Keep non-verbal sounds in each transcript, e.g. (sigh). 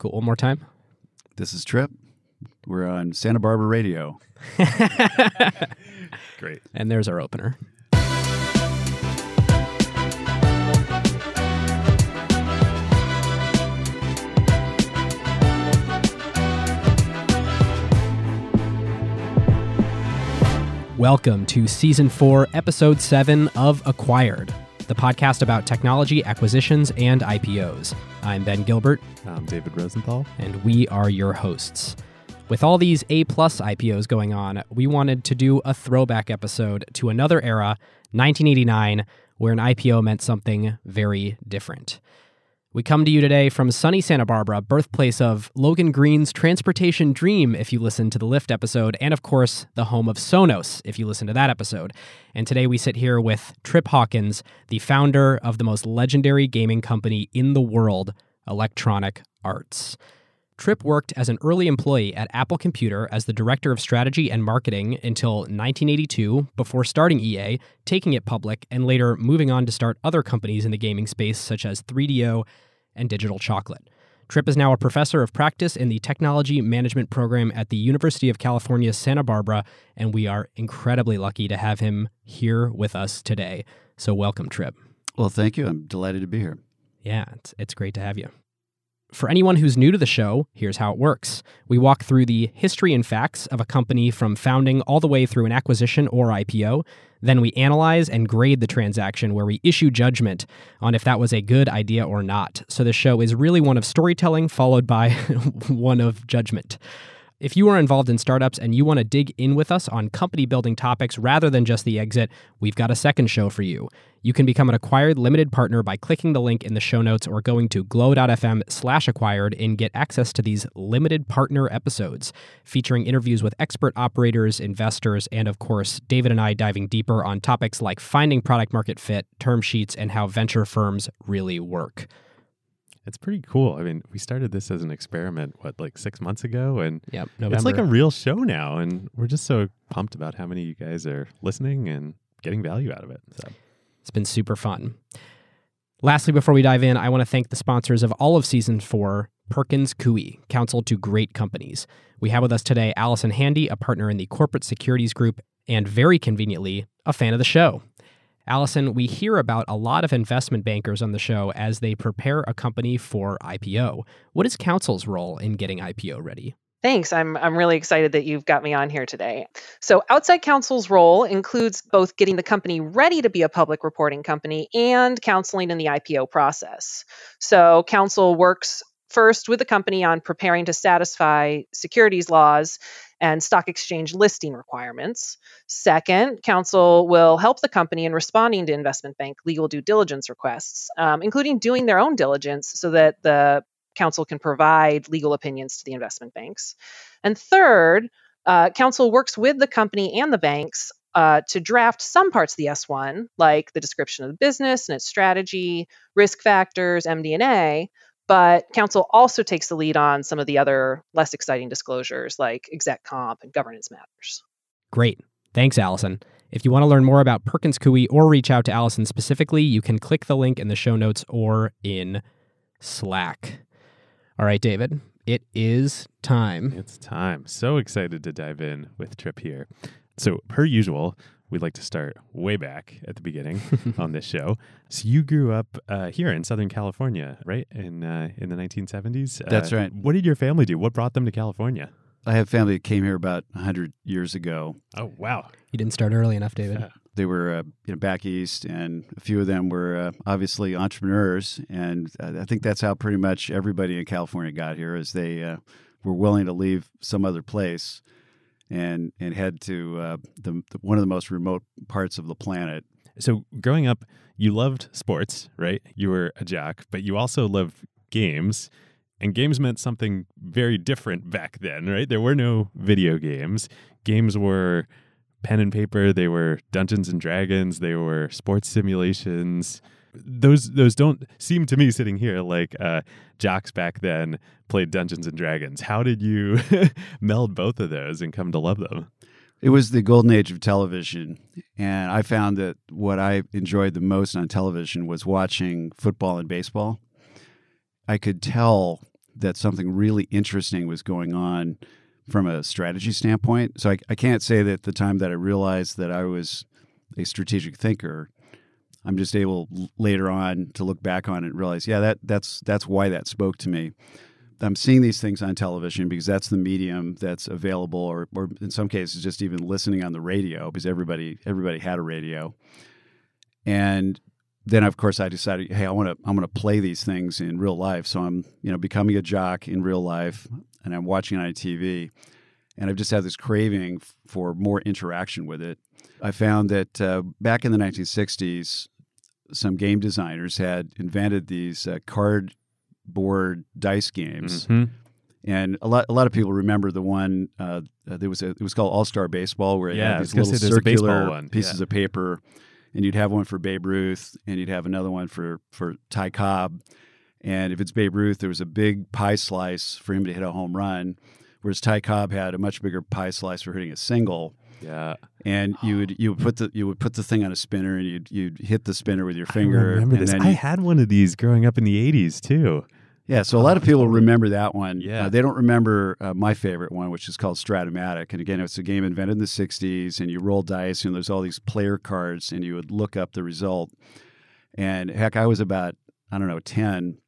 Cool. One more time. This is Trip. We're on Santa Barbara Radio. (laughs) Great. And there's our opener. Welcome to Season 4, Episode 7 of Acquired, the podcast about technology, acquisitions, and IPOs. I'm Ben Gilbert, I'm David Rosenthal. and we are your hosts. With all these A plus IPOs going on, we wanted to do a throwback episode to another era, 1989, where an IPO meant something very different. We come to you today from sunny Santa Barbara, birthplace of Logan Green's transportation dream, if you listen to the Lyft episode, and of course, the home of Sonos, if you listen to that episode. And today we sit here with Trip Hawkins, the founder of the most legendary gaming company in the world, Electronic Arts. Trip worked as an early employee at Apple Computer as the director of strategy and marketing until 1982 before starting EA, taking it public, and later moving on to start other companies in the gaming space such as 3DO and Digital Chocolate. Trip is now a professor of practice in the Technology Management program at the University of California, Santa Barbara, and we are incredibly lucky to have him here with us today. So, welcome, Trip. Well, thank you. I'm delighted to be here. Yeah, it's, it's great to have you. For anyone who's new to the show, here's how it works. We walk through the history and facts of a company from founding all the way through an acquisition or IPO. Then we analyze and grade the transaction where we issue judgment on if that was a good idea or not. So the show is really one of storytelling followed by (laughs) one of judgment. If you are involved in startups and you want to dig in with us on company building topics rather than just the exit, we've got a second show for you. You can become an acquired limited partner by clicking the link in the show notes or going to glow.fm slash acquired and get access to these limited partner episodes featuring interviews with expert operators, investors, and of course, David and I diving deeper on topics like finding product market fit, term sheets, and how venture firms really work. It's pretty cool. I mean, we started this as an experiment, what, like six months ago? And Yep. November. it's like a real show now. And we're just so pumped about how many of you guys are listening and getting value out of it. So, It's been super fun. Lastly, before we dive in, I want to thank the sponsors of all of season four, Perkins Coie, counsel to great companies. We have with us today Allison Handy, a partner in the corporate securities group, and very conveniently, a fan of the show. Allison, we hear about a lot of investment bankers on the show as they prepare a company for IPO. What is counsel's role in getting IPO ready? Thanks. I'm I'm really excited that you've got me on here today. So, outside counsel's role includes both getting the company ready to be a public reporting company and counseling in the IPO process. So, counsel works first with the company on preparing to satisfy securities laws and stock exchange listing requirements. Second, counsel will help the company in responding to investment bank legal due diligence requests, um, including doing their own diligence so that the counsel can provide legal opinions to the investment banks. And third, uh, counsel works with the company and the banks uh, to draft some parts of the S1, like the description of the business and its strategy, risk factors, MD&A. But counsel also takes the lead on some of the other less exciting disclosures, like exec comp and governance matters. Great. Thanks, Allison. If you want to learn more about Perkins Coie or reach out to Allison specifically, you can click the link in the show notes or in Slack. All right, David, it is time. it's time. So excited to dive in with Trip here. So, per usual, we'd like to start way back at the beginning (laughs) on this show. So, you grew up uh, here in Southern California, right? In uh, in the 1970s. That's Uh, right. What did your family do? What brought them to California? I have family that came here about 100 years ago. Oh, wow. You didn't start early enough, David. Yeah. They were uh, you know, back east, and a few of them were uh, obviously entrepreneurs. And uh, I think that's how pretty much everybody in California got here, is they uh, were willing to leave some other place and and head to uh, the, the one of the most remote parts of the planet. So, growing up, you loved sports, right? You were a jock, but you also loved games. And games meant something very different back then, right? There were no video games. Games were pen and paper, they were Dungeons and Dragons, they were sports simulations. Those those don't seem to me sitting here like uh, jocks back then played Dungeons and Dragons. How did you (laughs) meld both of those and come to love them? It was the golden age of television, and I found that what I enjoyed the most on television was watching football and baseball. I could tell that something really interesting was going on from a strategy standpoint. So I, I can't say that the time that I realized that I was a strategic thinker, I'm just able later on to look back on it and realize, yeah, that that's that's why that spoke to me. I'm seeing these things on television because that's the medium that's available, or, or in some cases, just even listening on the radio because everybody everybody had a radio. And then, of course, I decided, hey, I want to I'm going to play these things in real life. So I'm you know becoming a jock in real life, and I'm watching it on TV, and I've just had this craving for more interaction with it. I found that uh, back in the 1960s, some game designers had invented these uh, card board dice games. Mhm. And a lot, a lot of people remember the one. Uh, uh, there was a, it was called All Star Baseball, where it Yeah, had these little say there's a baseball circular one, pieces yeah. of paper, and you'd have one for Babe Ruth, and you'd have another one for for Ty Cobb. And if it's Babe Ruth, there was a big pie slice for him to hit a home run, whereas Ty Cobb had a much bigger pie slice for hitting a single. Yeah. And you would you would put the you would put the thing on a spinner, and you'd you'd hit the spinner with your finger. I finger. remember and this. then I had one of these growing up in the 80s too. Yeah, so a lot of people remember that one. Yeah. Uh, they don't remember uh, my favorite one, which is called Strat-O-Matic. And again, it's a game invented in the 60s, and you roll dice, and there's all these player cards, and you would look up the result. And heck, I was about, I don't know, 10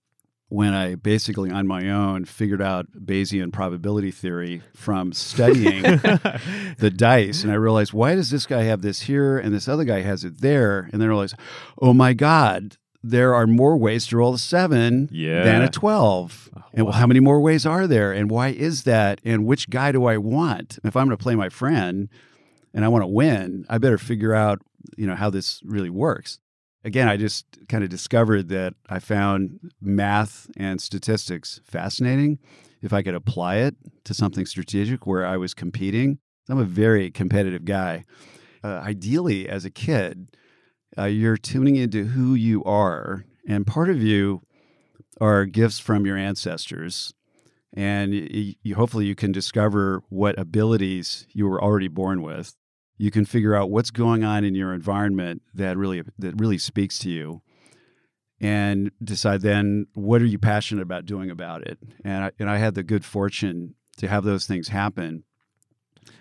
when I basically on my own figured out Bayesian probability theory from studying (laughs) the dice. And I realized, why does this guy have this here and this other guy has it there? And then I realized, oh my God, there are more ways to roll a seven Yeah. than a 12. and wow. how many more ways are there? And why is that? And which guy do I want? If I'm going to play my friend and I want to win, I better figure out, you know, how this really works. Again, I just kind of discovered that I found math and statistics fascinating. If I could apply it to something strategic where I was competing, I'm a very competitive guy. Uh, ideally, as a kid, uh, you're tuning into who you are, and part of you are gifts from your ancestors, and y- you, hopefully you can discover what abilities you were already born with. You can figure out what's going on in your environment that really that really speaks to you, and decide then what are you passionate about doing about it. And I, and I had the good fortune to have those things happen.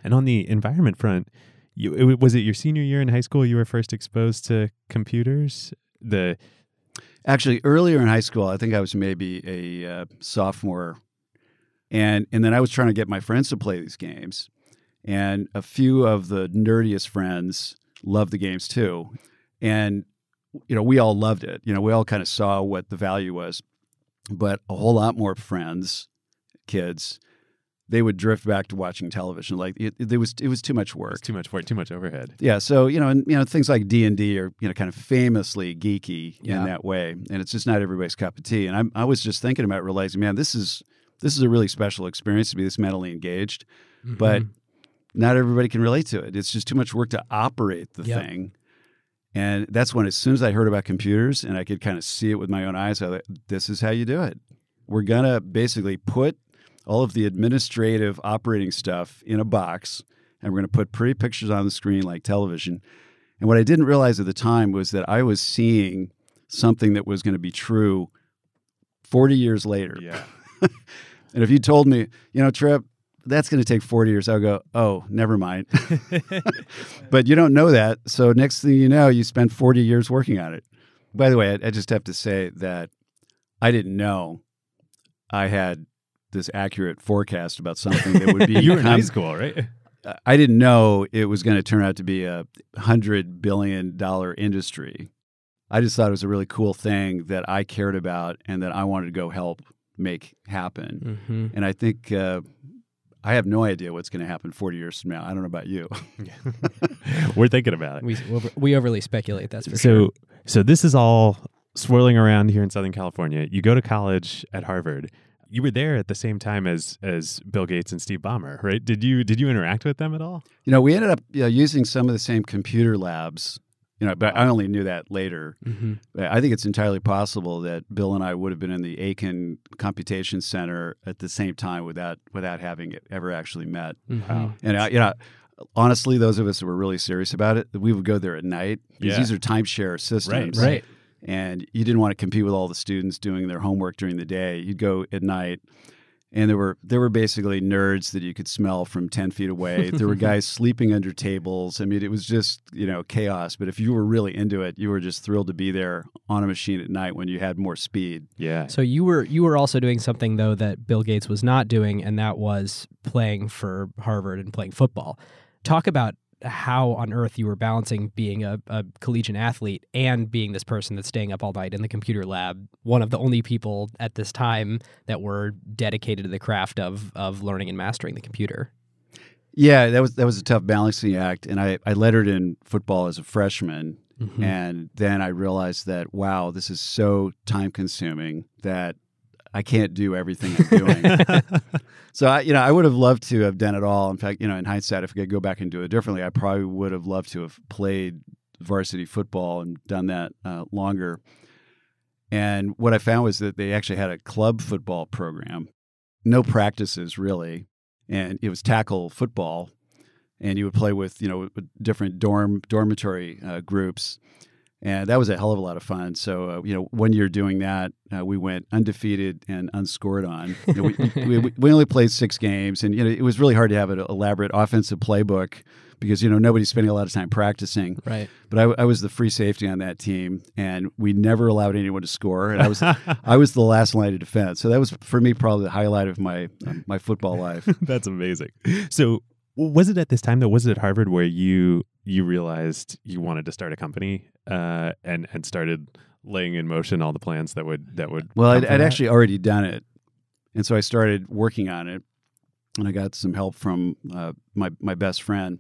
And on the environment front, you it, was it your senior year in high school you were first exposed to computers? The Actually, earlier in high school, I think I was maybe a uh, sophomore, and and then I was trying to get my friends to play these games, and a few of the nerdiest friends loved the games too, and you know we all loved it. You know we all kind of saw what the value was, but a whole lot more friends, kids, they would drift back to watching television. Like it, it was it was too much work. was too much work, too much overhead. Yeah, so you know, and you know, things like D and D are you know kind of famously geeky Yeah. in that way, and it's just not everybody's cup of tea. And I'm, I was just thinking about realizing, man, this is this is a really special experience to be this mentally engaged, but Mhm. Not everybody can relate to it. It's just too much work to operate the Yep. thing. And that's when, as soon as I heard about computers and I could kind of see it with my own eyes, I thought, this is how you do it. We're gonna basically put all of the administrative operating stuff in a box and we're going to put pretty pictures on the screen like television. And what I didn't realize at the time was that I was seeing something that was going to be true 40 years later. Yeah. (laughs) And if you told me, you know, Trip, that's going to take 40 years, I'll go, oh, never mind. (laughs) (laughs) but you don't know that. So next thing you know, you spend 40 years working on it. By the way, I, I just have to say that I didn't know I had this accurate forecast about something that would be (laughs) you were in high school, right? I didn't know it was going to turn out to be a hundred billion dollar industry. I just thought it was a really cool thing that I cared about and that I wanted to go help make happen. Mhm. And I think uh, I have no idea what's going to happen 40 years from now. I don't know about you. (laughs) (laughs) (laughs) We're thinking about it. we we overly speculate. That's for so sure. so this is all swirling around here in Southern California. You go to college at Harvard. You were there at the same time as as Bill Gates and Steve Ballmer, right? Did you did you interact with them at all? You know, we ended up you know, using some of the same computer labs. You know, but I only knew that later. Mhm. I think it's entirely possible that Bill and I would have been in the Aiken Computation Center at the same time without without having it ever actually met. Mhm. And I, you know, honestly, those of us who were really serious about it, we would go there at night because Yeah. these are timeshare systems. right? Right. and you didn't want to compete with all the students doing their homework during the day. You'd go at night, and there were there were basically nerds that you could smell from ten feet away. there were (laughs) guys sleeping under tables. I mean, it was just you know chaos. But if you were really into it, you were just thrilled to be there on a machine at night when you had more speed. Yeah. So you were you were also doing something though that Bill Gates was not doing, and that was playing for Harvard and playing football. Talk about how on earth you were balancing being a, a collegiate athlete and being this person that's staying up all night in the computer lab. One of the only people at this time that were dedicated to the craft of of learning and mastering the computer. Yeah, that was that was a tough balancing act, and I I lettered in football as a freshman, Mhm. and then I realized that wow, this is so time consuming that I can't do everything I'm doing. (laughs) so I, you know, I would have loved to have done it all. In fact, you know, in hindsight, if I could go back and do it differently, I probably would have loved to have played varsity football and done that uh, longer. And what I found was that they actually had a club football program, no practices really, and it was tackle football, and you would play with you know different dorm dormitory uh, groups, and that was a hell of a lot of fun. So uh, you know, one year doing that, uh, we went undefeated and unscored on. You know, we, we, we only played six games, and you know it was really hard to have an elaborate offensive playbook because you know nobody's spending a lot of time practicing. Right. But I, I was the free safety on that team, and we never allowed anyone to score, and I was I was the last line of defense. So that was for me probably the highlight of my um, my football life. (laughs) That's amazing. So, was it at this time though? Was it at Harvard where you you realized you wanted to start a company uh, and and started laying in motion all the plans that would that would? Well, I'd, I'd actually already done it, and so I started working on it, and I got some help from uh, my my best friend,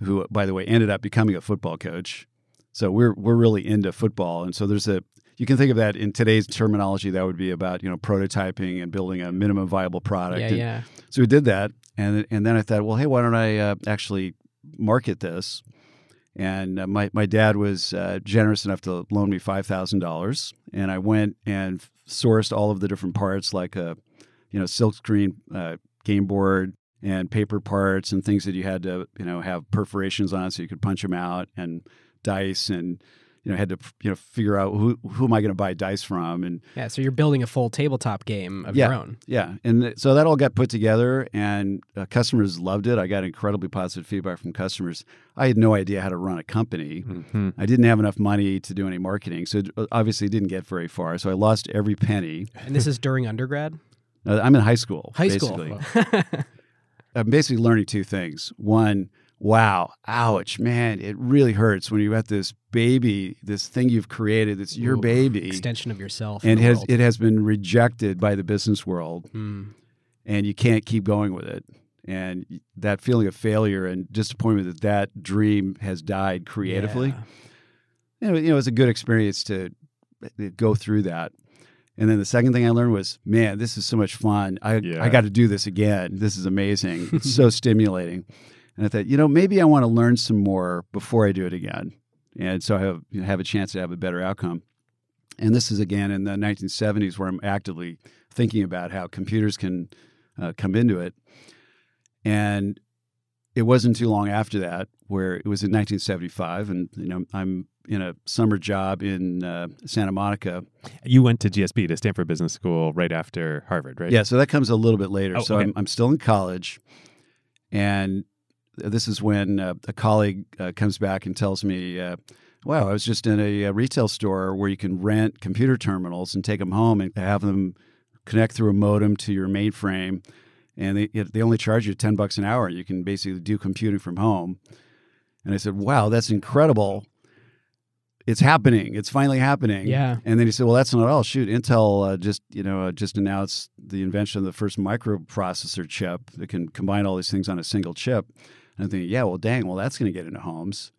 who, by the way, ended up becoming a football coach. So we're we're really into football, and so there's a you can think of that in today's terminology that would be about you know prototyping and building a minimum viable product. Yeah, And yeah. So we did that, and and then I thought, well, hey, why don't I uh, actually market this? And uh, my my dad was uh, generous enough to loan me five thousand dollars, and I went and sourced all of the different parts, like a you know silkscreen uh, game board and paper parts and things that you had to you know have perforations on so you could punch them out, and dice and you know had to you know figure out who who am I going to buy dice from and Yeah. So you're building a full tabletop game of Yeah. your own. yeah, and th- so that all got put together, and uh, customers loved it. I got incredibly positive feedback from customers. I had no idea how to run a company. Mhm. I didn't have enough money to do any marketing, so it uh, obviously didn't get very far. So I lost every penny. And this is during undergrad? Uh, I'm in high school. High basically. school. (laughs) I'm basically learning two things. One, wow, ouch, man, it really hurts when you got this baby, this thing you've created that's your Ooh, baby, Extension of yourself. and it has world. it has been rejected by the business world. Mm. and you can't keep going with it. And that feeling of failure and disappointment that that dream has died creatively, Yeah. you, know, you know, it's a good experience to go through that. And then the second thing I learned was, man, this is so much fun. I, Yeah. I got to do this again. This is amazing. It's so (laughs) stimulating. And I thought, you know, maybe I want to learn some more before I do it again. And so I have, you know, have a chance to have a better outcome. And this is again in the 1970s where I'm actively thinking about how computers can uh, come into it. And it wasn't too long after that where it was in 1975, and you know I'm in a summer job in uh, Santa Monica. You went to GSB to Stanford Business School right after Harvard, right? Yeah, so that comes a little bit later. Oh, so okay. I'm, I'm still in college, and this is when uh, a colleague uh, comes back and tells me, uh, "Wow, I was just in a, uh retail store where you can rent computer terminals and take them home and have them connect through a modem to your mainframe, and they they only charge you ten bucks an hour. You can basically do computing from home." And I said, "Wow, that's incredible." It's happening. It's finally happening. Yeah. And then he said, "Well, that's not all. Shoot, Intel uh, just you know uh, just announced the invention of the first microprocessor chip that can combine all these things on a single chip." And I'm thinking, "Yeah, well, dang, well, that's going to get into homes."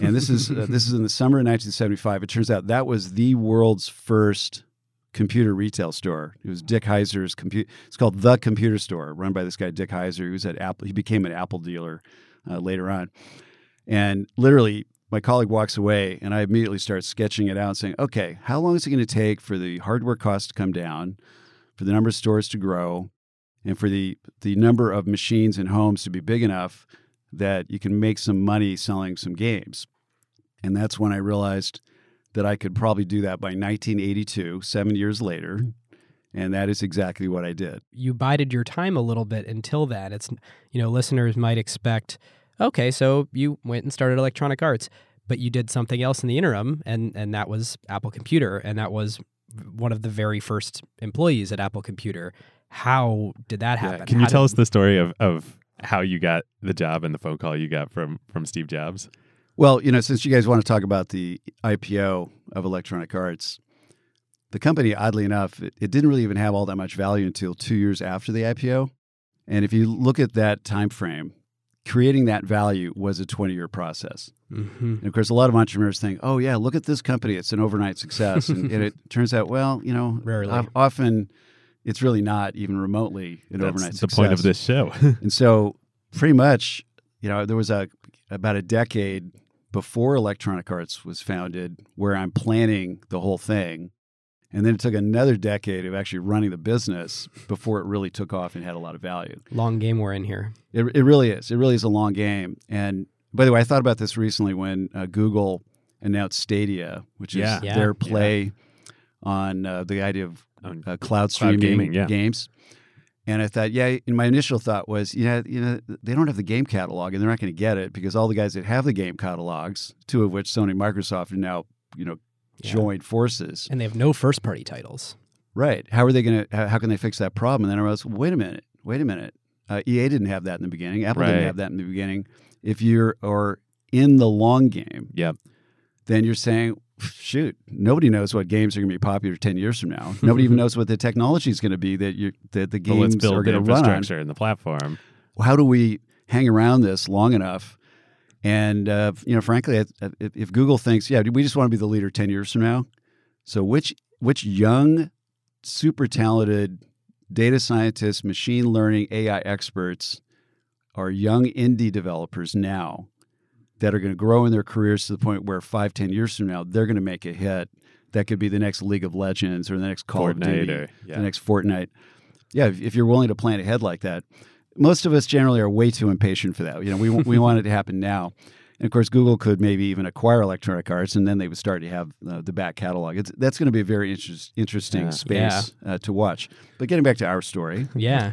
And this is uh, (laughs) this is in the summer of 1975. It turns out that was the world's first computer retail store. It was Dick Heiser's computer. It's called the Computer Store, run by this guy Dick Heiser. He was at Apple. He became an Apple dealer uh, later on. And literally, my colleague walks away, and I immediately start sketching it out, saying, "Okay, how long is it going to take for the hardware costs to come down, for the number of stores to grow, and for the the number of machines and homes to be big enough that you can make some money selling some games?" And that's when I realized that I could probably do that by 1982, seven years later. And that is exactly what I did. You bided your time a little bit until that. It's, you know, listeners might expect, okay, so you went and started Electronic Arts, but you did something else in the interim, and, and that was Apple Computer. And that was one of the very first employees at Apple Computer. How did that happen? Yeah. Can you How tell did- us the story of, of how you got the job and the phone call you got from from Steve Jobs? Well, you know, since you guys want to talk about the IPO of Electronic Arts, the company, oddly enough, it, it didn't really even have all that much value until two years after the IPO. And if you look at that time frame, creating that value was a 20 year process. Mhm. And of course, a lot of entrepreneurs think, oh, yeah, look at this company. It's an overnight success. and, and it (laughs) turns out, well, you know, Rarely. often it's really not even remotely an That's overnight the point of this show. (laughs) And so, pretty much, you know, there was a about a decade before Electronic Arts was founded where I'm planning the whole thing. And then it took another decade of actually running the business before it really took off and had a lot of value. Long game we're in here. It, it really is. It really is a long game. And by the way, I thought about this recently when uh, Google announced Stadia, which is Yeah. Yeah. their play on uh, the idea of On uh, cloud streaming gaming, yeah. games. And I thought, yeah, and my initial thought was, you know, you know, they don't have the game catalog, and they're not going to get it because all the guys that have the game catalogs, two of which Sony and Microsoft are now, you know, Yeah. joined forces. And they have no first party titles. Right? How are they going to? How, how can they fix that problem? And then I was, wait a minute, wait a minute. Uh, EA didn't have that in the beginning. Apple Right. didn't have that in the beginning. If you're or in the long game, Yep. then you're saying, shoot, nobody knows what games are going to be popular 10 years from now. Nobody even (laughs) knows what the technology is going to be that you that the games build are going to run on. infrastructure and the platform. How do we hang around this long enough? And uh, you know, frankly, if, if if Google thinks, yeah, we just want to be the leader 10 years from now. So which which young, super talented data scientists, machine learning, AI experts are young indie developers now that are going to grow in their careers to the point where five, ten years from now, they're going to make a hit. That could be the next League of Legends or the next Call of Duty, or- yeah. the next Fortnite. Yeah, if, if you're willing to plan ahead like that, most of us generally are way too impatient for that. You know, we we want it to happen now. And of course, Google could maybe even acquire Electronic Arts, and then they would start to have uh, the back catalog. It's, that's going to be a very interest, interesting Yeah. space Uh, to watch. But getting back to our story, Yeah.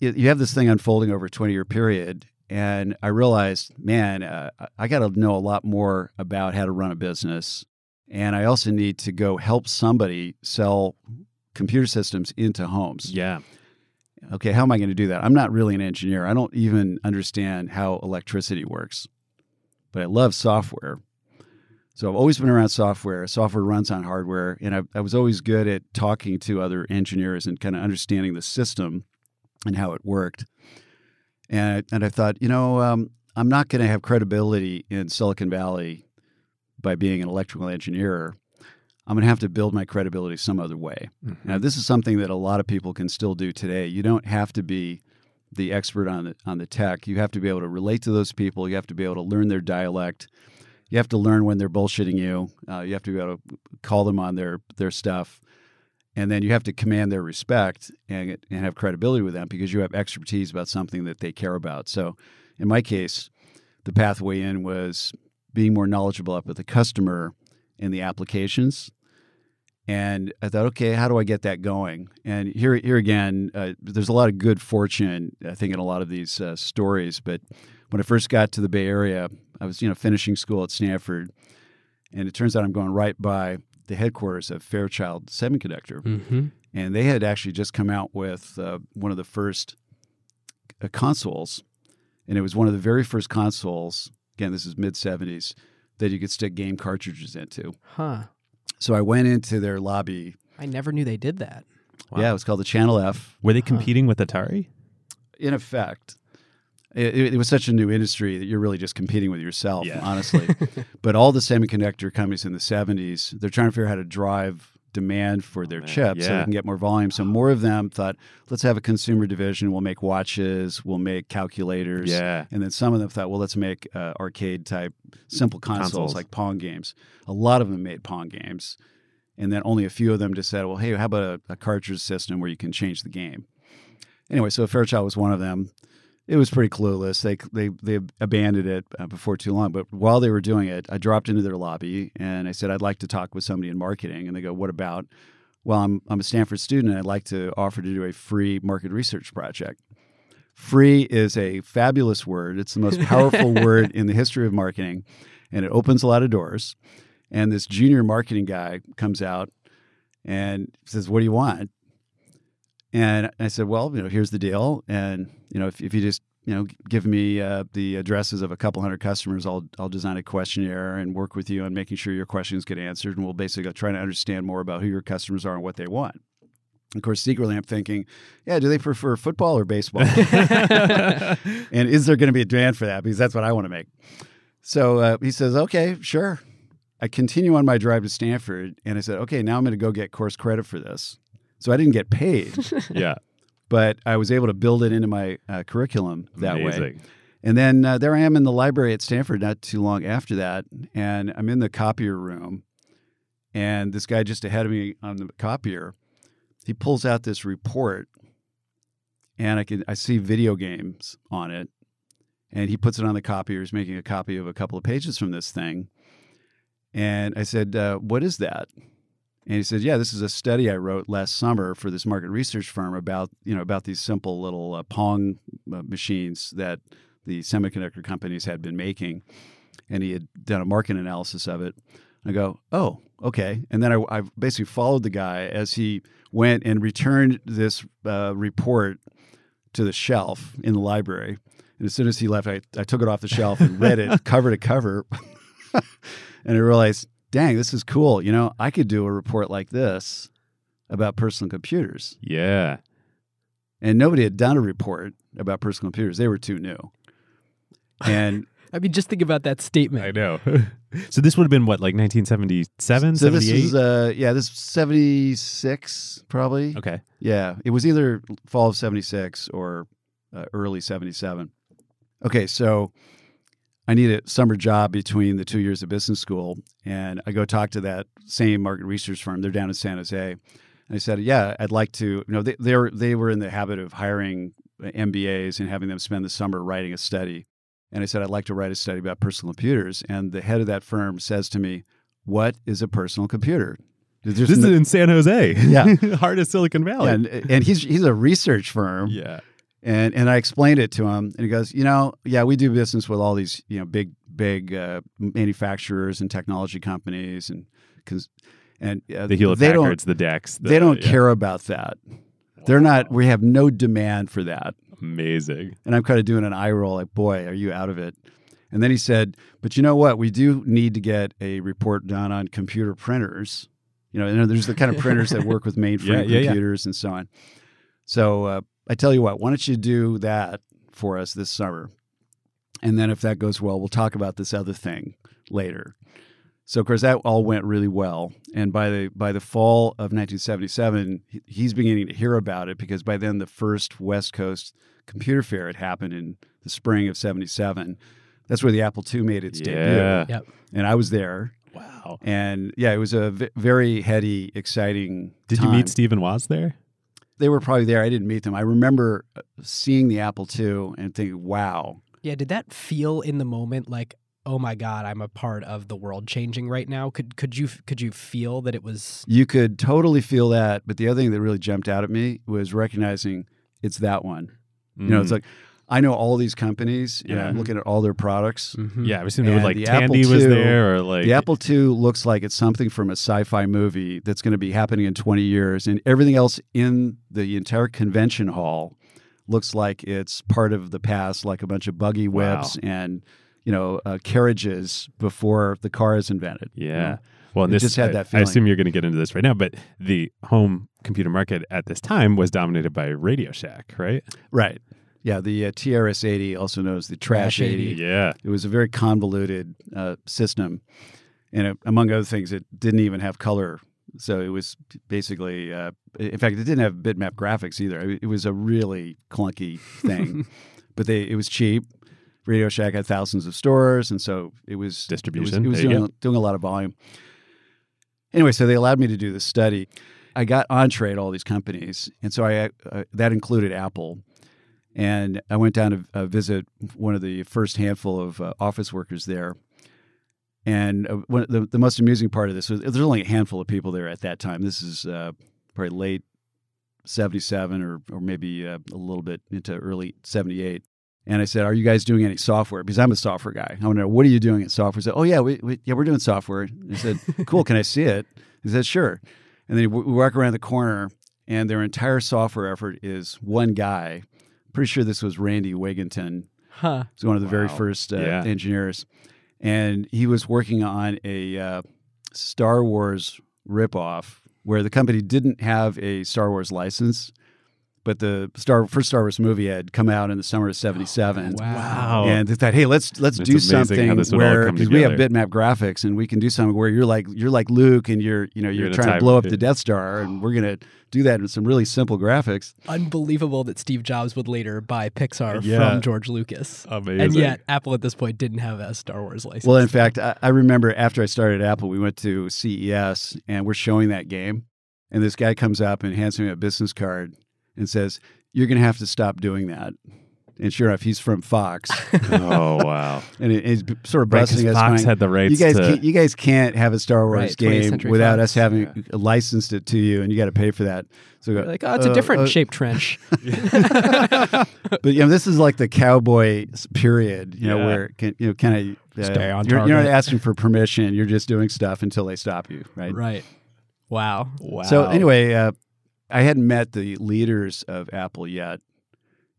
you, you have this thing unfolding over a 20 year period. And I realized, man, uh, I got to know a lot more about how to run a business. And I also need to go help somebody sell computer systems into homes. Yeah. Okay, how am I going to do that? I'm not really an engineer. I don't even understand how electricity works, but I love software. So I've always been around software. Software runs on hardware, and I, I was always good at talking to other engineers and kind of understanding the system and how it worked. And I, and I thought, you know, um, I'm not going to have credibility in Silicon Valley by being an electrical engineer. I'm going to have to build my credibility some other way. Mhm. Now, this is something that a lot of people can still do today. You don't have to be the expert on the on the tech. You have to be able to relate to those people. You have to be able to learn their dialect. You have to learn when they're bullshitting you. Uh, you have to be able to call them on their their stuff, and then you have to command their respect and and have credibility with them because you have expertise about something that they care about. So, in my case, the pathway in was being more knowledgeable about the customer and the applications. And I thought, okay, how do I get that going? And here, here again, uh, there's a lot of good fortune, I think, in a lot of these uh, stories. But when I first got to the Bay Area, I was, you know, finishing school at Stanford, and it turns out I'm going right by the headquarters of Fairchild Semiconductor, Mm-hmm. and they had actually just come out with uh, one of the first uh, consoles, and it was one of the very first consoles. Again, this is mid '70s that you could stick game cartridges into. Huh. So I went into their lobby. I never knew they did that. Wow. Yeah, it was called the Channel F. Were they Huh. competing with Atari? In effect, it, it- was such a new industry that you're really just competing with yourself, Yeah. honestly. (laughs) but all the semiconductor companies in the 70s, they're trying to figure out how to drive demand for their man. chips so they can get more volume. So more of them thought, let's have a consumer division. We'll make watches, we'll make calculators. Yeah. And then some of them thought, well, let's make uh, arcade type simple consoles, Consoles. like Pong games. A lot of them made Pong games. And then only a few of them just said, well, hey, how about a, a cartridge system where you can change the game? Anyway, so Fairchild was one of them. It was pretty clueless. They they they abandoned it uh, before too long. But while they were doing it, I dropped into their lobby and I said, "I'd like to talk with somebody in marketing." And they go, "What about?" Well, I'm I'm a Stanford student. and I'd like to offer to do a free market research project. Free is a fabulous word. It's the most powerful (laughs) word in the history of marketing, and it opens a lot of doors. And this junior marketing guy comes out and says, "What do you want?" And I said, "Well, you know, here's the deal, and you know, if, if you just you know give me uh, the addresses of a couple hundred customers, I'll I'll design a questionnaire and work with you on making sure your questions get answered, and we'll basically try to understand more about who your customers are and what they want." Of course, secretly, I'm thinking, yeah, do they prefer football or baseball? (laughs) (laughs) and is there going to be a demand for that? Because that's what I want to make. So uh, he says, okay, sure. I continue on my drive to Stanford, and I said, okay, now I'm going to go get course credit for this. So I didn't get paid, (laughs) Yeah. but I was able to build it into my uh, curriculum that way. And then uh, there I am in the library at Stanford not too long after that. And I'm in the copier room. And this guy just ahead of me on the copier, he pulls out this report. And I can I see video games on it. And he puts it on the copier. He's making a copy of a couple of pages from this thing. And I said, uh, What is that? And he said, "Yeah, this is a study I wrote last summer for this market research firm about you know about these simple little uh, Pong uh, machines that the semiconductor companies had been making, and he had done a market analysis of it." I go, "Oh, okay." And then I, I basically followed the guy as he went and returned this uh, report to the shelf in the library. And as soon as he left, I, I took it off the shelf and read it (laughs) cover to cover, (laughs) and I realized dang, this is cool. You know, I could do a report like this about personal computers. Yeah. And nobody had done a report about personal computers. They were too new. And (laughs) I mean, just think about that statement. I know. (laughs) so this would have been what, like 1977, so this is, uh, yeah, this is 76, probably. okay. Yeah, it was either fall of 76 or uh, early 77. Okay, so I need a summer job between the two years of business school. And I go talk to that same market research firm. They're down in San Jose. And I said, Yeah, I'd like to. You know, they, they, were, they were in the habit of hiring uh, MBAs and having them spend the summer writing a study. And I said, I'd like to write a study about personal computers. And the head of that firm says to me, What is a personal computer? There's This is in San Jose. Yeah. (laughs) Heart of Silicon Valley. and, and he's he's a research firm. yeah. And and I explained it to him, and he goes, you know, yeah, we do business with all these, you know, big big uh, manufacturers and technology companies, and because and uh, The Hewlett they don't Packards, the DECs. The, they don't yeah. care about that. They're not. We have no demand for that. Amazing. And I'm kind of doing an eye roll, like, boy, are you out of it? And then he said, but you know what? We do need to get a report done on computer printers. You know, and there's the kind of printers that work with (laughs) mainframe Yeah, yeah, yeah. computers and so on. So uh, I tell you what, why don't you do that for us this summer? And then if that goes well, we'll talk about this other thing later. So of course that all went really well, and by the by the fall of 1977, he's beginning to hear about it because by then the first West Coast Computer Fair had happened in the spring of '77. That's where the Apple II made its Yeah. debut, and I was there. Wow. And yeah, it was a v- very heady, exciting. Did you meet Steve and Woz there? They were probably there. I didn't meet them. I remember uh, seeing the Apple II and thinking, "Wow, Yeah, did that feel in the moment like, oh my god, I'm a part of the world changing right now? Could could you could you feel that it was? You could totally feel that, but the other thing that really jumped out at me was recognizing it's that one. You know, it's Mm. like I know all these companies, and Yeah. I'm looking at all their products. Mhm. yeah, I was assuming And like the Apple Tandy was II there or like The Apple II looks like it's something from a sci-fi movie that's going to be happening in 20 years, and everything else in the entire convention hall looks like it's part of the past, like a bunch of buggy Wow. whips and you know uh, carriages before the car is invented. you Yeah. know? Well, and It this just had I- that I assume you're going to get into this right now, but the home computer market at this time was dominated by Radio Shack, right? right. Yeah, the uh, TRS-80, also known as the Trash, Trash 80. 80. Yeah. It was a very convoluted uh, system, and it, among other things, it didn't even have color. So it was basically, uh, in fact, it didn't have bitmap graphics either. It, it was a really clunky thing, (laughs) but they it was cheap. Radio Shack had thousands of stores, and so it was Distribution. It was, it was doing, doing a lot of volume. Anyway, so they allowed me to do this study. I got entree at all these companies, and so I uh, that included Apple. And I went down to uh, visit one of the first handful of uh, office workers there. And uh, one, the, the most amusing part of this was there's only a handful of people there at that time. This is uh, probably late 77 or, or maybe uh, a little bit into early 78. And I said, "Are you guys doing any software?" Because I'm a software guy. I want to know what are you doing at software. He said, "Oh yeah, we, we yeah we're doing software." I said, (laughs) "Cool, can I see it?" He said, "Sure." And then we walk around the corner, and their entire software effort is one guy. Pretty sure this was Randy Wigginton. Huh. He's one of the very first uh, Yeah. engineers, and he was working on a uh, Star Wars ripoff where the company didn't have a Star Wars license, but the Star first Star Wars movie had come out in the summer of '77. Wow. And they thought, hey, let's let's It's do something this would all where because we have bitmap graphics and we can do something where you're like you're like Luke and you're you know you're, You're trying to blow up the Death Star and we're gonna do that in some really simple graphics. Unbelievable that Steve Jobs would later buy Pixar Yeah. from George Lucas. Amazing. And yet, Apple at this point didn't have a Star Wars license. Well, in fact, I, I remember after I started Apple, we went to CES and we're showing that game, and this guy comes up and hands me a business card and says, "You're going to have to stop doing that." And sure enough, he's from Fox, (laughs) oh wow. and it- he's sort of Right, 'cause busting us. Fox going, had the rights you guys, to. can't, you guys can't have a Star Wars Right, game without Fox, us having licensed it to you, and you got to pay for that. So go, like, oh, it's a uh, different uh, shaped trench. (laughs) But you know, this is like the cowboy period, you know, Yeah. where can, you know, kind of Stay on you're, you're not asking for permission; you're just doing stuff until they stop you, right? right. Wow. wow. So anyway, uh, I hadn't met the leaders of Apple yet,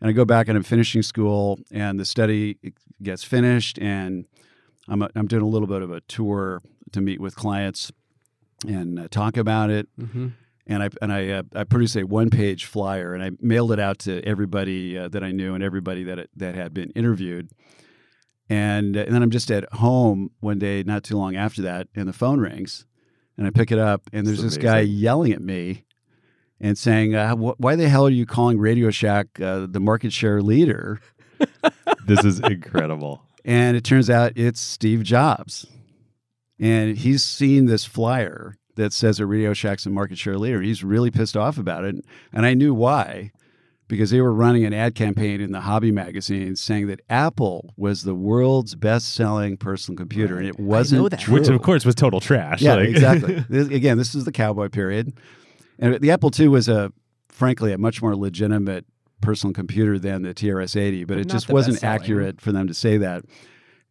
and I go back and I'm finishing school, and the study gets finished, and I'm i I'm doing a little bit of a tour to meet with clients and uh, talk about it. hmm And I and I uh, I produced a one page flyer, and I mailed it out to everybody uh, that I knew and everybody that that had been interviewed. And, uh, and then I'm just at home one day, not too long after that, and the phone rings, and I pick it up, and there's this guy yelling at me, and saying, uh, wh- "Why the hell are you calling Radio Shack uh, the market share leader?" (laughs) this is incredible. And it turns out it's Steve Jobs. And he's seen this flyer that says that Radio Shack's a market share leader. He's really pissed off about it. And I knew why, because they were running an ad campaign in the hobby magazine saying that Apple was the world's best selling personal computer. And it wasn't that. true. Which of course was total trash. Yeah, like- exactly. (laughs) This- again, this is the cowboy period. And the Apple II was a, frankly, a much more legitimate personal computer than the TRS-80, but But it not just wasn't accurate for them to say that.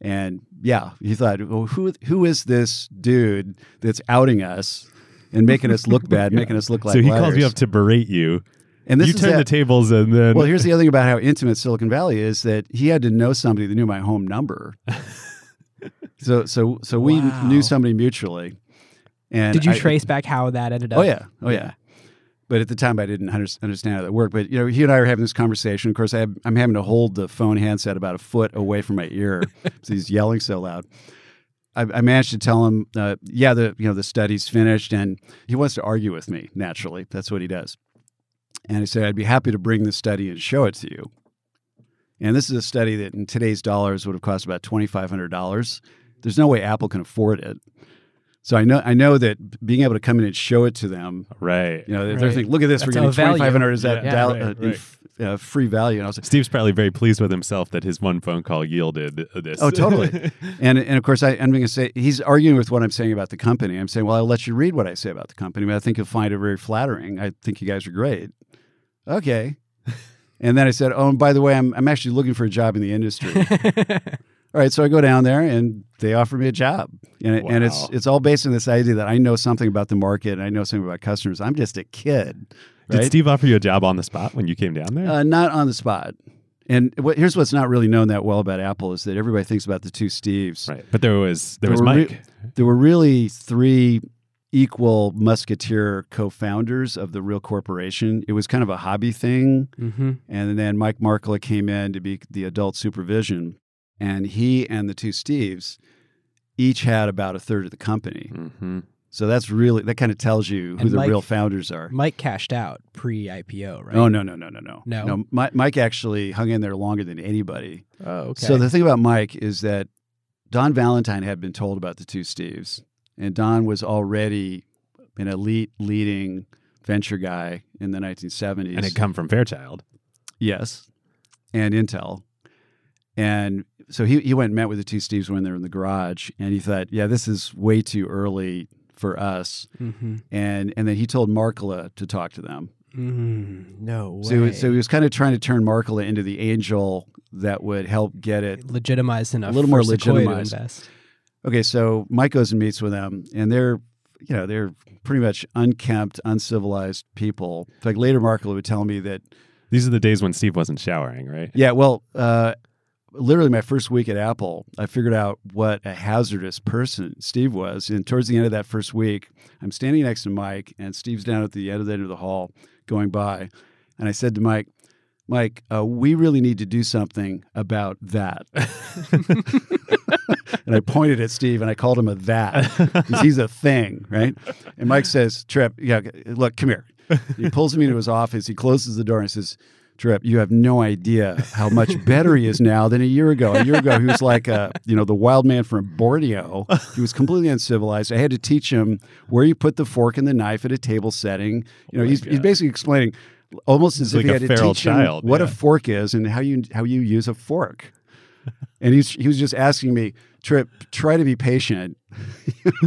And yeah, he thought, well, who who is this dude that's outing us and making us look (laughs) bad, making us look like so he calls you up to berate you. and this you is turn the tables and then well, here's the other thing about how (laughs) intimate Silicon Valley is that he had to know somebody that knew my home number. (laughs) so so so we Wow. knew somebody mutually. And Did you I- trace back how that ended up? Oh yeah, oh yeah. But at the time, I didn't under- understand how that worked. But you know, he and I are having this conversation. Of course, I have, I'm having to hold the phone handset about a foot away from my ear (laughs) because he's yelling so loud. I, I managed to tell him, uh, yeah, the you know the study's finished, and he wants to argue with me. Naturally, that's what he does. And I said, I'd be happy to bring the study and show it to you. And this is a study that, in today's dollars, would have cost about twenty five hundred dollars. There's no way Apple can afford it. So I know I know that being able to come in and show it to them, right. you know, they're Right. thinking, look at this, That's we're getting a twenty five hundred. Is that Yeah, dial- right, uh, right. uh, free value? And I was like, Steve's probably very pleased with himself that his one phone call yielded this. Oh, totally. (laughs) and and of course, I, I'm going to say he's arguing with what I'm saying about the company. I'm saying, well, I'll let you read what I say about the company, but I think you'll find it very flattering. I think you guys are great. Okay. (laughs) And then I said, oh, and by the way, I'm I'm actually looking for a job in the industry. (laughs) All right, so I go down there and they offer me a job, and, and it's it's all based on this idea that I know something about the market and I know something about customers. I'm just a kid, Did? Steve offer you a job on the spot when you came down there? Uh, not on the spot. And what, here's what's not really known that well about Apple is that everybody thinks about the two Steves. right. But there was there There was were re- Mike. There were really three equal musketeer co-founders of the real corporation. It was kind of a hobby thing, hmm and then Mike Markkula came in to be the adult supervision, and he and the two Steves each had about a third of the company. hmm So that's really that kind of tells you who And the Mike- real founders are. Mike cashed out pre IPO, right? Oh no no no no no No? Mi- Mike actually hung in there longer than anybody. Oh, okay. So the thing about Mike is that Don Valentine had been told about the two Steves, and Don was already an elite leading venture guy in the 1970s. And had come from Fairchild. yes, and Intel. And so he, he went and met with the two Steves when they were in the garage, and he thought, yeah, this is way too early for us. Mm-hmm. And and then he told Markkula to talk to them. Mm, no way. So, so he was kind of trying to turn Markkula into the angel that would help get it. legitimized enough. A little more for Sequoia legitimized. invest. Okay, so Mike goes and meets with them, and they're, you know, they're pretty much unkempt, uncivilized people. In fact, later Markkula would tell me that, These are the days when Steve wasn't showering, right? yeah, well, uh, literally my first week at Apple, I figured out what a hazardous person Steve was. And towards the end of that first week, I'm standing next to Mike, and Steve's down at the end of the end of the hall going by, and I said to Mike. Mike, uh, we really need to do something about that. (laughs) and I pointed at Steve and I called him a that because he's a thing, right? And Mike says, Trip, yeah, look, come here. He pulls me into his office. He closes the door and says, Trip, you have no idea how much better he is now than a year ago. A year ago, he was like, a, you know, the wild man from Borneo. He was completely uncivilized. I had to teach him where you put the fork and the knife at a table setting. You know, oh my he's, he's basically explaining almost as Like if he had to teach him child, what a fork is and how you how you use a fork. And he's, he was just asking me, Trip, try to be patient.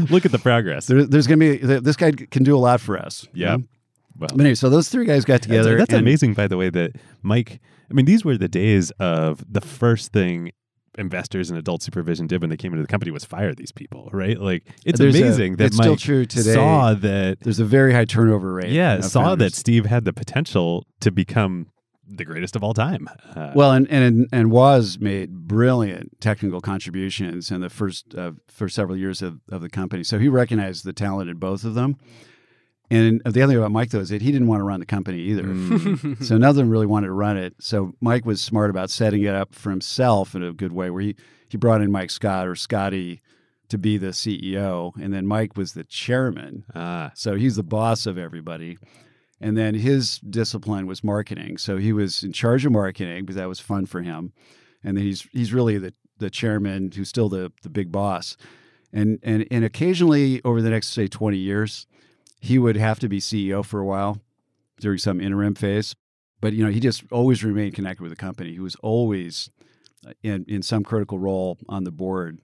Look at the progress. There, there's going to be, this guy can do a lot for us. you Yeah. know? Well, But anyway, so those three guys got together. That's, and- amazing, by the way, that Mike. I mean, these were the days of the first thing investors and adult supervision did when they came into the company was fire these people, right? Like, it's There's a- amazing that it's Mike still true today. saw that. There's a very high turnover rate. Yeah, saw that. Steve had the potential to become the greatest of all time. Uh, Well, and and and Woz made brilliant technical contributions in the first uh, for several years of, of the company. So he recognized the talent in both of them. And the other thing about Mike though is that he didn't want to run the company either. mm, (laughs) So none of them really wanted to run it. So Mike was smart about setting it up for himself in a good way, where he he brought in Mike Scott or Scotty to be the CEO, and then Mike was the chairman. ah, So he's the boss of everybody. And then his discipline was marketing. So he was in charge of marketing because that was fun for him. And then he's he's really the, the chairman who's still the, the big boss. And, and and occasionally over the next say 20 years, he would have to be CEO for a while during some interim phase. But you know, he just always remained connected with the company. He was always uh, in in some critical role on the board.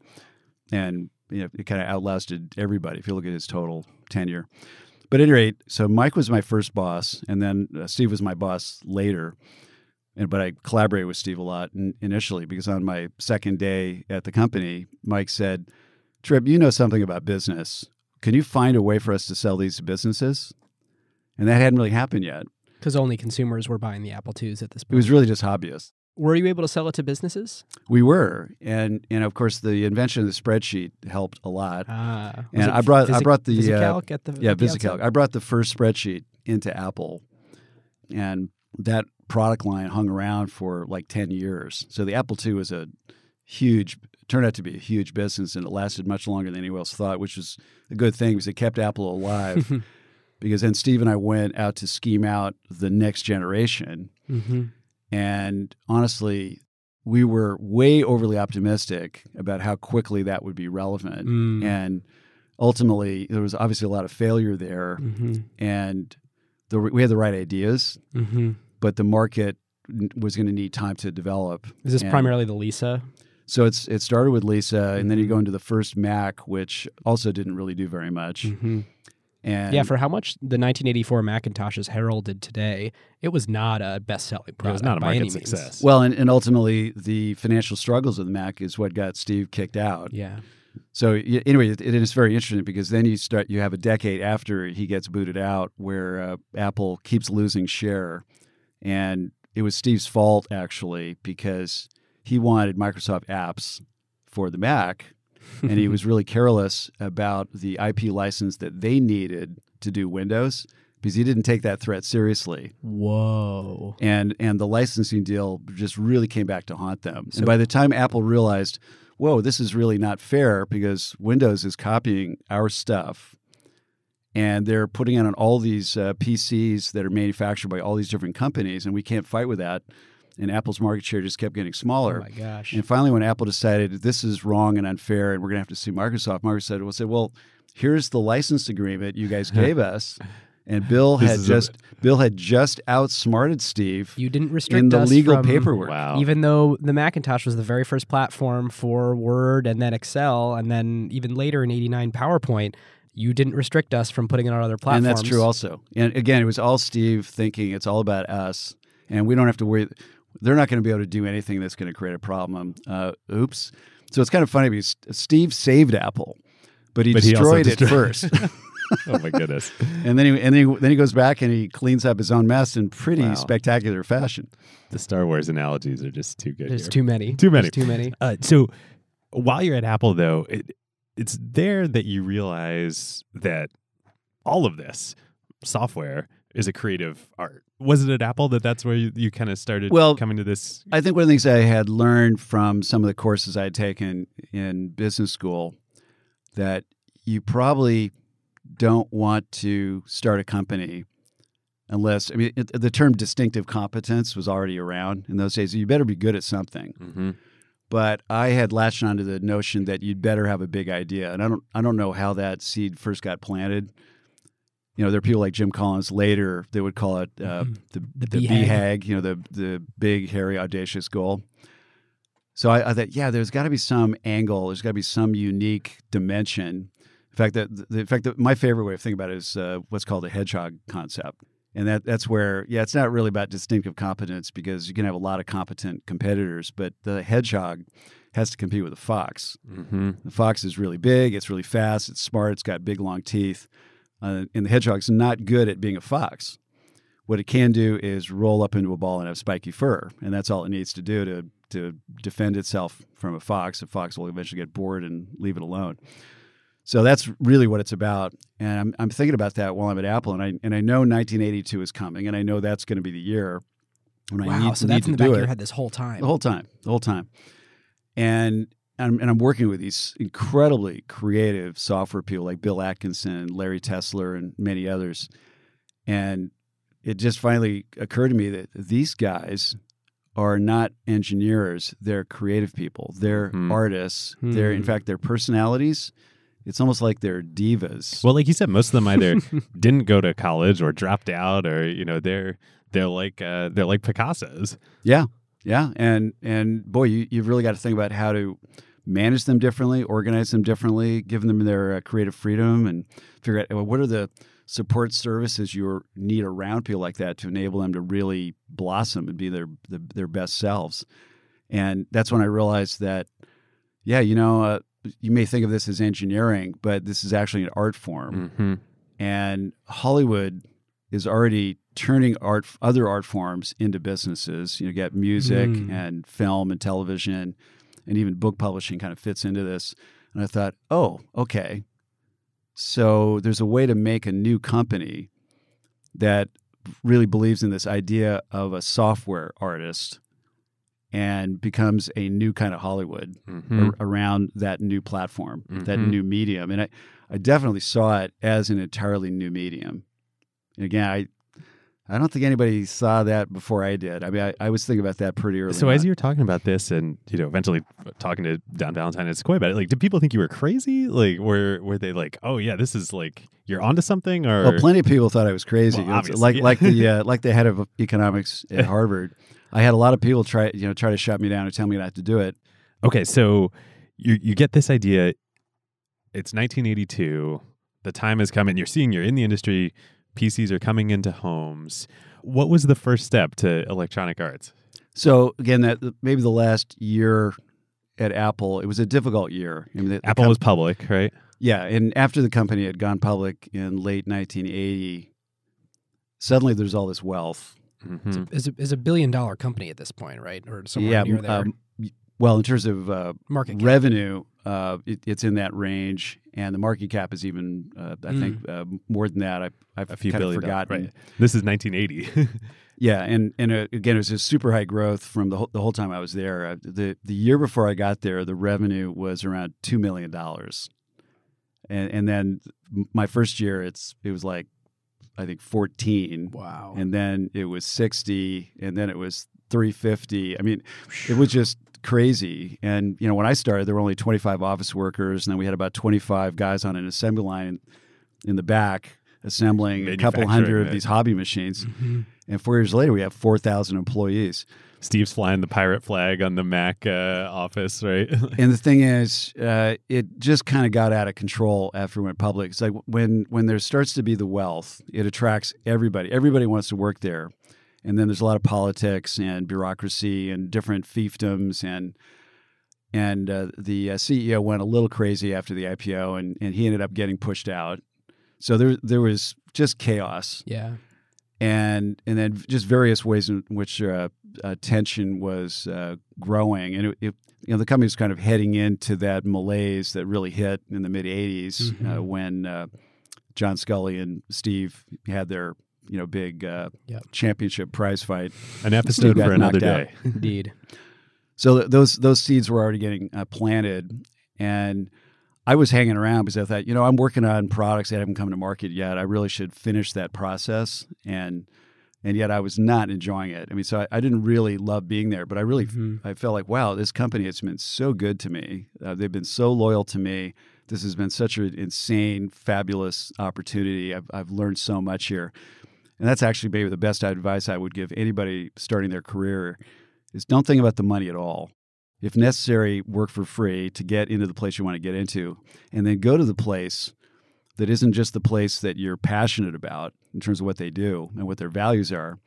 And you know, it kind of outlasted everybody if you look at his total tenure. But at any rate, so Mike was my first boss, and then uh, Steve was my boss later. And but I collaborated with Steve a lot in, initially because on my second day at the company, Mike said, "Trip, you know something about business. Can you find a way for us to sell these to businesses?" And that hadn't really happened yet. Because only consumers were buying the Apple IIs at this point. It was really just hobbyists. were you able to sell it to businesses? We were, and and of course the invention of the spreadsheet helped a lot. Ah, And I brought- I brought the, uh, VisiCalc at the Yeah, VisiCalc. I brought the first spreadsheet into Apple, and that product line hung around for like ten years. So the Apple II was a huge, turned out to be a huge business, and it lasted much longer than anyone else thought, which was a good thing because it kept Apple alive. (laughs) because then Steve and I went out to scheme out the next generation, Mhm. and honestly, we were way overly optimistic about how quickly that would be relevant, Mm. and ultimately there was obviously a lot of failure there Mhm. and the, we had the right ideas, Mhm. but the market was going to need time to develop. Is this And primarily the Lisa? So it's it started with Lisa, and then you go into the first Mac, which also didn't really do very much. Mhm. And Yeah, for how much the 1984 Macintosh is heralded today, it was not a best-selling product. it was not a market means. success. well, and, and ultimately the financial struggles of the Mac is what got Steve kicked out. Yeah. So anyway, it, it is very interesting because then you start you have a decade after he gets booted out where uh, Apple keeps losing share, and it was Steve's fault actually because he wanted Microsoft apps for the Mac, and he (laughs) was really careless about the IP license that they needed to do Windows because he didn't take that threat seriously Whoa. and and the licensing deal just really came back to haunt them. So- and by the time Apple realized, whoa, this is really not fair because Windows is copying our stuff, and they're putting it on all these uh, PCs that are manufactured by all these different companies, and we can't fight with that. And Apple's market share just kept getting smaller. Oh smaller. my gosh. And finally, when Apple decided this is wrong and unfair, and we're going to have to sue Microsoft, Microsoft said, "Well, said, well, here's the license agreement you guys gave (laughs) us, and Bill had is a- just Bill had just outsmarted Steve You didn't restrict in the us legal from- paperwork. Wow. Even though the Macintosh was the very first platform for Word and then Excel, and then even later in '89 PowerPoint, you didn't restrict us from putting it on other platforms. And that's true also. And again, it was all Steve thinking it's all about us, and we don't have to worry. They're not going to be able to do anything that's going to create a problem. Uh, oops. So it's kind of funny because Steve saved Apple, but he But he destroyed it first. (laughs) oh my goodness. and then he and then he, then he goes back and he cleans up his own mess in pretty Wow. spectacular fashion. The Star Wars analogies are just too good. There's here. too many. Too many. There's too many. Uh, so while you're at Apple, though, it, it's there that you realize that all of this software is a creative art. Was it at Apple that that's where you, you kind of started Well, coming to this? I think one of the things I had learned from some of the courses I had taken in business school that you probably don't want to start a company unless I mean it, the term distinctive competence was already around in those days. You better be good at something. Mm-hmm. But I had latched onto the notion that you'd better have a big idea, and I don't I don't know how that seed first got planted. You know, there are people like Jim Collins later they would call it uh, Mhm. the The the BHAG. BHAG, you know, the the big, hairy, audacious goal. So I, I thought, yeah, there's got to be some angle. There's got to be some unique dimension. In fact, that the, in fact, that my favorite way of thinking about it is uh, what's called the hedgehog concept, and that that's where, yeah, it's not really about distinctive competence because you can have a lot of competent competitors, but the hedgehog has to compete with the fox. Mm-hmm. The fox is really big, it's really fast, it's smart, it's got big long teeth, uh, and the hedgehog's not good at being a fox. What it can do is roll up into a ball and have spiky fur, and that's all it needs to do to to defend itself from a fox. A fox will eventually get bored and leave it alone. So that's really what it's about. And I'm, I'm thinking about that while I'm at Apple, and I and I know 1982 is coming, and I know that's going to be the year when I Wow. need, so need that's in the back of your head this whole time. the whole time, the whole time. And I'm, and I'm working with these incredibly creative software people like Bill Atkinson, Larry Tesler, and many others. And it just finally occurred to me that these guys are not engineers; they're creative people. They're Hmm. artists. They're in Hmm. fact their personalities. It's almost like they're divas. Well, like you said, most of them either (laughs) didn't go to college or dropped out, or you know, they're they're like uh, they're like Picasso's. Yeah, yeah, and and boy, you you've really got to think about how to manage them differently, organize them differently, give them their uh, creative freedom, and figure out well, what are the support services you need around people like that to enable them to really blossom and be their the, their best selves. And that's when I realized that, yeah, you know, uh, you may think of this as engineering, but this is actually an art form Mm-hmm. and Hollywood is already turning art other art forms into businesses. You know, get music Mm. and film and television, and even book publishing kind of fits into this. And I thought, oh, okay. So there's a way to make a new company that really believes in this idea of a software artist and becomes a new kind of Hollywood Mm-hmm. ar- around that new platform, that Mhm. new medium. And I, I definitely saw it as an entirely new medium. And again, I I don't think anybody saw that before I did. I mean, I, I was thinking about that pretty early. So as you were talking about this, and you know, eventually talking to Don Valentine and Sequoia about it, like, did people think you were crazy? Like, were were they like, oh yeah, this is like you're onto something, or well, plenty of people thought I was crazy. Well, like like the (laughs) uh, like the head of economics at (laughs) Harvard. I had a lot of people try you know try to shut me down or tell me not to do it. Okay, so you you get this idea. It's 1982. The time has come, and you're seeing you're in the industry. PCs are coming into homes. What was the first step to Electronic Arts? So again, that maybe the last year at Apple, it was a difficult year. I mean, the- the Apple com- was public, right? Yeah, and after the company had gone public in late 1980, suddenly there's all this wealth. Mhm. Is a, is a billion dollar company at this point, right? Or somewhere yeah, near there. um, well, in terms of uh, Market cap. revenue, uh, it, it's in that range, and the market cap is even, uh, I Mm. think, uh, more than that. I, I've A few kind of billion dollars, forgotten. right? This is 1980. (laughs) Yeah, and and uh, again, it was just super high growth from the whole, the whole time I was there. Uh, the The year before I got there, the revenue was around two million dollars, and and then my first year, it's it was like I think fourteen, wow. and then it was sixty, and then it was three fifty. I mean, it was just crazy. And you know, when I started, there were only twenty five office workers, and then we had about twenty five guys on an assembly line in the back assembling a couple hundred of these hobby machines. Mhm. And four years later, we have 4,000 employees. Steve's flying the pirate flag on the Mac uh, office, right? (laughs) and the thing is, uh, it just kind of got out of control after it went public. It's like when when there starts to be the wealth, it attracts everybody. Everybody wants to work there, and then there's a lot of politics and bureaucracy and different fiefdoms and and uh, the uh, CEO went a little crazy after the IPO, and and he ended up getting pushed out. So there there was just chaos Yeah. and and then just various ways in which uh, uh, tension was uh, growing, and it, it, you know the company was kind of heading into that malaise that really hit in the mid '80s uh, Mhm. when uh, John Sculley and Steve had their you know big uh, Yep. championship prize fight. An episode for another knocked out. day. (laughs) Indeed. So th- those those seeds were already getting uh, planted, and I was hanging around because I thought, you know, I'm working on products that haven't come to market yet. I really should finish that process, and and yet I was not enjoying it. I mean, so I, I didn't really love being there, but I really Mhm. I felt like, wow, this company has been so good to me. Uh, they've been so loyal to me. This has been such an insane, fabulous opportunity. I've I've learned so much here, and that's actually maybe the best advice I would give anybody starting their career is don't think about the money at all. If necessary, work for free to get into the place you want to get into, and then go to the place that isn't just the place that you're passionate about in terms of what they do and what their values are,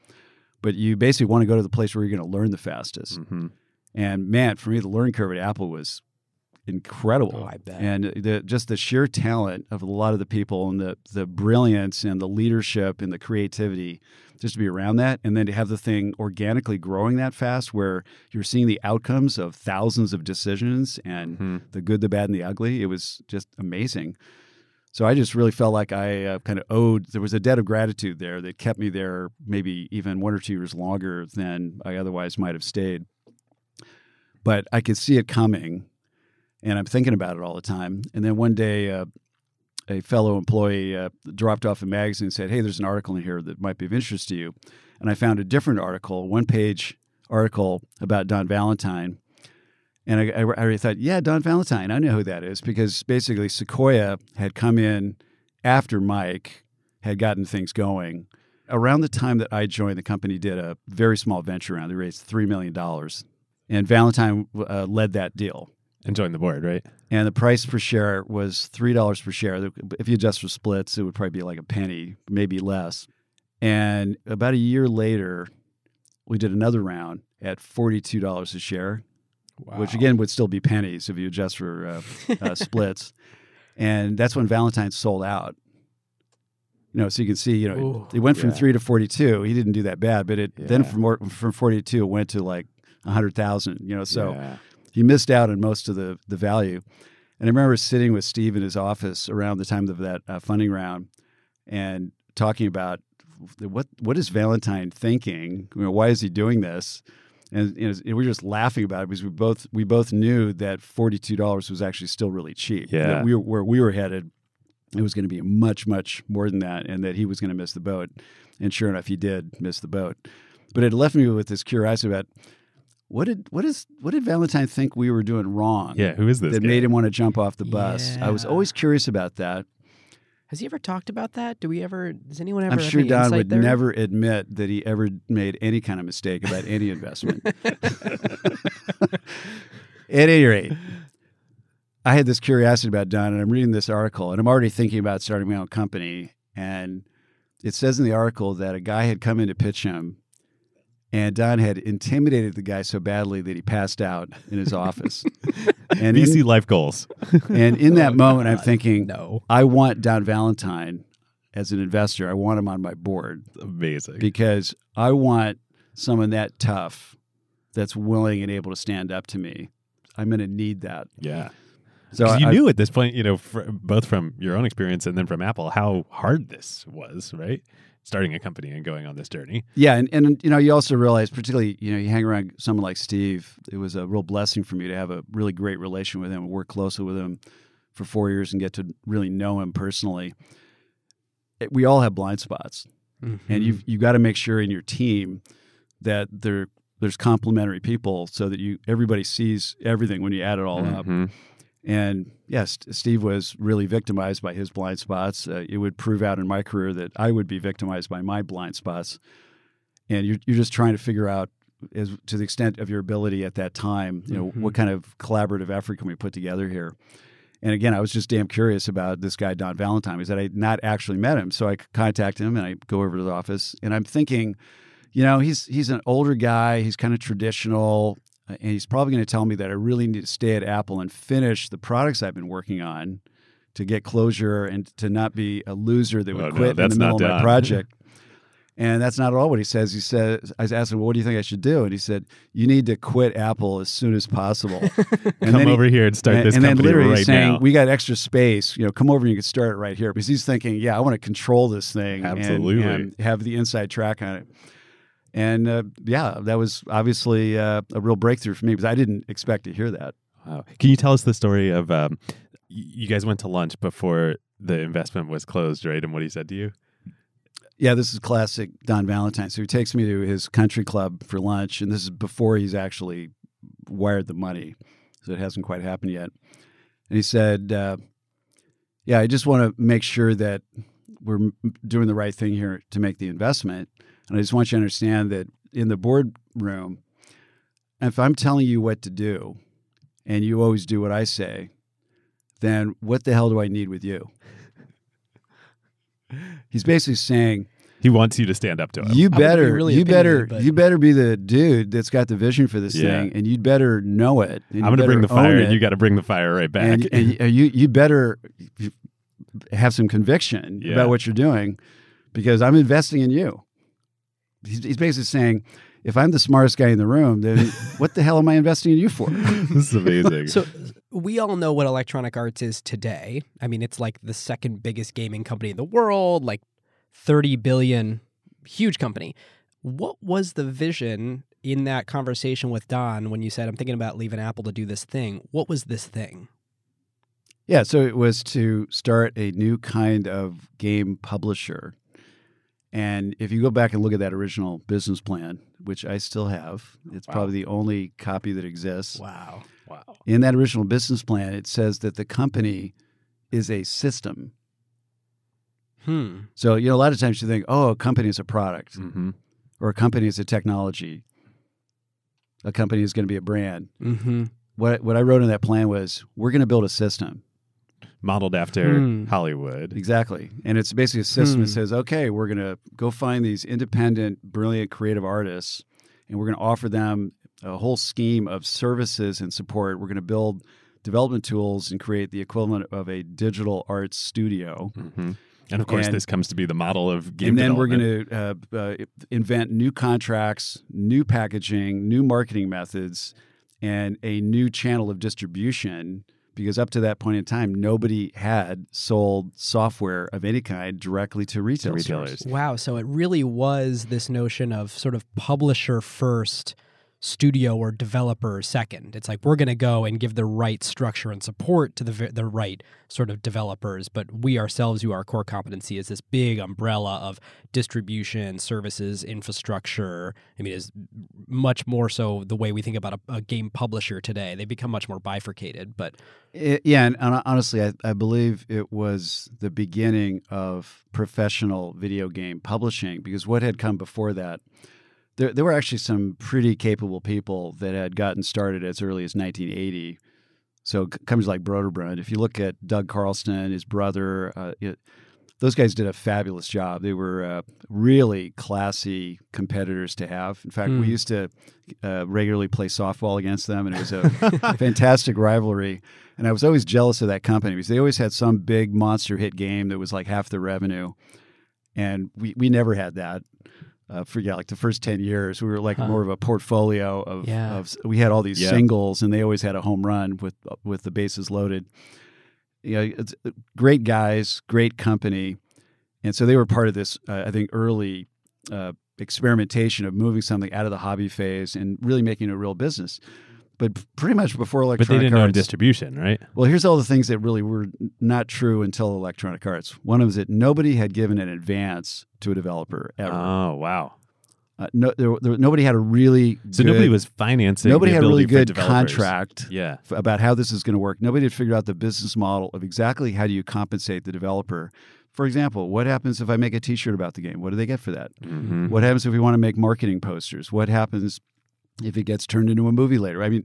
but you basically want to go to the place where you're going to learn the fastest. hmm And man, for me, the learning curve at Apple was incredible. Oh, I bet. And the just the sheer talent of a lot of the people and the the brilliance and the leadership and the creativity just to be around that and then to have the thing organically growing that fast where you're seeing the outcomes of thousands of decisions and hmm the good, the bad, and the ugly. It was just amazing. So I just really felt like I uh, kind of owed. There was a debt of gratitude there that kept me there, maybe even one or two years longer than I otherwise might have stayed. But I could see it coming, and I'm thinking about it all the time. And then one day, uh, a fellow employee uh, dropped off a magazine and said, "Hey, there's an article in here that might be of interest to you." And I found a different article, one-page article about Don Valentine. And I, I, I thought, yeah, Don Valentine, I know who that is because basically Sequoia had come in after Mike had gotten things going. Around the time that I joined, the company did a very small venture round. They raised $3 million. And Valentine uh, led that deal. And join the board, right? And the price per share was $3 per share. If you adjust for splits, it would probably be like a penny, maybe less. And about a year later, we did another round at $42 a share which again would still be pennies if you adjust for uh, uh, (laughs) splits. And that's when Valentine sold out. You know, so you can see, you know, Ooh, it went from yeah. three to forty-two. He didn't do that bad, but it then from from forty-two it went to like a hundred thousand. You know, so Yeah. He missed out on most of the the value. And I remember sitting with Steve in his office around the time of that uh, funding round and talking about what what is Valentine thinking? You know, why is he doing this? And you know, we were just laughing about it because we both we both knew that forty two dollars was actually still really cheap. Yeah. We were, where we were headed, it was going to be much much more than that, and that he was going to miss the boat. And sure enough, he did miss the boat. But it left me with this curiosity about what did what is what did Valentine think we were doing wrong? Yeah. Who is this? that guy? made him want to jump off the bus. I was always curious about that. Has he ever talked about that? Do we ever? Does anyone ever? I'm sure Don would there? never admit that he ever made any kind of mistake about any investment. (laughs) (laughs) At any rate, I had this curiosity about Don, and I'm reading this article, and I'm already thinking about starting my own company. And it says in the article that a guy had come in to pitch him, and Don had intimidated the guy so badly that he passed out in his office. (laughs) and, VC in, life goals. and in that (laughs) Oh, moment, I'm thinking, No. I want Don Valentine as an investor. I want him on my board Amazing. because I want someone that tough that's willing and able to stand up to me. I'm going to need that. yeah. So 'Cause you I- knew at this point, you know, fr- both from your own experience and then from Apple, how hard this was, right? Starting a company and going on this journey. yeah, and, and you know, you also realize, particularly, you know, you hang around someone like Steve. It was a real blessing for me to have a really great relation with him work closely with him for four years and get to really know him personally. It- we all have blind spots, and Mhm. you've you got to make sure in your team that there there's complementary people so that you everybody sees everything when you add it all up. And yes, Steve was really victimized by his blind spots. Uh, it would prove out in my career that I would be victimized by my blind spots. And you're, you're just trying to figure out, as to the extent of your ability at that time, you know, Mhm. what kind of collaborative effort can we put together here? And again, I was just damn curious about this guy, Don Valentine, because I had not actually met him. So I contact him and I go over to the office and I'm thinking, you know, he's he's an older guy. He's kind of traditional, Uh, and he's probably going to tell me that I really need to stay at Apple and finish the products I've been working on to get closure and to not be a loser that would Oh, no, quit in the middle not of my project. And that's not at all what he says. He says, I asked him, well, what do you think I should do? And he said, you need to quit Apple as soon as possible. (laughs) and Come then he- over here and start and, this and then company literally right he's saying, now. we got extra space. You know, come over and you can start it right here. Because he's thinking, yeah, I want to control this thing and- Absolutely. and, have the inside track on it. And uh, yeah, that was obviously uh, a real breakthrough for me because I didn't expect to hear that. Wow. Can you tell us the story of um, you guys went to lunch before the investment was closed, right? And what he said to you? Yeah, this is classic Don Valentine. So he takes me to his country club for lunch, and this is before he's actually wired the money. So it hasn't quite happened yet. And he said, uh, Yeah, I just want to make sure that we're doing the right thing here to make the investment. And I just want you to understand that in the boardroom, if I'm telling you what to do and you always do what I say, then what the hell do I need with you? He's basically saying, He wants you to stand up to him. you I wouldn't be better, really you better, but- you better be the dude that's got the vision for this Yeah. thing, and you'd better know it. I'm going to bring the fire, it, and you got to bring the fire right back. and, and y- you you better have some conviction Yeah. about what you're doing, because I'm investing in you. He's, he's basically saying, if I'm the smartest guy in the room, then (laughs) what the hell am I investing in you for? this is amazing. So we all know what Electronic Arts is today. I mean, it's like the second biggest gaming company in the world, like 30 billion, huge company. What was the vision in that conversation with Don when you said, I'm thinking about leaving Apple to do this thing? What was this thing? Yeah, so it was to start a new kind of game publisher. And if you go back and look at that original business plan, which I still have, it's Wow. probably the only copy that exists. Wow. wow. In that original business plan, it says that the company is a system. Hmm. So, you know, a lot of times you think, oh, a company is a product hmm or a company is a technology. A company is going to be a brand. Mm-hmm. What, what I wrote in that plan was we're going to build a system. Modeled after Hmm. Hollywood. Exactly. And it's basically a system that Hmm. says, okay, we're going to go find these independent, brilliant, creative artists, and we're going to offer them a whole scheme of services and support. We're going to build development tools and create the equivalent of a digital arts studio. hmm And of course, And- this comes to be the model of game and then we're going to uh, uh, invent new contracts, new packaging, new marketing methods, and a new channel of distribution. Because up to that point in time, nobody had sold software of any kind directly to retail retailers. Wow. So it really was this notion of sort of publisher first, studio or developer second. It's like we're going to go and give the right structure and support to the the right sort of developers, but we ourselves, who our core competency is this big umbrella of distribution, services, infrastructure. I mean, is much more so the way we think about a, a game publisher today. They become much more bifurcated, but It- yeah, and, and honestly, I, I believe it was the beginning of professional video game publishing because what had come before that, there, there were actually some pretty capable people that had gotten started as early as 1980. So companies like Broderbund, if you look at Doug Carlston, his brother, uh, it, those guys did a fabulous job. They were uh, really classy competitors to have. In fact, Hmm. we used to uh, regularly play softball against them, and it was a (laughs) fantastic rivalry. And I was always jealous of that company because they always had some big monster hit game that was like half the revenue, and we we never had that. Uh, for yeah, like the first ten years, we were like Huh. more of a portfolio of, Yeah. of. We had all these Yeah. singles, and they always had a home run with with the bases loaded. You know, it's uh, great guys, great company, and so they were part of this. Uh, I think early uh, experimentation of moving something out of the hobby phase and really making it a real business. But pretty much before electronic. but they didn't own arts, distribution, right? well, here's all the things that really were not true until Electronic Arts. One of them is that nobody had given an advance to a developer ever. Oh, wow. uh, no, there, there, nobody had a really So good- nobody was financing. nobody had a really good contract Yeah. f- about how this is going to work. Nobody had figured out the business model of exactly how do you compensate the developer. For example, what happens if I make a T-shirt about the game? What do they get for that? Mhm. What happens if we want to make marketing posters? What happens if it gets turned into a movie later? I mean,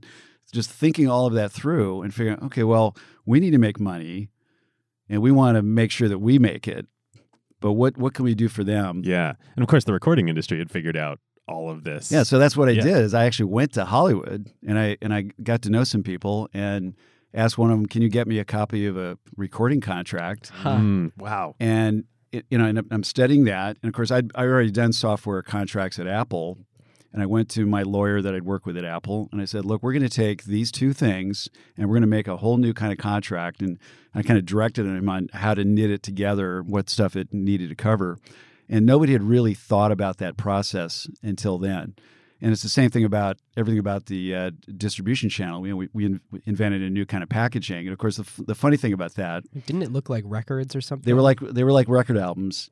just thinking all of that through and figuring, okay, well, we need to make money, and we want to make sure that we make it. But what what can we do for them? Yeah. And of course, the recording industry had figured out all of this. Yeah, so that's what I Yeah. did. Is I actually went to Hollywood and I and I got to know some people and asked one of them, "Can you get me a copy of a recording contract?" Mm, wow. And it, you know, and I'm studying that, and of course, I'd I already done software contracts at Apple, and I went to my lawyer that I'd worked with at Apple, and I said, "Look, we're going to take these two things, and we're going to make a whole new kind of contract." And I kind of directed him on how to knit it together, what stuff it needed to cover, and nobody had really thought about that process until then. And it's the same thing about everything about the uh, distribution channel. You know, we, we in- invented a new kind of packaging, and of course, the, f- the funny thing about that Didn't it look like records or something? they were like they were like record albums,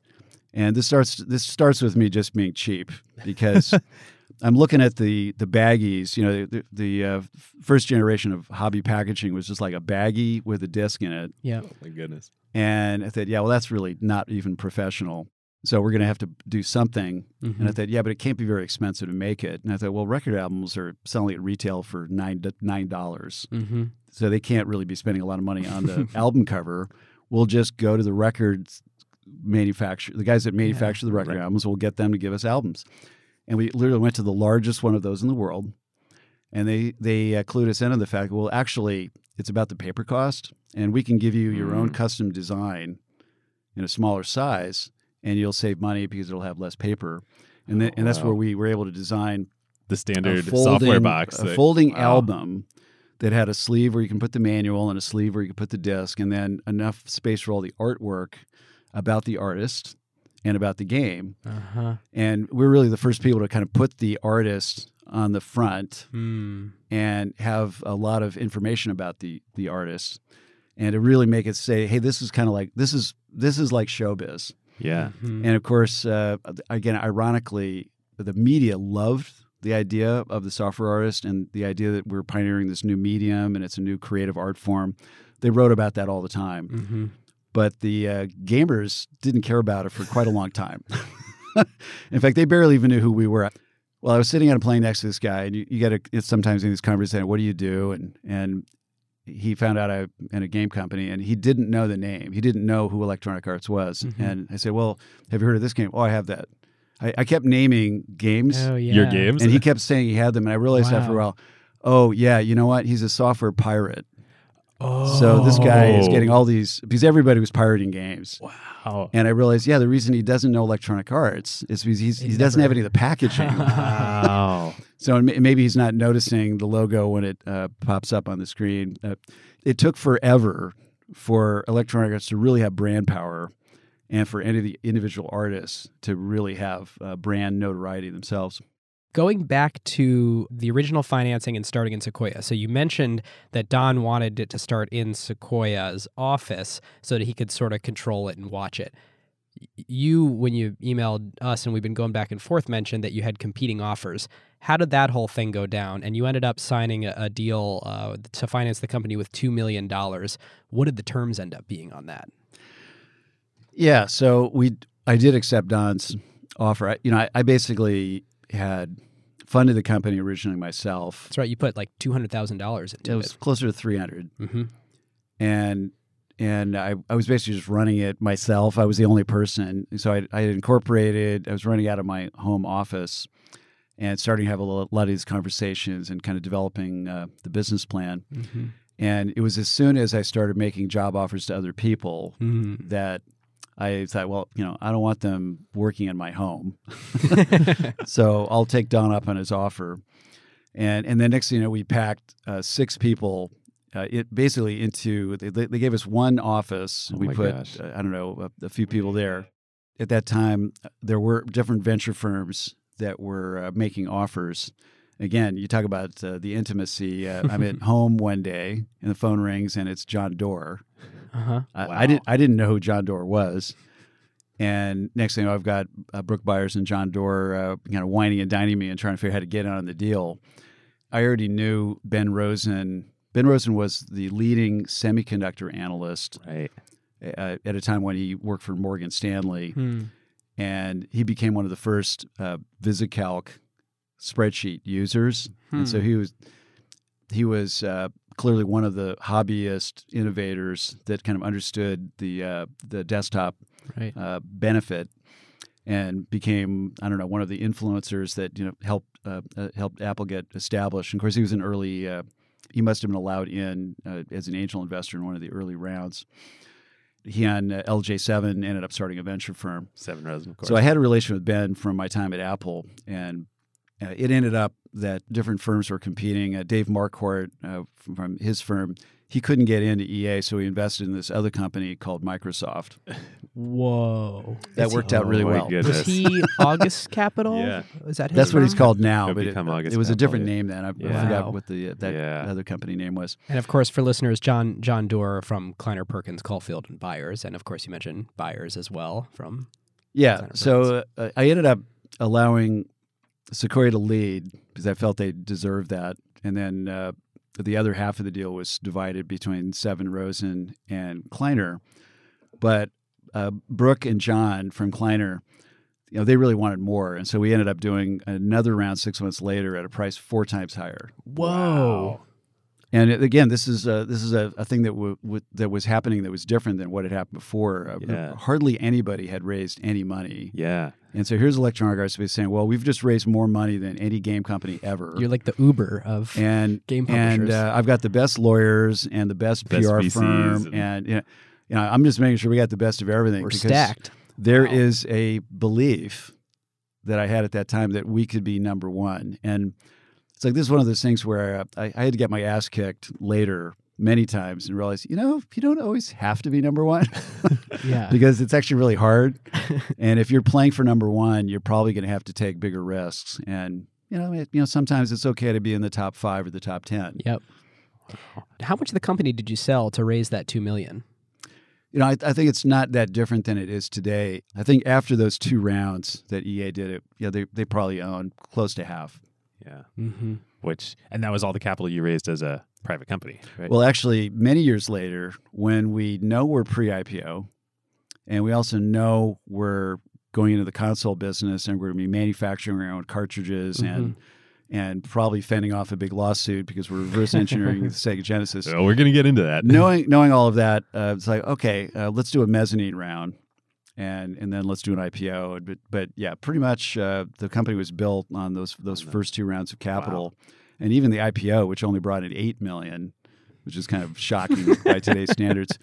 and this starts this starts with me just being cheap because (laughs) I'm looking at the the baggies. You know, the, the uh, first generation of hobby packaging was just like a baggie with a disc in it, yeah. Oh my goodness. and I thought, yeah, well, that's really not even professional. So we're going to have to do something. Mhm. And I thought, yeah, but it can't be very expensive to make it. And I thought, well, record albums are selling at retail for nine nine dollars Mm-hmm. so they can't really be spending a lot of money on the (laughs) album cover. We'll just go to the records manufacturer, the guys that manufacture the record right. albums. We'll get them to give us albums, and we literally went to the largest one of those in the world, and they they uh, clued us in on the fact, well, actually, it's about the paper cost, and we can give you your own Mm. custom design in a smaller size, and you'll save money because it'll have less paper, and then, Oh, and that's wow. where we were able to design The standard folding, software box. a that- folding wow. album that had a sleeve where you can put the manual and a sleeve where you can put the disc, and then enough space for all the artwork about the artist and about the game. Uh-huh. And we're really the first people to kind of put the artist on the front Mm. and have a lot of information about the the artist, and to really make it say, "Hey, this is kind of like this is this is like showbiz." Yeah. Mhm. And of course, uh, again, ironically, the media loved the idea of the software artist and the idea that we're pioneering this new medium and it's a new creative art form. They wrote about that all the time. Mhm. But the uh, gamers didn't care about it for quite a long time. (laughs) in fact, they barely even knew who we were. Well, I was sitting on a plane next to this guy, and you, you get a, it's sometimes in these conversations, what do you do? And and he found out I in a game company, and he didn't know the name. He didn't know who Electronic Arts was. Mhm. And I said, "Well, have you heard of this game? Oh, I have that." I, I kept naming games, Oh yeah. Your games? and he kept saying he had them, and I realized after a while, oh yeah, you know what? He's a software pirate. Oh. So this guy is Oh. getting all these because everybody was pirating games. Wow. And I realized, yeah, the reason he doesn't know Electronic Arts is because he's, he He's doesn't never- have any of the packaging. Wow. (laughs) (laughs) so maybe he's not noticing the logo when it uh, pops up on the screen. Uh, it took forever for Electronic Arts to really have brand power and for any of the individual artists to really have uh, brand notoriety themselves. Going back to the original financing and starting in Sequoia. So you mentioned that Don wanted it to start in Sequoia's office so that he could sort of control it and watch it. You, when you emailed us and we've been going back and forth, mentioned that you had competing offers. How did that whole thing go down? And you ended up signing a, a deal uh, to finance the company with $2 million. What did the terms end up being on that? Yeah, so we I did accept Don's offer. I, you know, I, I basically had funded the company originally myself. That's right. You put like $200,000 into It it. was closer to 300 hmm and and I, I was basically just running it myself. I was the only person. So I, I incorporated, I was running out of my home office and starting to have a lot of these conversations and kind of developing uh, the business plan. hmm And it was as soon as I started making job offers to other people hmm that I thought, well, you know, I don't want them working in my home. (laughs) so I'll take Don up on his offer. And and then next thing you know, we packed uh, six people. Uh, it basically into they, they gave us one office. Oh we put uh, I don't know a, a few people there. At that time, uh, there were different venture firms that were uh, making offers. Again, you talk about uh, the intimacy. Uh, I'm at (laughs) home one day, and the phone rings, and it's John Doerr. Uh-huh. I, Wow. I didn't I didn't know who John Doerr was, And next thing you know, I've got uh, Brooke Byers and John Doerr uh, kind of wining and dining me and trying to figure out how to get on the deal. I already knew Ben Rosen. Ben Rosen was the leading semiconductor analyst Right. uh, at a time when he worked for Morgan Stanley, Hmm. and he became one of the first uh, VisiCalc spreadsheet users. And so Hmm. he was he was uh, clearly one of the hobbyist innovators that kind of understood the uh, the desktop Right. uh, benefit and became I don't know one of the influencers that you know helped uh, uh, helped Apple get established. And of course, he was an early. Uh, he must have been allowed in uh, as an angel investor in one of the early rounds. He and uh, L.J. Sevin ended up starting a venture firm. Sevin Rosen, of course. So I had a relation with Ben from my time at Apple, and uh, it ended up that different firms were competing. Uh, Dave Marquardt uh, from, from his firm, he couldn't get into EA, so he invested in this other company called Microsoft. Whoa. That Is he- worked out really Oh, well. goodness. Was he August (laughs) Capital? Yeah. Is that his That's what he's called now, Could but it, August it was a different yeah. name then. I, I forgot Wow. what the uh, that Yeah. other company name was. And of course, for listeners, John John Doerr from Kleiner Perkins, Caufield, and Byers, and of course, you mentioned Byers as well from. Yeah. So uh, I ended up allowing Sequoia to lead because I felt they deserved that, and then uh, the other half of the deal was divided between Sevin Rosen and Kleiner. But uh, Brooke and John from Kleiner, you know, they really wanted more, and so we ended up doing another round six months later at a price four times higher. Whoa. And again, this is a, this is a, a thing that w- w- that was happening that was different than what had happened before. Uh, Hardly anybody had raised any money, Yeah. and so here's Electronic Arts basically saying, "Well, we've just raised more money than any game company ever." You're like the Uber of and game and publishers. uh, I've got the best lawyers and the best, Best PR VCs firm, and- and you know, you know, I'm just making sure we got the best of everything. We're because stacked. There Wow. is a belief that I had at that time that we could be number one, and it's like this is one of those things where I, I had to get my ass kicked later many times and realize, you know, you don't always have to be number one (laughs) Yeah. (laughs) because it's actually really hard. and if you're playing for number one, you're probably going to have to take bigger risks. And you know, it, you know, sometimes it's okay to be in the top five or the top ten. Yep. How much of the company did you sell to raise that two million? You know, I, I think it's not that different than it is today. I think after those two rounds that EA did it, yeah, they they probably own close to half. Yeah. Mm-hmm. Which and that was all the capital you raised as a private company, right? Well, actually, many years later, when we know we're pre-IPO, and we also know we're going into the console business and we're going to be manufacturing our own cartridges and and probably fending off a big lawsuit because we're reverse engineering (laughs) the Sega Genesis. so we're gonna get into that. knowing knowing all of that, uh, it's like okay, uh, let's do a mezzanine round, and and then let's do an IPO. But but yeah, pretty much uh, the company was built on those those On first two rounds of capital, and even the IPO, which only brought in eight million, which is kind of shocking (laughs) by today's standards.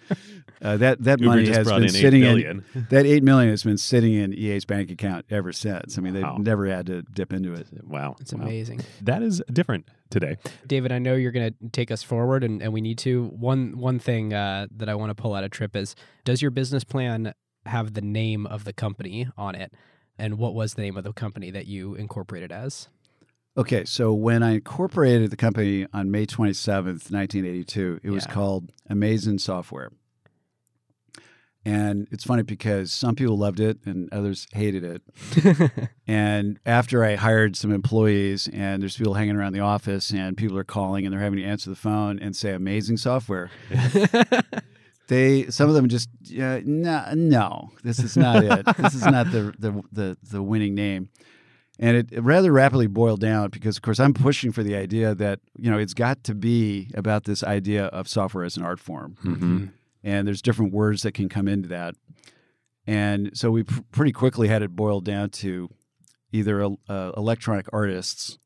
Uh, that that Uber money has been in eight sitting in (laughs) that eight million has been sitting in EA's bank account ever since. I mean, they've Wow. never had to dip into it. Wow. It's Wow. amazing. That is different today. David, I know you're going to take us forward, and, and we need to. One one thing uh, that I want to pull out of Trip is: Does your business plan have the name of the company on it? And what was the name of the company that you incorporated as? Okay, so when I incorporated the company on May 27th, 1982, it was called Amazing Software. And it's funny because some people loved it and others hated it. (laughs) And after I hired some employees and there's people hanging around the office and people are calling and they're having to answer the phone and say amazing software, (laughs) they some of them just uh, no no this is not it. (laughs) This is not the the the, the winning name. And it, it rather rapidly boiled down because of course i'm pushing for the idea that you know it's got to be about this idea of software as an art form. Mhm. and there's different words that can come into that. And so we pr- pretty quickly had it boiled down to either uh, electronic artists.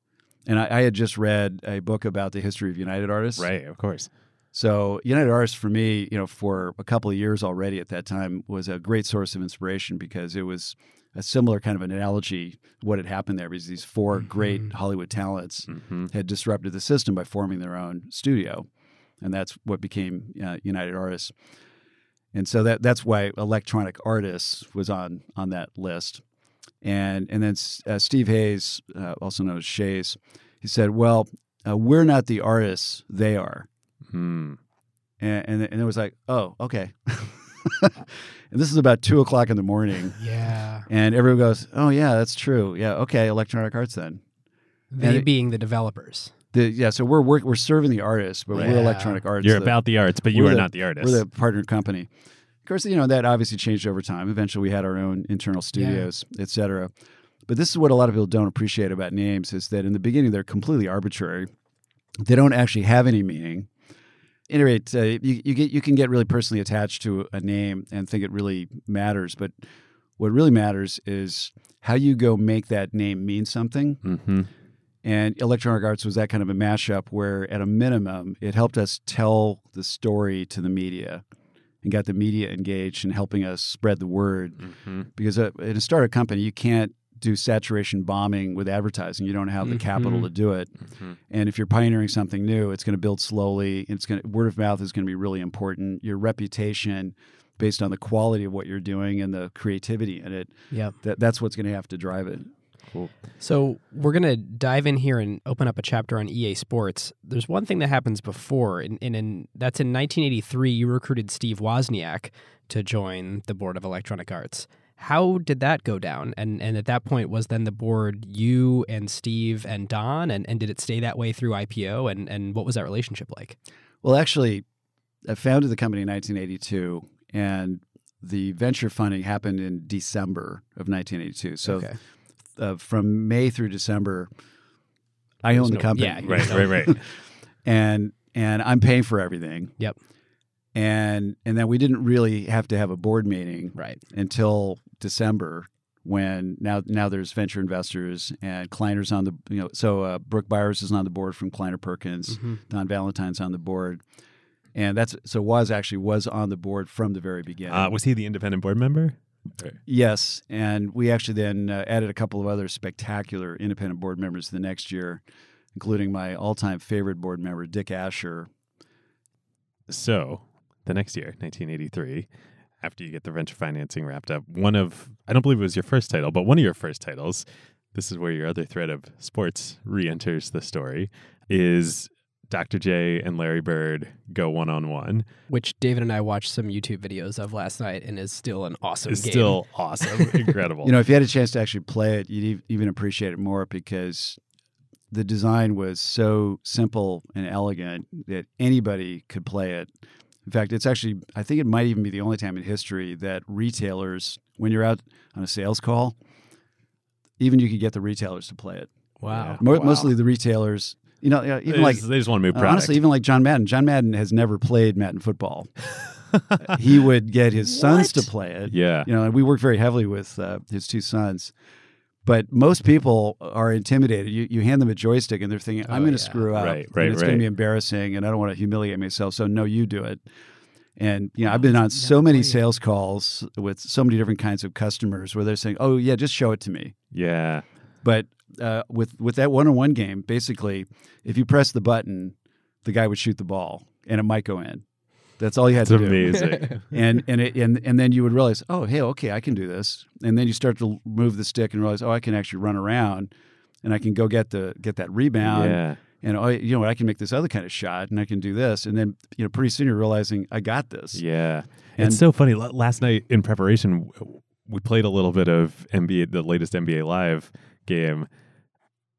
And I, I had just read a book about the history of united artists. Right, of course. So United Artists for me, you know, for a couple of years already at that time was a great source of inspiration because it was a similar kind of an analogy what had happened there because these 4 great Mhm. Hollywood talents hmm had disrupted the system by forming their own studio, and that's what became uh, United Artists. And so that that's why Electronic Artists was on on that list, and and then uh, Steve Hayes, uh, also known as Shays, he said, "Well, uh, we're not the artists; they are." Hmm. and and, and it was like, oh, okay. and (laughs) this is about two o'clock in the morning. (laughs) Yeah. And everyone goes, "Oh yeah, that's true. Yeah, okay, Electronic Arts then." They And it- being the developers. The, yeah, so we're, we're we're serving the artists, but Yeah. we're Electronic Arts. You're the- about the arts, but you we're the- not the artist. We're the partner company. Of course, you know that obviously changed over time. Eventually, we had our own internal studios, et cetera. But this is what a lot of people don't appreciate about names: is that in the beginning they're completely arbitrary. They don't actually have any meaning. Any rate, uh, you, you get you can get really personally attached to a name and think it really matters. But what really matters is how you go make that name mean something. hmm And Electronic Arts was that kind of a mashup where, at a minimum, it helped us tell the story to the media and got the media engaged in helping us spread the word. hmm Because uh, in a startup company, you can't do saturation bombing with advertising. You don't have the capital Mhm. to do it. hmm And if you're pioneering something new, it's going to build slowly. It's going to, word of mouth is going to be really important. Your reputation, based on the quality of what you're doing and the creativity in it, Yep. that, that's what's going to have to drive it. Cool. So we're gonna dive in here and open up a chapter on EA Sports. There's one thing that happens before, and, and in, that's in 1983. You recruited Steve Wozniak to join the board of Electronic Arts. How did that go down? And and at that point, was then the board you and Steve and Don, and, and did it stay that way through IPO? And and what was that relationship like? Well, actually, I founded the company in 1982, and the venture funding happened in December of 1982. So okay. uh, from May through December, I There's own the company. yeah, Right, right, right. (laughs) and and I'm paying for everything. Yep. And and then we didn't really have to have a board meeting Right. until December when now now there's venture investors and Kleiner's on the you know so uh, Brook Byers is on the board from Kleiner Perkins. Mhm. Don Valentine's on the board. And that's so was actually was on the board from the very beginning. Uh, was he the independent board member? yes, and we actually then uh, added a couple of other spectacular independent board members the next year, including my all-time favorite board member Dick Asher. So the next year, 1983, after you get the venture financing wrapped up, one of I don't believe it was your first title, but one of your first titles. This is where your other thread of sports re-enters the story. Is Dr. J and Larry Bird go one on one? Which David and I watched some YouTube videos of last night, and is still an awesome Is game. still (laughs) awesome, incredible. (laughs) You know, if you had a chance to actually play it, you'd even appreciate it more because the design was so simple and elegant that anybody could play it. In fact, it's actually, I think it might even be the only time in history that retailers, when you're out on a sales call, even you could get the retailers to play it. wow. Mo- Wow. Mostly the retailers, you know, yeah, They even like, just- they just want to move uh, product. honestly, even like John Madden. John Madden has never played Madden football. (laughs) he would get his sons to play it yeah, you know, and we work very heavily with uh, his two sons. But most people are intimidated. You, you hand them a joystick and they're thinking, I'm Oh, going to yeah. screw up. Right, and right, it's going to be embarrassing and I don't want to humiliate myself. So, no, you do it. And, you know, I've been on never so many played. sales calls with so many different kinds of customers where they're saying, oh, yeah, just show it to me. yeah. But uh, with, with that one on one game, basically, if you press the button, the guy would shoot the ball and it might go in. That's all you had It's to do It's amazing. (laughs) and and it, and and then you would realize, oh, hey, okay, I can do this. And then you start to move the stick and realize, oh, I can actually run around, and I can go get the get that rebound, yeah. and oh, you know what, I can make this other kind of shot, and I can do this, and then you know, pretty soon you're realizing I got this. Yeah. And- it's so funny. L- Last night in preparation, we played a little bit of NBA, the latest NBA Live game.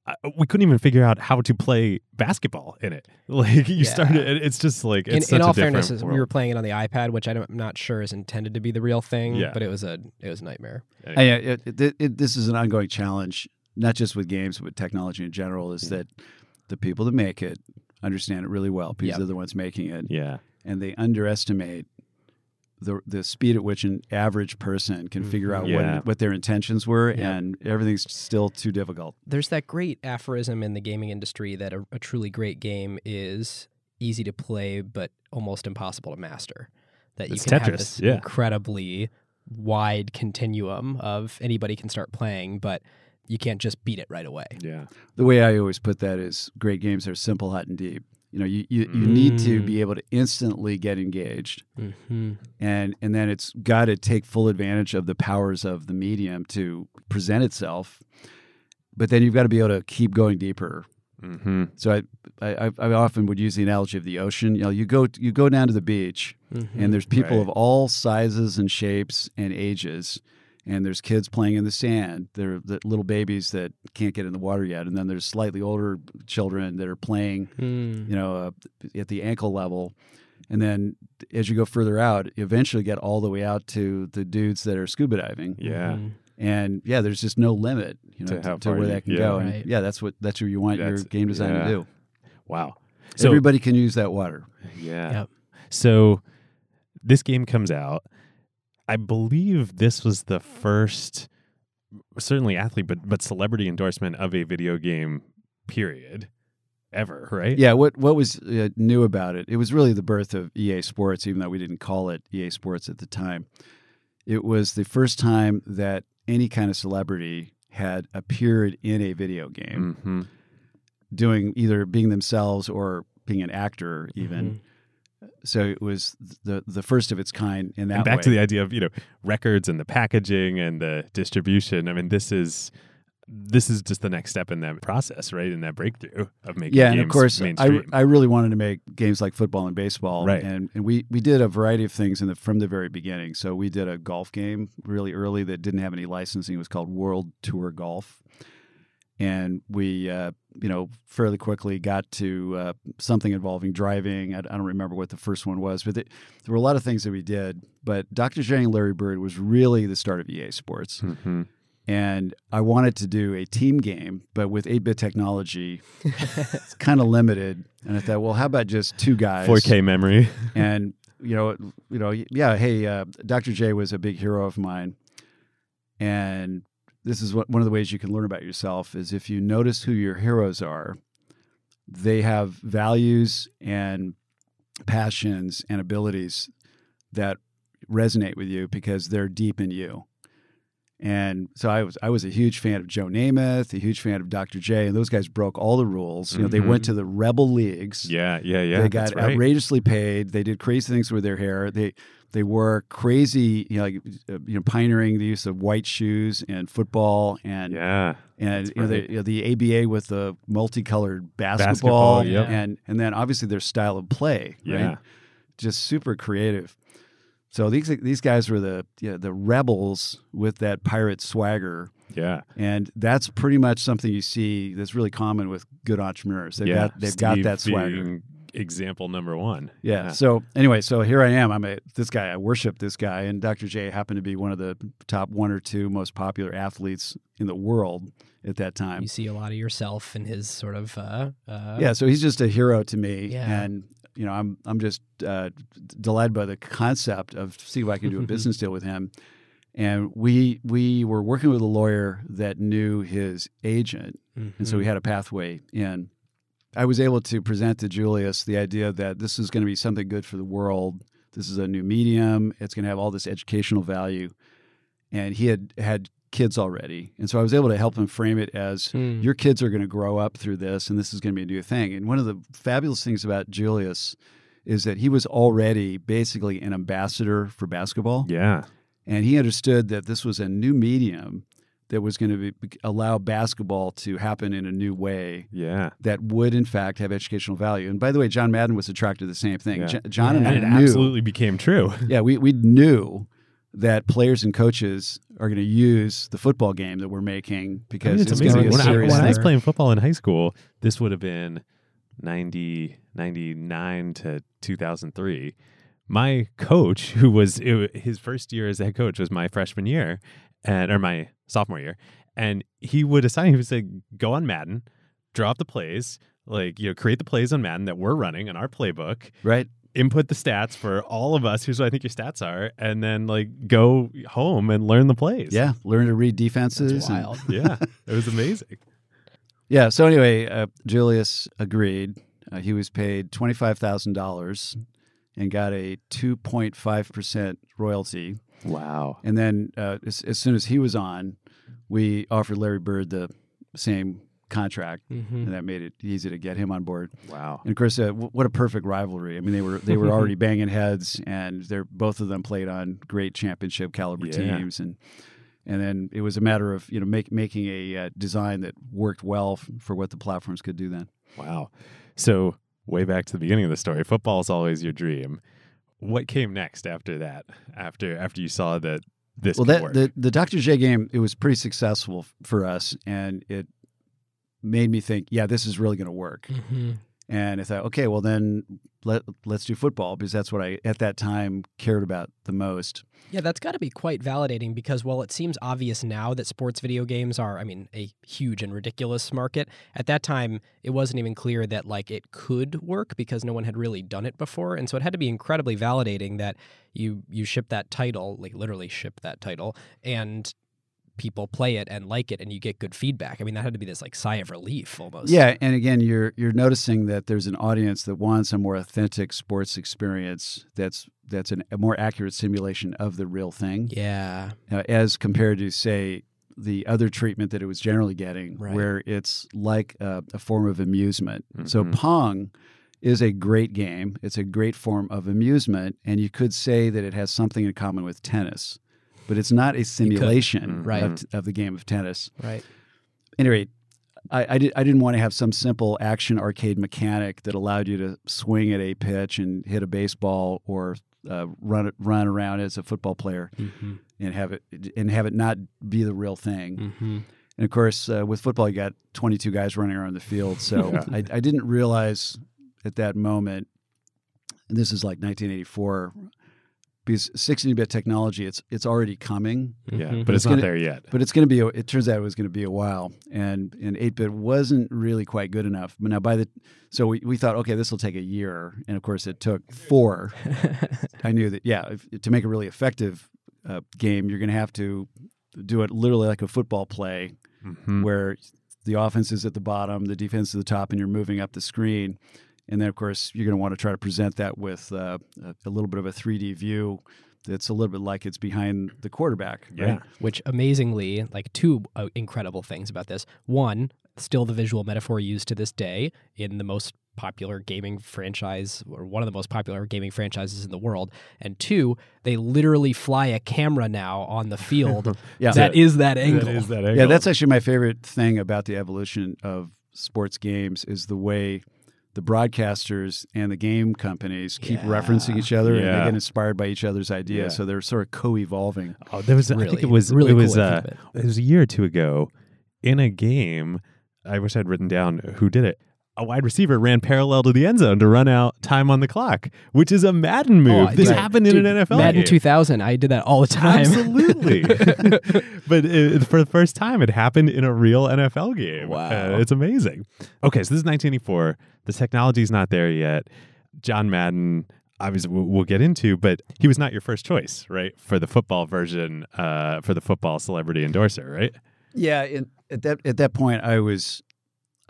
I, we couldn't even figure out how to play basketball in it. (laughs) Like you Yeah. started, it's just like it's in, such in all different fairness, is we were playing it on the iPad, which I don't- I'm not sure is intended to be the real thing. Yeah. but it was a it was a nightmare. And, yeah, it, it, it, this is an ongoing challenge, not just with games, but with technology in general. Is that the people that make it understand it really well because Yep. they're the ones making it, yeah, and they underestimate the the speed at which an average person can figure out Mhm. Yeah. what what their intentions were, Yeah. and everything's still too difficult. There's that great aphorism in the gaming industry that a, a truly great game is easy to play but almost impossible to master. That you can Tetris, have this yeah. incredibly wide continuum of anybody can start playing, but you can't just beat it right away. yeah, The way I always put that is, great games are simple, hot, and deep. You know, you, you, you need to Mm. be able to instantly get engaged, Mm-hmm. and and then it's got to take full advantage of the powers of the medium to present itself. But then you've got to be able to keep going deeper. hmm So I I, I I often would use the analogy of the ocean. You know, you go you go down to the beach, Mm-hmm. and there's people Right. of all sizes and shapes and ages, and there's kids playing in the sand. There are the little babies that can't get in the water yet, and then there's slightly older children that are playing, Mm. you know, uh, at the ankle level. And then as you go further out, you eventually get all the way out to the dudes that are scuba diving. Yeah. Mhm. And yeah, there's just no limit, you know, To to, to where you- that can yeah. go. And Right. yeah, that's what that's what you want That's- your game design yeah. to do. Wow. So Everybody can use that water. Yeah. Yep. So this game comes out. I believe this was the first, certainly athlete, but but celebrity endorsement of a video game. Period. Ever, right? Yeah, what what was uh, new about it? It was really the birth of EA Sports, even though we didn't call it EA Sports at the time. It was the first time that any kind of celebrity had appeared in a video game, hmm doing either being themselves or being an actor, even. Mm-hmm. So it was the the first of its kind in that And back way. to the idea of you know records and the packaging and the distribution. I mean, this is this is just the next step in that process, right? In that breakthrough of making games mainstream. yeah, and of course, I. I really wanted to make games like football and baseball, Right. And and we we did a variety of things in the from the very beginning. So we did a golf game really early that didn't have any licensing. It was called World Tour Golf, and we uh, you know fairly quickly got to uh, something involving driving. I, I don't remember what the first one was, but it, there were a lot of things that we did. But Dr. J and Larry Bird was really the start of EA Sports Mhm. and I wanted to do a team game, but with 8-bit technology, (laughs) it's kind of limited. And I thought, well, how about just two guys? 4K memory. (laughs) And you know, you know, yeah. Hey, uh, Dr. J was a big hero of mine, and this is what, one of the ways you can learn about yourself is if you notice who your heroes are, they have values and passions and abilities that resonate with you because they're deep in you. And so I was I was a huge fan of Joe Namath, a huge fan of Dr. J, and those guys broke all the rules. You know, they Mhm. went to the rebel leagues. Yeah, yeah, yeah. they got right. outrageously paid. They did crazy things with their hair. They they wore crazy, you know, like, uh, you know, pioneering the use of white shoes and football and Yeah. and you know, the, you know, the ABA with the multicolored basketball, Basketball, yep. and and then obviously their style of play, Yeah. right? Just super creative. So these these guys were the you know, the rebels with that pirate swagger, Yeah. and that's pretty much something you see that's really common with good entrepreneurs. They've yeah. got they've got that swagger. Being Example number one. Yeah. So anyway, so here I am. I'm a this guy. I worship this guy, and Dr. J happened to be one of the top one or two most popular athletes in the world at that time. You see a lot of yourself in his sort of uh, uh, Yeah. So he's just a hero to me, Yeah. and you know, I'm I'm just uh, delighted by the concept of see if I can do a (laughs) business deal with him. And we we were working with a lawyer that knew his agent, and Mm-hmm. so we had a pathway in. I was able to present to Julius the idea that this is going to be something good for the world. This is a new medium. It's going to have all this educational value. And he had had kids already. And so I was able to help him frame it as Mm. your kids are going to grow up through this and this is going to be a new thing. And one of the fabulous things about Julius is that he was already basically an ambassador for basketball. Yeah. And he understood that this was a new medium that was going to be, allow basketball to happen in a new way Yeah. that would, in fact, have educational value. And by the way, John Madden was attracted to the same thing. Yeah. Jo- John Yeah. and And I it knew, absolutely became true. (laughs) yeah, we, we knew that players and coaches are going to use the football game that we're making I because mean, it's it's, going to amazing. be a When, I, when I was playing football in high school, this would have been 90, 99 to 2003. My coach, who was it, his first year as head coach, was my freshman year, and or my sophomore year, and he would assign. He would say, "Go on Madden, draw up the plays, like you know, create the plays on Madden that we're running in our playbook, right? input the stats for all of us. Here's what I think your stats are, and then like go home and learn the plays. Yeah, learn to read defenses. That's and- wild. (laughs) (laughs) yeah, it was amazing. yeah. So anyway, uh, Julius agreed. Uh, he was paid twenty five thousand dollars and got a two point five percent royalty. Wow. And then uh, as, as soon as he was on, we offered Larry Bird the same contract, Mm-hmm. and that made it easy to get him on board. Wow. And of course, uh, w- what a perfect rivalry! I mean, they were they were already (laughs) banging heads, and they're both of them played on great championship caliber Yeah. teams, and and then it was a matter of you know make, making a uh, design that worked well f- for what the platforms could do then. Wow. So way back to the beginning of the story, football is always your dream. What came next after that? After after you saw that this well, that work? the the Dr. J game it was pretty successful f- for us, and it made me think, yeah, this is really going to work. Mm-hmm. And I thought, okay, well then let let's do football because that's what I at that time cared about the most. Yeah, that's got to be quite validating because while it seems obvious now that sports video games are, I mean, a huge and ridiculous market, at that time it wasn't even clear that like it could work because no one had really done it before, and so it had to be incredibly validating that you you ship that title, like literally ship that title, and people play it and like it, and you get good feedback. I mean, that had to be this like sigh of relief almost. Yeah, and again, you're you're noticing that there's an audience that wants a more authentic sports experience. That's that's an, a more accurate simulation of the real thing, Yeah. uh, as compared to say the other treatment that it was generally getting, Right. where it's like a, a form of amusement. So Mhm. Pong is a great game. It's a great form of amusement, and you could say that it has something in common with tennis, but it's not a simulation Right. of, of the game of tennis Right. anyway, I, I, did, I didn't want to have some simple action arcade mechanic that allowed you to swing at a pitch and hit a baseball or uh, run run around as a football player Mm-hmm. and have it and have it not be the real thing. Mm-hmm. And of course, uh, with football, you got 22 guys running around the field. So (laughs) I, I didn't realize at that moment, and this is like 1984, because 16-bit technology, it's it's already coming. yeah, Mhm. but it's, It's not gonna- there yet. But it's going to be. A, it turns out it was going to be a while, and and eight bit wasn't really quite good enough. But now by the so we, we thought, okay, this will take a year, and of course it took four. (laughs) I knew that yeah, if, to make a really effective uh, game, you're going to have to do it literally like a football play, Mhm. where the offense is at the bottom, the defense is at the top, and you're moving up the screen. And then, of course, you're going to want to try to present that with uh, a, a little bit of a 3D view that's a little bit like it's behind the quarterback. Yeah. Right? which amazingly, like two uh, incredible things about this. One, still the visual metaphor used to this day in the most popular gaming franchise or one of the most popular gaming franchises in the world. And two, they literally fly a camera now on the field (laughs) Yeah. that is that angle. That is that Yeah, angle. that's actually my favorite thing about the evolution of sports games is the way the broadcasters and the game companies keep Yeah. referencing each other and they get inspired by each other's ideas. Yeah. So they're sort of co-evolving. Oh, there was. I think it was really it was cool uh, it was a year or two ago in a game. I wish I'd written down who did it. A wide receiver ran parallel to the end zone to run out time on the clock, which is a Madden move. Oh, this dude, happened in an NFL game. Madden game. 2000, I did that all the time. Absolutely. (laughs) (laughs) but it, for the first time, it happened in a real NFL game. Wow. Uh, it's amazing. Okay, so this is 1984. The technology's not there yet. John Madden, obviously, we'll, we'll get into, but he was not your first choice, right? For the football version, uh, for the football celebrity endorser, right? Yeah, and at that at that point I was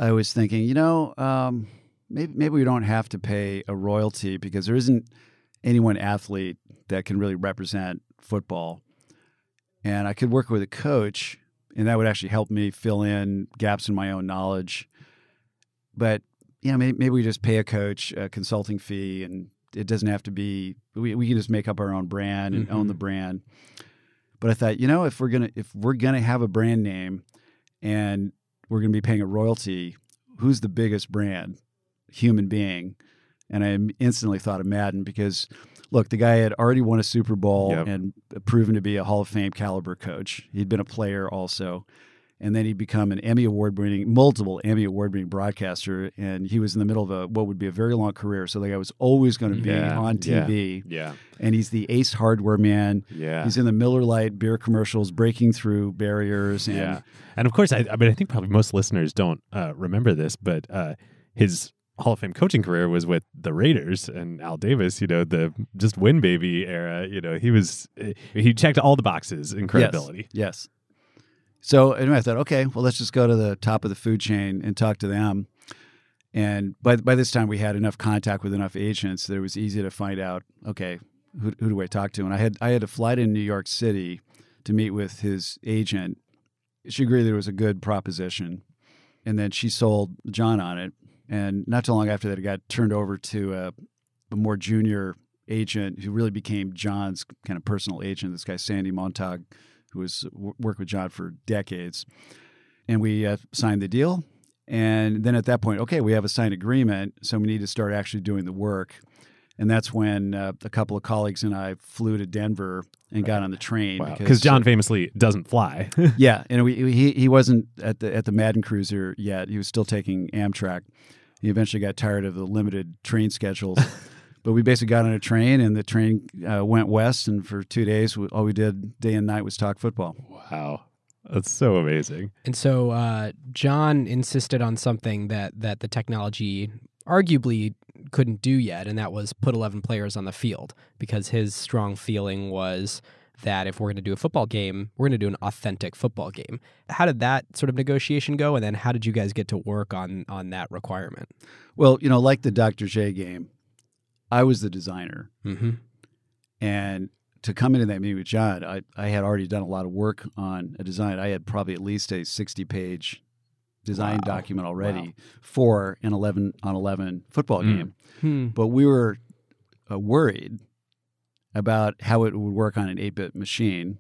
I was thinking, you know, um, maybe maybe we don't have to pay a royalty because there isn't any one athlete that can really represent football. And I could work with a coach and that would actually help me fill in gaps in my own knowledge. But yeah, maybe, maybe we just pay a coach a consulting fee and it doesn't have to be we, we can just make up our own brand and own the brand. But I thought, you know, if we're gonna if we're gonna have a brand name and we're gonna be paying a royalty, who's the biggest brand? Human being. And I instantly thought of Madden because look, the guy had already won a Super Bowl Yep. and proven to be a Hall of Fame caliber coach. He'd been a player also. And then he'd become an Emmy Award winning, multiple Emmy Award winning broadcaster. And he was in the middle of a what would be a very long career. So like I was always going to be Yeah, on. TV. Yeah. And he's the ace hardware man. Yeah. He's in the Miller Lite beer commercials, breaking through barriers. And yeah. And of course, I, I mean, I think probably most listeners don't uh, remember this, but uh, his Hall of Fame coaching career was with the Raiders and Al Davis, you know, the just win baby era. You know, he was, he checked all the boxes in credibility. Yes. So anyway, I thought, okay, well, let's just go to the top of the food chain and talk to them. And by by this time, we had enough contact with enough agents that it was easy to find out, okay, who, who do I talk to? And I had I had to fly to New York City to meet with his agent. She agreed that it was a good proposition, and then she sold John on it. And not too long after that, it got turned over to a, a more junior agent who really became John's kind of personal agent. This guy Sandy Montag, who has worked with John for decades, and we uh, signed the deal. And then at that point, okay, we have a signed agreement, so we need to start actually doing the work. And that's when uh, a couple of colleagues and I flew to Denver and got on the train Because John famously doesn't fly. (laughs) yeah, and we, he he wasn't at the at the Madden Cruiser yet. He was still taking Amtrak. He eventually got tired of the limited train schedules. (laughs) but we basically got on a train, and the train uh, went west. And for two days, we, all we did day and night was talk football. wow. That's so amazing. And so uh, John insisted on something that that the technology arguably couldn't do yet, and that was put 11 players on the field because his strong feeling was that if we're going to do a football game, we're going to do an authentic football game. How did that sort of negotiation go, and then how did you guys get to work on on that requirement? Well, you know, like the Dr. J game, I was the designer, Mm-hmm. and to come into that meeting with John, I, I had already done a lot of work on a design. I had probably at least a 60 page design Wow. document already Wow. for an 11 on 11 football Mm. game. Hmm. but we were uh, worried about how it would work on an 8-bit machine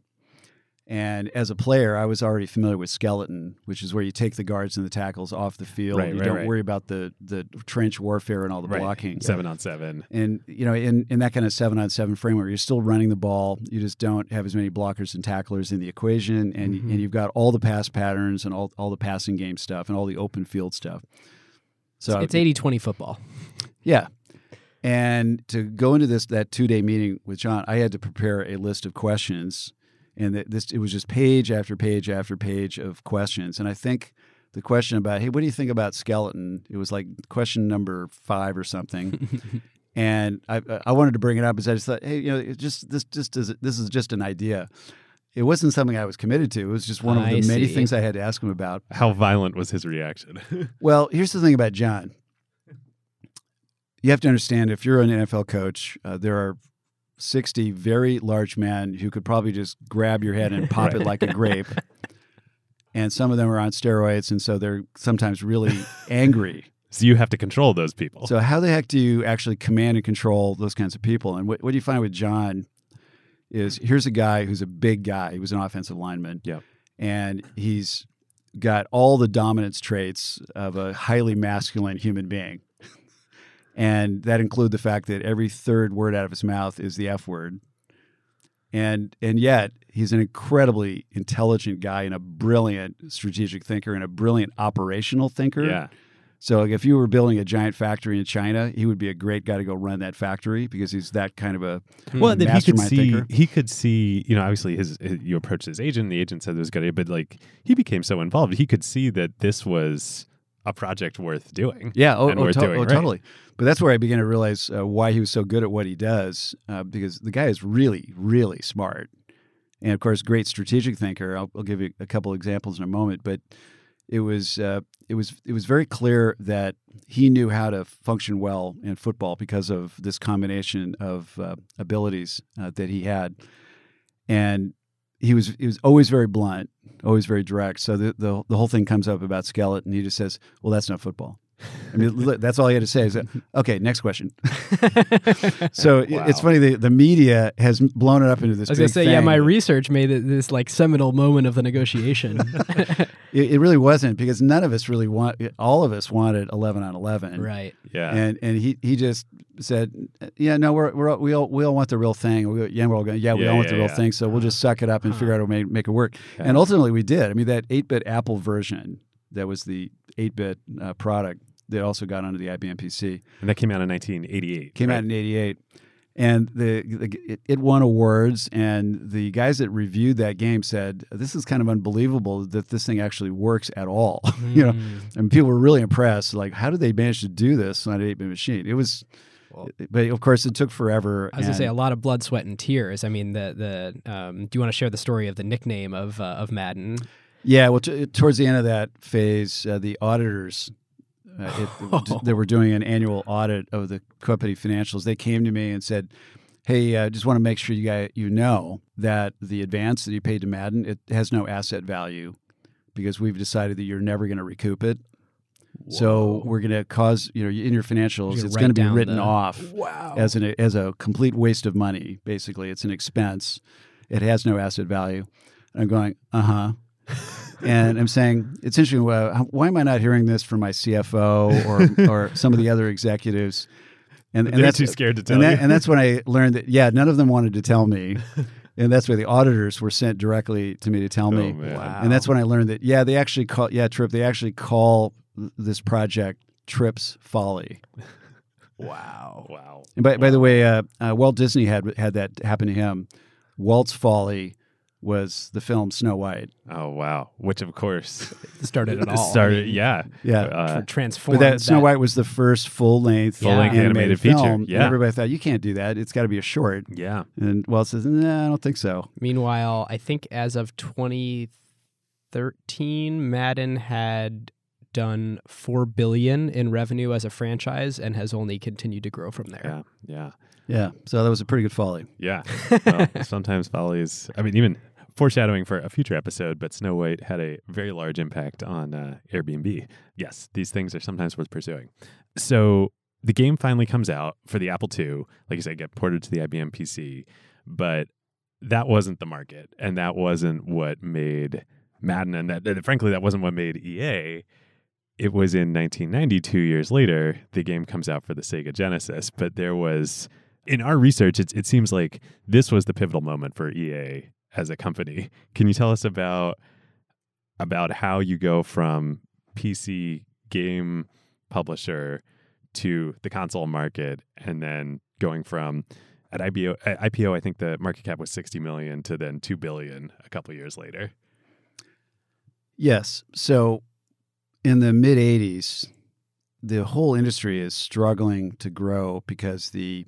and as a player i was already familiar with skeleton which is where you take the guards and the tackles off the field Right, you right, don't right. worry about the the trench warfare and all the Right. blocking Seven on seven. and you know in, in that kind of seven on seven framework you're still running the ball you just don't have as many blockers and tacklers in the equation and, Mhm. and you've got all the pass patterns and all, all the passing game stuff and all the open field stuff so it's 80 20 football. yeah. And to go into this that two day meeting with John, I had to prepare a list of questions, and that this it was just page after page after page of questions. And I think the question about hey, what do you think about skeleton? It was like question number five or something. (laughs) and I I wanted to bring it up because I just thought hey, you know, it just this just is this is just an idea. It wasn't something I was committed to. It was just one of I the many see. things I had to ask him about. How violent was his reaction? (laughs) Well, here's the thing about John. You have to understand if you're an NFL coach, uh, there are 60 very large men who could probably just grab your head and pop it like a (laughs) grape. And some of them are on steroids, and so they're sometimes really angry. (laughs) so you have to control those people. So, how the heck do you actually command and control those kinds of people? And what, what do you find with John is here's a guy who's a big guy. He was an offensive lineman. Yep. And he's got all the dominance traits of a highly masculine human being. And that include the fact that every third word out of his mouth is the F word. And and yet he's an incredibly intelligent guy and a brilliant strategic thinker and a brilliant operational thinker. yeah. So like if you were building a giant factory in China, he would be a great guy to go run that factory because he's that kind of a hmm. Well, that he could see, thinker. he could see, you know, obviously his, his you approached his agent, the agent said it was good, but like he became so involved, he could see that this was a project worth doing. yeah, oh, and oh, worth to- doing, oh, right? totally. But that's where I began to realize uh, why he was so good at what he does uh, because the guy is really, really smart, and of course, great strategic thinker. I'll, I'll give you a couple examples in a moment, but it was uh, it was it was very clear that he knew how to function well in football because of this combination of uh, abilities uh, that he had, and he was he was always very blunt, always very direct. So the the, the whole thing comes up about skeleton. He just says, "Well, that's not football." I mean, li- that's all he had to say. Is, okay, next question. (laughs) So it- it's funny the the media has blown it up into this. I was gonna big say, yeah, my research made it this like seminal moment of the negotiation. (laughs) It, it really wasn't because none of us really want. All of us wanted eleven on eleven, right. Yeah. And and he he just said, yeah, no, we're, we're all- we all we all want the real thing. We, yeah, we're all going, yeah, we Yeah, all want yeah, the real yeah. thing. So we'll just suck it up and Huh. figure out how to make, make it work. Yeah. And ultimately, we did. I mean, that eight bit Apple version that was the eight bit uh, product that also got onto the IBM PC and that came out in 1988. came right? out in '88. And the, the it, it won awards, and the guys that reviewed that game said, "This is kind of unbelievable that this thing actually works at all." (laughs) you know, Mm. and people were really impressed. Like, how did they manage to do this on an eight-bit machine? It was, Well- but of course, it took forever. I was gonna say a lot of blood, sweat, and tears. I mean, the the um, do you want to share the story of the nickname of uh, of Madden? yeah. Well, t- towards the end of that phase, uh, the auditors. Uh, it, (laughs) they were doing an annual audit of the company financials. They came to me and said, "Hey, I uh, just want to make sure you guys you know that the advance that you paid to Madden it has no asset value because we've decided that you're never going to recoup it. So we're going to cause you know in your financials, it's going to be written the- off wow as an as a complete waste of money. Basically, it's an expense. It has no asset value. And I'm going, uh huh. (laughs) and I'm saying it's interesting. Uh, why am I not hearing this from my CFO or (laughs) or some of the other executives? And, and They're that's too scared to tell and, that, you. and that's when I learned that yeah, none of them wanted to tell me, (laughs) and that's why the auditors were sent directly to me to tell me. Oh, man. And that's when I learned that yeah, they actually call yeah Trip. They actually call this project Trips Folly. (laughs) Wow. Wow. And by, by the way, uh, uh, Walt Disney had had that happen to him. Walt's Folly was the film Snow White. Oh wow. Which of course Started it all. started. Yeah. Yeah. Uh, Tra- transformed. But that Snow that- White was the first full length Full-length animated feature, film. and yeah. everybody thought you can't do that. It's got to be a short. yeah. And Walt says, "Nah, I don't think so." Meanwhile, I think as of 2013, Madden had done four billion in revenue as a franchise and has only continued to grow from there. Yeah. Yeah. Yeah, so that was a pretty good folly. Yeah. (laughs) Well, sometimes follies. I mean, even foreshadowing for a future episode, but Snow White had a very large impact on uh, Airbnb. Yes, these things are sometimes worth pursuing. So the game finally comes out for the Apple II. Like you said, get ported to the IBM PC, but that wasn't the market, and that wasn't what made Madden, and that, that frankly, that wasn't what made EA. It was in 1992, years later, the game comes out for the Sega Genesis, but there was in our research, it, it seems like this was the pivotal moment for EA as a company. Can you tell us about about how you go from PC game publisher to the console market, and then going from at IPO, at IPO, I think the market cap was sixty million to then two billion a couple years later. Yes. So in the mid 80s, the whole industry is struggling to grow because the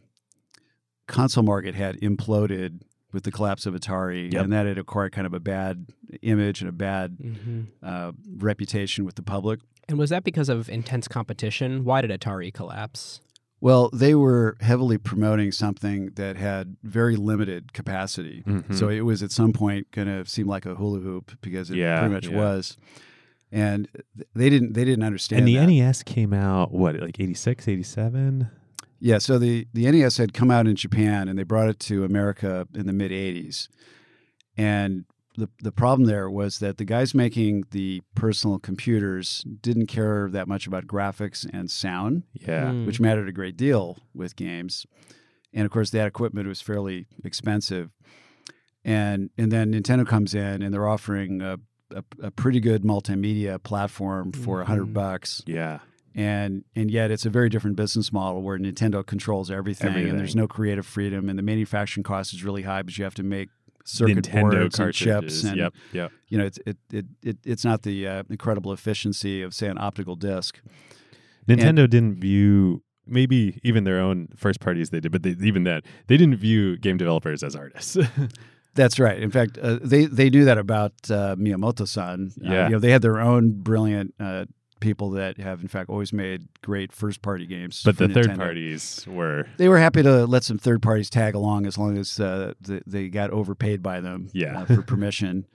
console market had imploded with the collapse of Atari, Yep. and that it acquired kind of a bad image and a bad hmm uh, reputation with the public. And was that because of intense competition? Why did Atari collapse? Well, they were heavily promoting something that had very limited capacity. Mhm. So it was at some point going to seem like a hula hoop because it Yeah, pretty much yeah. was. And they didn't they didn't understand and the that. NES came out what like 86, 87? Yeah, so the, the NES had come out in Japan and they brought it to America in the mid 80s. And the, the problem there was that the guys making the personal computers didn't care that much about graphics and sound, Yeah. Mm. which mattered a great deal with games. And of course, that equipment was fairly expensive. And, and then Nintendo comes in and they're offering a, a, a pretty good multimedia platform for a hundred Mhm. bucks Yeah. And and yet it's a very different business model where Nintendo controls everything, Everything. and there's no creative freedom, and the manufacturing cost is really high, but you have to make circuit Nintendo boards and chips, and yep. Yep. you know it's it, it, it it's not the uh, incredible efficiency of say an optical disc. Nintendo didn't view maybe even their own first parties they did, but they, even that they didn't view game developers as artists. (laughs) That's right. In fact, uh, they they knew that about uh, Miyamoto-san. Uh, Yeah. you know they had their own brilliant. Uh, People that have, in fact, always made great first-party games. but the third parties were they were happy to let some third parties tag along as long as uh, th- they got overpaid by them Yeah. uh, for permission.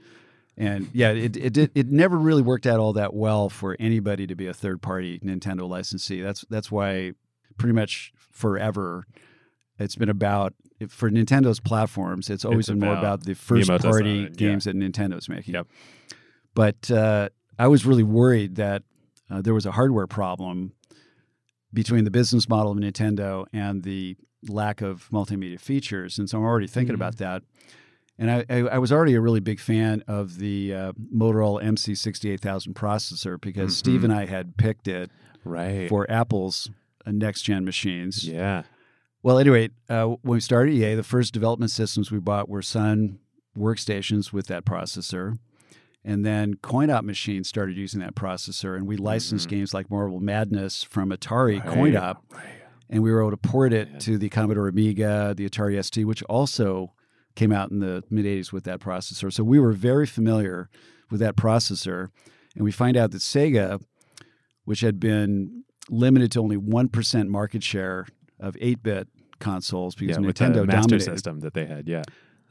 and yeah, it it did, it never really worked out all that well for anybody to be a third party Nintendo licensee. That's that's why pretty much forever it's been about for Nintendo's platforms. It's always It's been more about about the first party yeah. games that Nintendo's making. Yep. But uh, I was really worried that uh, there was a hardware problem between the business model of Nintendo and the lack of multimedia features. And so I'm already thinking Mhm. about that. And I, I, I was already a really big fan of the uh, Motorola MC68000 processor because Mhm. Steve and I had picked it right. for Apple's uh, next gen machines. yeah. Well, anyway, uh, when we started EA, the first development systems we bought were Sun workstations with that processor. And then CoinOp machines started using that processor, and we licensed Mhm. games like Marble Madness from Atari Right, CoinOp, right. and we were able to port it Man. to the Commodore Amiga, the Atari ST, which also came out in the mid 80s with that processor. So we were very familiar with that processor. And we find out that Sega, which had been limited to only 1% market share of 8 bit consoles because yeah, with Nintendo the master dominated, system that they had. Yeah.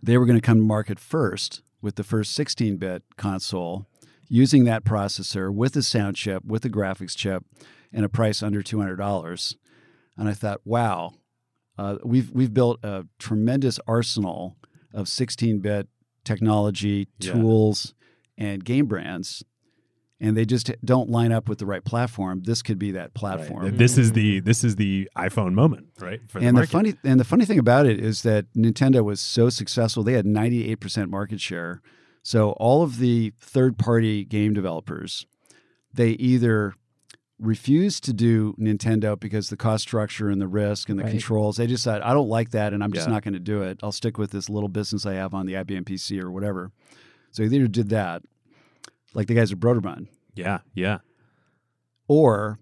they were going to come to market first with the first 16 bit console using that processor with a sound chip, with a graphics chip, and a price under $200. And I thought, wow, uh, we've, we've built a tremendous arsenal of 16 bit technology, Yeah. tools, and game brands, and they just don't line up with the right platform. This could be that Right. platform. This is the this is the iPhone moment, right? For and the market. funny and the funny thing about it is that Nintendo was so successful; they had 98% market share. So all of the third-party game developers, they either refused to do Nintendo because the cost structure and the risk and the Right. controls. They just said, "I don't like that, and I'm just Yeah. not going to do it. I'll stick with this little business I have on the IBM PC or whatever." So they either did that, like the guys at Broderbund, yeah, yeah, or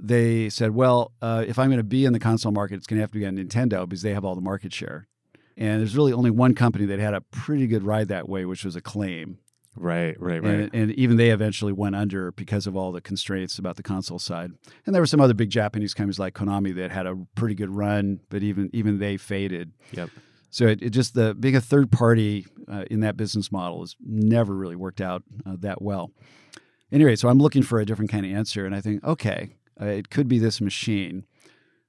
they said, well, uh, if I'm going to be in the console market, it's going to have to be on Nintendo because they have all the market share. And there's really only one company that had a pretty good ride that way, which was Acclaim. right, right, right. And, and even they eventually went under because of all the constraints about the console side. And there were some other big Japanese companies like Konami that had a pretty good run, but even even they faded. Yep. So it, it just the being a third party uh, in that business model has never really worked out uh, that well. Anyway, so I'm looking for a different kind of answer, and I think okay, uh, it could be this machine.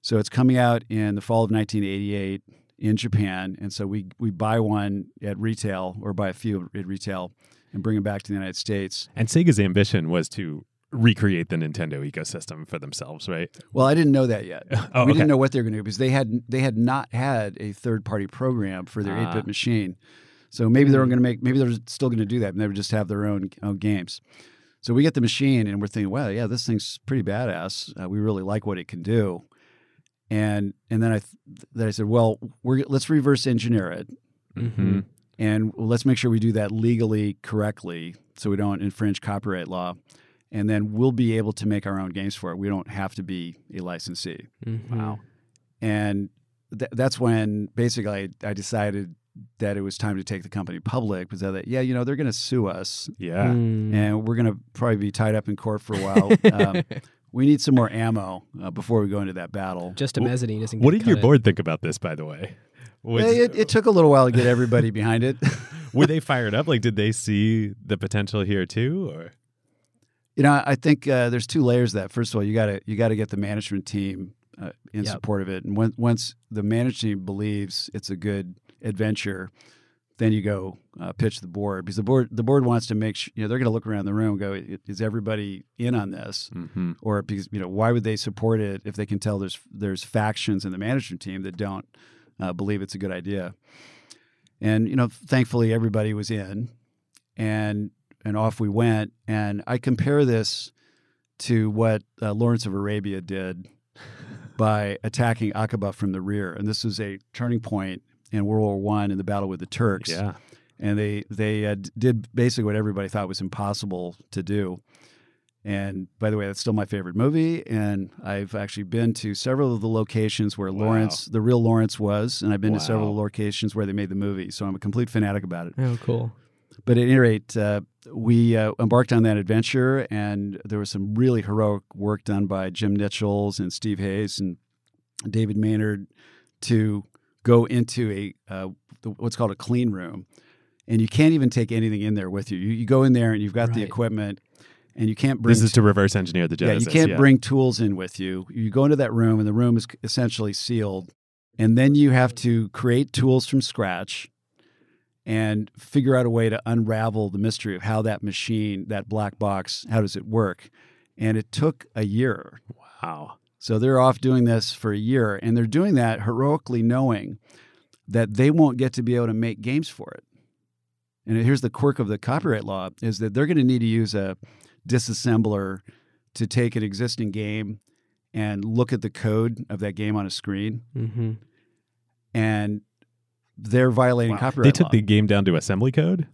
So it's coming out in the fall of 1988 in Japan, and so we we buy one at retail or buy a few at retail and bring them back to the United States. And Sega's ambition was to recreate the Nintendo ecosystem for themselves, right? Well, I didn't know that yet. (laughs) Oh, we okay. didn't know what they were going to do because they had they had not had a third party program for their eight Ah. bit machine. So maybe they were going to make maybe they're still going to do that, and they would just have their own, own games. So we get the machine, and we're thinking, well, yeah, this thing's pretty badass. Uh, we really like what it can do. And and then I th- then I said, well, we're let's reverse engineer it, Mm-hmm. and let's make sure we do that legally correctly, so we don't infringe copyright law. And then we'll be able to make our own games for it. We don't have to be a licensee Mm-hmm. Wow. and th- that's when basically I, I decided that it was time to take the company public because I thought, yeah, you know, they're going to sue us Yeah. Mm. and we're going to probably be tied up in court for a while. um, (laughs) we need some more ammo uh, before we go into that battle. Just a Wh- mezzanine isn't. What did your cut it. board think about this, by the way? Was, Yeah, it, it took a little while to get everybody behind it. (laughs) were they (laughs) fired up? Like, did they see the potential here too? Or You know, I think uh, there's two layers to that. First of all, you got to you got to get the management team uh, in Yep. support of it, and when, once the management team believes it's a good adventure, then you go uh, pitch the board because the board the board wants to make sure you know they're going to look around the room and go, is everybody in on this? mm-hmm. Or because you know why would they support it if they can tell there's there's factions in the management team that don't uh, believe it's a good idea? And you know, thankfully everybody was in, and and off we went. And I compare this to what uh, Lawrence of Arabia did (laughs) by attacking Aqaba from the rear, and this was a turning point in World War One in the battle with the Turks yeah, and they they uh, did basically what everybody thought was impossible to do. And by the way, that's still my favorite movie. And I've actually been to several of the locations where Wow. Lawrence, the real Lawrence, was, and I've been to several locations where they made the movie. So I'm a complete fanatic about it. Oh, cool. But at any rate, uh, we uh, embarked on that adventure, and there was some really heroic work done by Jim Nitchals and Steve Hayes and David Maynard to go into a uh, what's called a clean room, and you can't even take anything in there with you. You, you go in there and you've got the equipment, and you can't bring this is to reverse engineer the Genesis. yeah, you can't bring tools in with you. You go into that room, and the room is essentially sealed. And then you have to create tools from scratch and figure out a way to unravel the mystery of how that machine, that black box, how does it work? And it took a year. Wow. So they're off doing this for a year, and they're doing that heroically knowing that they won't get to be able to make games for it. And here's the quirk of the copyright law is that they're going to need to use a disassembler to take an existing game and look at the code of that game on a screen, Mm-hmm. and they're violating copyright They took law. the game down to assembly code,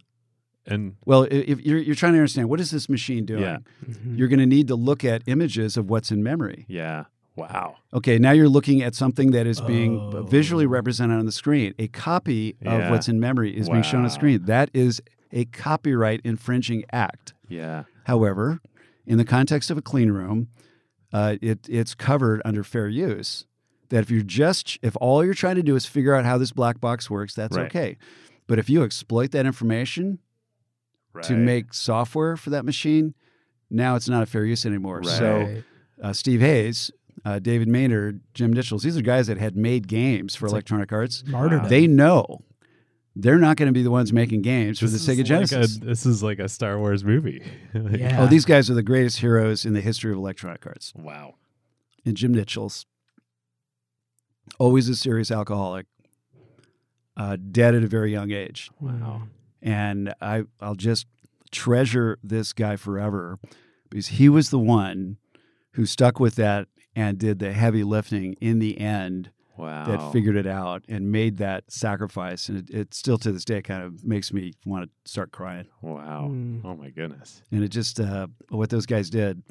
and well, if you're, you're trying to understand what is this machine doing, Yeah. Mm-hmm. you're going to need to look at images of what's in memory. yeah, wow. Okay, now you're looking at something that is being Oh. visually represented on the screen. A copy of what's in memory is being shown on the screen. That is a copyright infringing act. Yeah, However, in the context of a clean room, uh, it, it's covered under fair use. That if you're just, if all you're trying to do is figure out how this black box works, that's Right. okay. But if you exploit that information right. to make software for that machine, now it's not a fair use anymore. Right. So uh, Steve Hayes, uh, David Maynard, Jim Nitchals, these are guys that had made games for It's like Electronic Arts. martyrdom. They know they're not going to be the ones making games for This the is Sega like Genesis. a- this is like a Star Wars movie. (laughs) Like, Yeah. Oh, these guys are the greatest heroes in the history of electronic arts. Wow. And Jim Nitchals always a serious alcoholic, uh, dead at a very young age. Wow. and I I'll just treasure this guy forever because he was the one who stuck with that and did the heavy lifting in the end Wow. that figured it out and made that sacrifice and it, it still to this day kind of makes me want to start crying Wow. Mm. Oh my goodness. and it just uh, what those guys did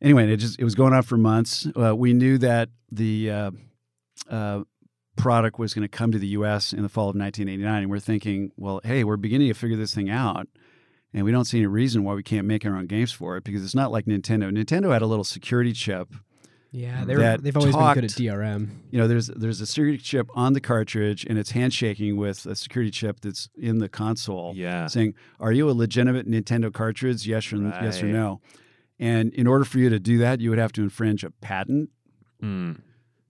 anyway it just it was going on for months uh, we knew that the uh, product was going to come to the us in the fall of 1989 and we're thinking well hey we're beginning to figure this thing out and we don't see any reason why we can't make our own games for it because it's not like nintendo nintendo had a little security chip Yeah, they're, That they've always been good at DRM. you know there's there's a security chip on the cartridge and it's handshaking with a security chip that's in the console Yeah. saying, "Are you a legitimate Nintendo cartridge? Yes or yes or no." And in order for you to do that, you would have to infringe a patent. Mm.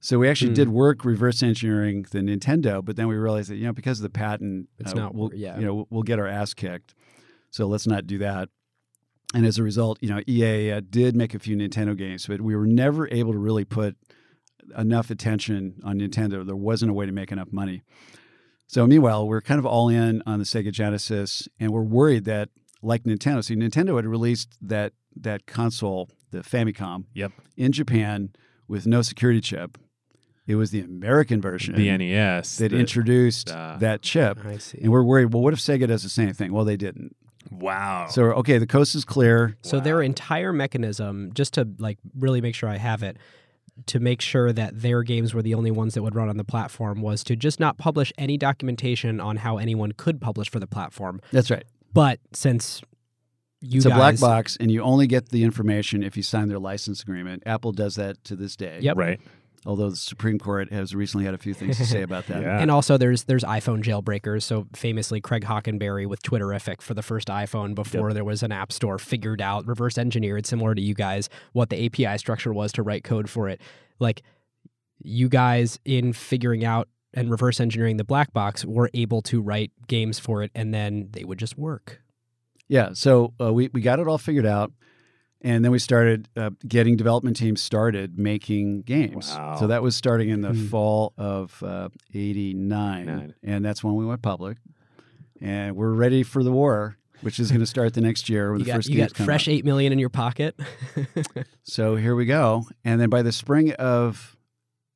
So we actually Hmm. did work reverse engineering the Nintendo, but then we realized that you know because of the patent, It's uh, not- we'll, yeah. you know we'll get our ass kicked. So let's not do that. And as a result, you know, EA uh, did make a few Nintendo games, but we were never able to really put enough attention on Nintendo. There wasn't a way to make enough money. So meanwhile, we're kind of all in on the Sega Genesis, and we're worried that, like Nintendo, see, Nintendo had released that that console, the Famicom, Yep. in Japan with no security chip. It was the American version The NES. that the- introduced uh, that chip. I see. And we're worried, well, what if Sega does the same thing? Well, they didn't. Wow. So, okay, the coast is clear. So Wow. their entire mechanism, just to like really make sure I have it, to make sure that their games were the only ones that would run on the platform was to just not publish any documentation on how anyone could publish for the platform. That's right. But since you it's a black box, and you only get the information if you sign their license agreement. Apple does that to this day. Yep. right. Although the Supreme Court has recently had a few things to say about that. (laughs) Yeah. And also, there's there's iPhone jailbreakers. So famously, Craig Hockenberry with Twitterrific for the first iPhone before there was an app store figured out, reverse engineered, similar to you guys, what the API structure was to write code for it. Like you guys, in figuring out and reverse engineering the black box, were able to write games for it, and then they would just work. Yeah, so uh, we we got it all figured out, and then we started uh, getting development teams started making games. Wow. So that was starting in the Hmm. fall of uh, '89, Nine. and that's when we went public. And we're ready for the war, which is going to start the next year when You the got first you games got fresh out. eight million in your pocket. (laughs) So here we go, and then by the spring of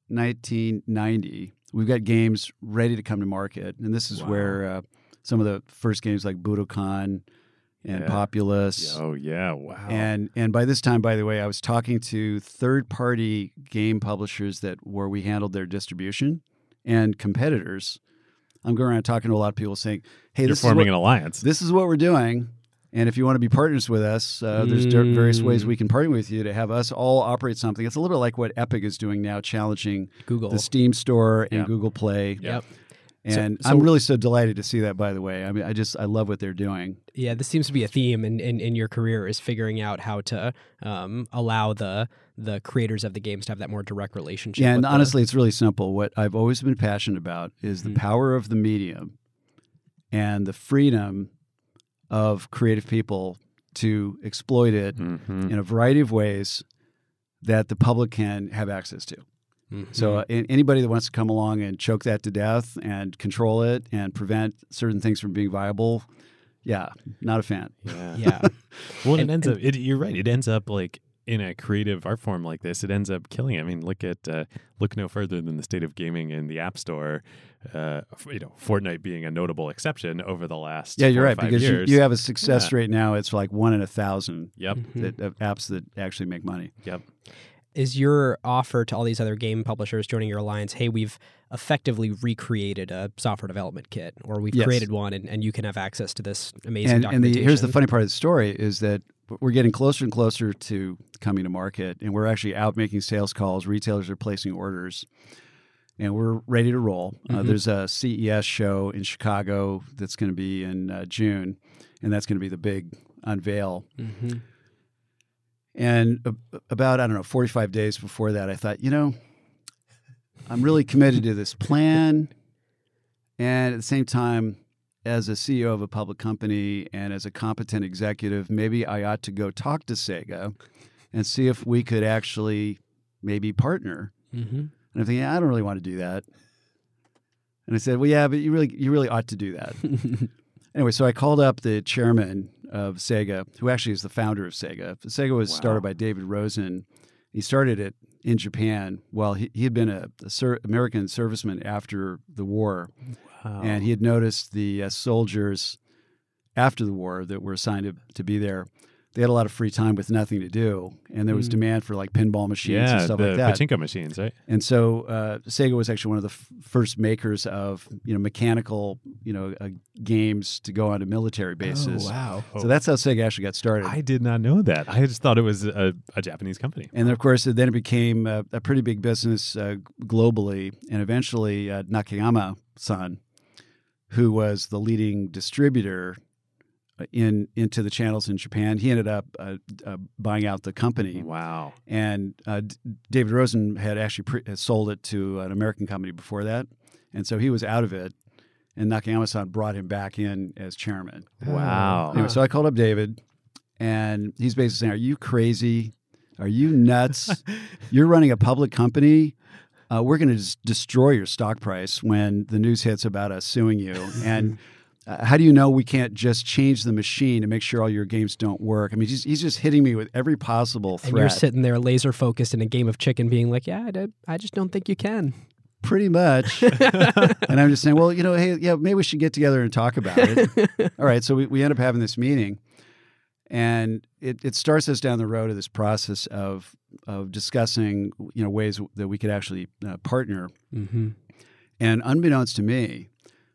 1990, we've got games ready to come to market, and this is Wow. where uh, some of the first games like Budokan and Yeah. Populous. Oh yeah. Wow. And and by this time, by the way, I was talking to third party game publishers that where we handled their distribution and competitors. I'm going around talking to a lot of people saying, "Hey, You're this is forming what, an alliance. this is what we're doing." And if you want to be partners with us, uh, there's di- various ways Mm. we can partner with you to have us all operate something. It's a little bit like what Epic is doing now, challenging Google. the Steam Store and Yeah. Google Play. Yep. And So- I'm really so delighted to see that. By the way, I mean, I just I love what they're doing. Yeah, this seems to be a theme in, in, in your career is figuring out how to um, allow the the creators of the games to have that more direct relationship. Yeah, with and the- honestly, it's really simple. What I've always been passionate about is Mhm. the power of the medium and the freedom of creative people to exploit it Mhm. in a variety of ways that the public can have access to. Mhm. So, uh, anybody that wants to come along and choke that to death and control it and prevent certain things from being viable, yeah, not a fan. Yeah. yeah, (laughs) Well, And- it ends and- up. It, you're right. It ends up like in a creative art form like this. It ends up killing. it. I mean, look at uh, look no further than the state of gaming in the App Store. Uh, you know, Fortnite being a notable exception over the last. Yeah, you're four or right five because you, years. you have a success Yeah. rate now. It's like one in a thousand Yep. That, of apps that actually make money. Yep. Is your offer to all these other game publishers joining your alliance? Hey, we've effectively recreated a software development kit, or we've Yes. created one, and, and you can have access to this amazing and, and the, here's the funny part of the story is that we're getting closer and closer to coming to market and we're actually out making sales calls retailers are placing orders and we're ready to roll uh, Mhm. there's a ces show in chicago that's going to be in uh, june and that's going to be the big unveil Mhm. And about i don't know 45 days before that i thought you know i'm really committed to this plan And at the same time, as a CEO of a public company and as a competent executive, maybe I ought to go talk to Sega and see if we could actually maybe partner. Mm-hmm. And I'm thinking, I don't really want to do that. And I said, Well, yeah, but you really, you really ought to do that. (laughs) anyway, so I called up the chairman of Sega, who actually is the founder of Sega. Sega was Wow. started by David Rosen. He started it in Japan. Well, he, he had been a, a ser- American serviceman after the war, Wow. and he had noticed the uh, soldiers after the war that were assigned to, to be there. They had a lot of free time with nothing to do, and there was Mm. demand for like pinball machines yeah, and stuff like that. pachinko machines, right? And so uh, Sega was actually one of the f- first makers of you know mechanical you know uh, games to go onto military bases. Oh, wow. So that's how Sega actually got started. I did not know that. I just thought it was a, a Japanese company. and of course, then it became a, a pretty big business uh, globally. And eventually, uh, Nakayama-san, who was the leading distributor in into the channels in Japan, he ended up uh, uh, buying out the company. Wow. And uh, D- David Rosen had actually pre- had sold it to an American company before that, and so he was out of it. And Nakayama-san brought him back in as chairman. Wow. Anyway, so I called up David, and he's basically saying, "Are you crazy? Are you nuts? (laughs) You're running a public company. Uh, we're going to destroy your stock price when the news hits about us suing you. And (laughs) uh, how do you know we can't just change the machine to make sure all your games don't work? I mean, he's, he's just hitting me with every possible threat. And you're sitting there laser focused in a game of chicken, being like, "Yeah, I, don't- I just don't think you can." pretty much. (laughs) and I'm just saying, well, you know, hey, yeah, maybe we should get together and talk about it. (laughs) All right. So we, we end up having this meeting. And it, it starts us down the road of this process of of discussing, you know, ways that we could actually uh, partner. Mm-hmm. And unbeknownst to me,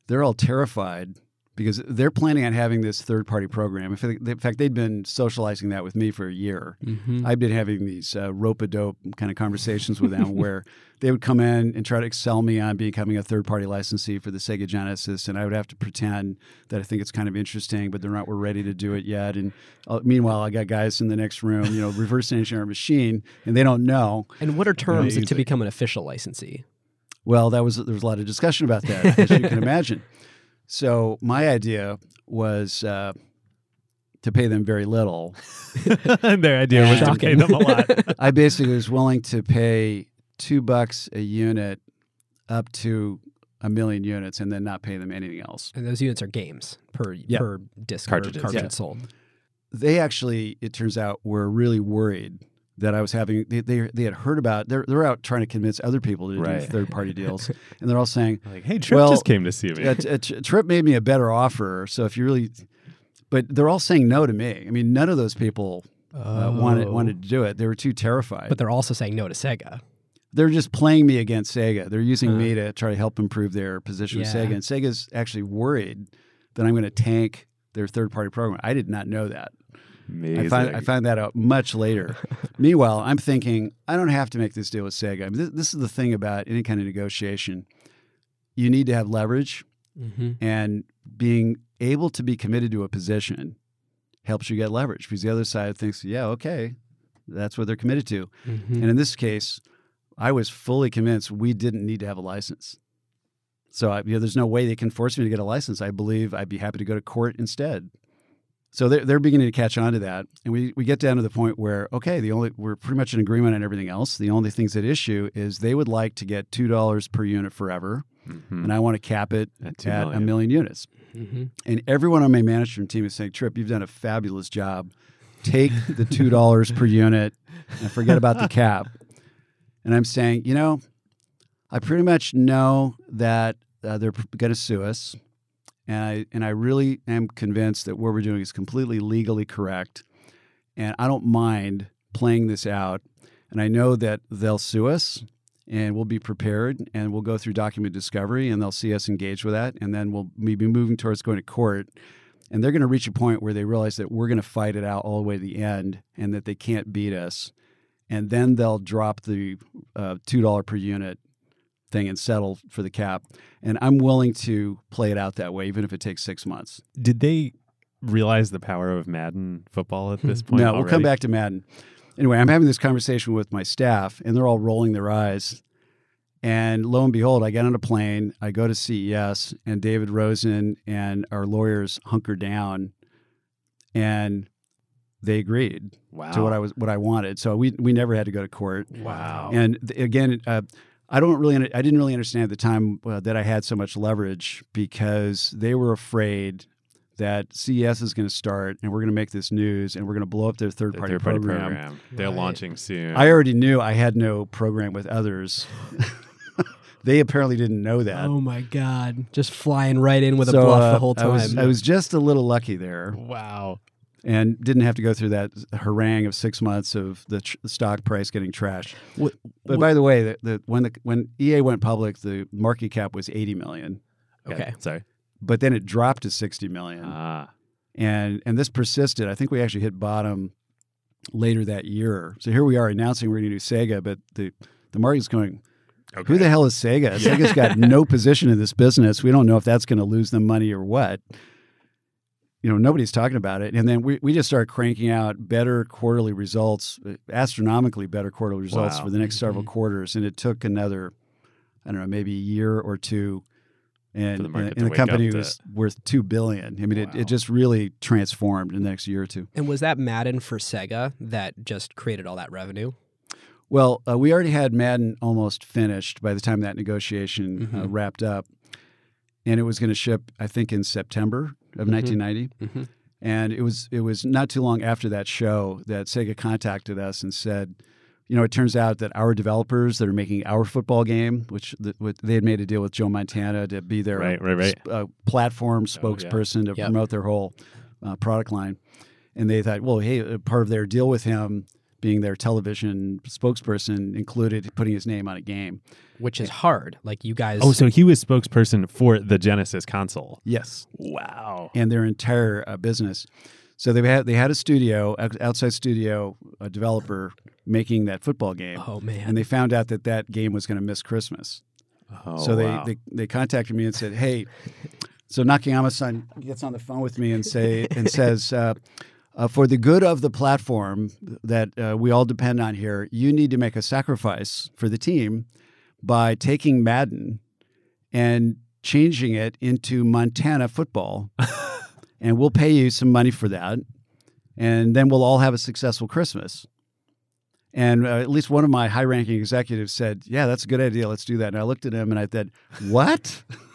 they're all terrified because they're planning on having this third party program. In fact, they'd been socializing that with me for a year. Mm-hmm. I've been having these uh, rope a dope kind of conversations with them (laughs) where they would come in and try to excel me on becoming a third party licensee for the Sega Genesis. And I would have to pretend that I think it's kind of interesting, but they're not, we're ready to do it yet. And uh, meanwhile, I got guys in the next room, you know, reverse engineer a machine and they don't know. And what are terms Amazing. to become an official licensee? Well, that was there was a lot of discussion about that, as you can (laughs) imagine. So my idea was uh, to pay them very little. (laughs) Their idea was to pay them a lot. (laughs) I basically was willing to pay two bucks a unit up to a million units, and then not pay them anything else. And those units are games per Yeah. per disc cartridge yeah. sold. They actually, it turns out, were really worried that I was having. They they, they had heard about. They're they're out trying to convince other people to Right. do third party deals, (laughs) and they're all saying, like, hey, Trip Well, just came to see me. Yeah, t- a t- Trip made me a better offer. So if you really, but they're all saying no to me. I mean, none of those people uh, wanted Oh. wanted to do it. They were too terrified. But they're also saying no to Sega. they're just playing me against Sega. They're using Huh. me to try to help improve their position with Sega. And Sega's actually worried that I'm going to tank their third party program. I did not know that. Amazing. I find I find that out much later. (laughs) Meanwhile, I'm thinking I don't have to make this deal with Sega. I mean, this, this is the thing about any kind of negotiation. You need to have leverage, Mm-hmm. and being able to be committed to a position helps you get leverage because the other side thinks, yeah, okay, that's what they're committed to. Mm-hmm. And in this case, I was fully convinced we didn't need to have a license. So I, you know, there's no way they can force me to get a license. I believe I'd be happy to go to court instead. So they're, they're beginning to catch on to that. And we, we get down to the point where, okay, the only we're pretty much in agreement on everything else. The only things at issue is they would like to get $2 per unit forever. Mhm. And I want to cap it At two at a million. million units. Mm-hmm. And everyone on my management team is saying, Trip, you've done a fabulous job. Take the $2 per (laughs) unit and forget about the cap. And I'm saying, you know, I pretty much know that uh, they're going to sue us. And I, and I really am convinced that what we're doing is completely legally correct. And I don't mind playing this out. And I know that they'll sue us and we'll be prepared and we'll go through document discovery and they'll see us engage with that. And then we'll maybe be moving towards going to court. And they're going to reach a point where they realize that we're going to fight it out all the way to the end and that they can't beat us. And then they'll drop the uh, $2 per unit thing and settle for the cap. And I'm willing to play it out that way, even if it takes six months. Did they realize the power of Madden football at this point? no, we'll come back to Madden. Anyway, I'm having this conversation with my staff, and they're all rolling their eyes. And lo and behold, I get on a plane, I go to CES, and David Rosen and our lawyers hunker down, and they agreed Wow. to what I was what I wanted. So we we never had to go to court. Wow. And th- again, uh, I don't really I didn't really understand at the time uh, that I had so much leverage because they were afraid that CES is going to start and we're going to make this news and we're going to blow up their third The party third-party program. They're Right. launching soon. I already knew I had no program with others. (laughs) they apparently didn't know that. Oh my god! Just flying right in with a bluff uh, the whole I time. was, I was just a little lucky there wow. And didn't have to go through that harangue of six months of the, tr- stock price getting trashed. What- But by the way, the, the, when the when EA went public, the market cap was eighty million, okay. Sorry. but then it dropped to sixty million, Ah. and and this persisted. I think we actually hit bottom later that year. So here we are announcing we're going to do Sega, but the the market's going. okay. Who the hell is Sega? (laughs) Sega's got no position in this business. We don't know if that's going to lose them money or what. You know, nobody's talking about it. And then we, we just started cranking out better quarterly results, uh, astronomically better quarterly results Wow. for the next several Mhm. quarters. And it took another, I don't know, maybe a year or two. And, the and the company up to- was worth two billion. I mean, it, Wow. it just really transformed in the next year or two. And was that Madden for Sega that just created all that revenue? Well, uh, we already had Madden almost finished by the time that negotiation uh, Mhm. wrapped up, and it was going to ship, I think, in September of Mhm. 1990. Mhm. And it was it was not too long after that show that Sega contacted us and said, you know, it turns out that our developers that are making our football game, which the, with, they had made a deal with Joe Montana to be their Right, right, right. uh, platform yeah. spokesperson to Yep. promote their whole uh, product line. And they thought, well, hey, uh, part of their deal with him being their television spokesperson included putting his name on a game. Which is hard. Like you guys. Oh, so he was spokesperson for the Genesis console. Yes. Wow. And their entire uh, business. So they had they had a studio, outside studio, a developer making that football game, Oh man. and they found out that that game was going to miss Christmas. Oh, so they, wow. they they contacted me and said, "Hey." So Nakayama-san gets on the phone with me and say and says, uh, uh, "For the good of the platform that uh, we all depend on here, you need to make a sacrifice for the team by taking Madden and changing it into Montana football, (laughs) and we'll pay you some money for that, and then we'll all have a successful Christmas." And uh, at least one of my high ranking executives said, Yeah, that's a good idea. Let's do that. And I looked at him and I said, What? (laughs)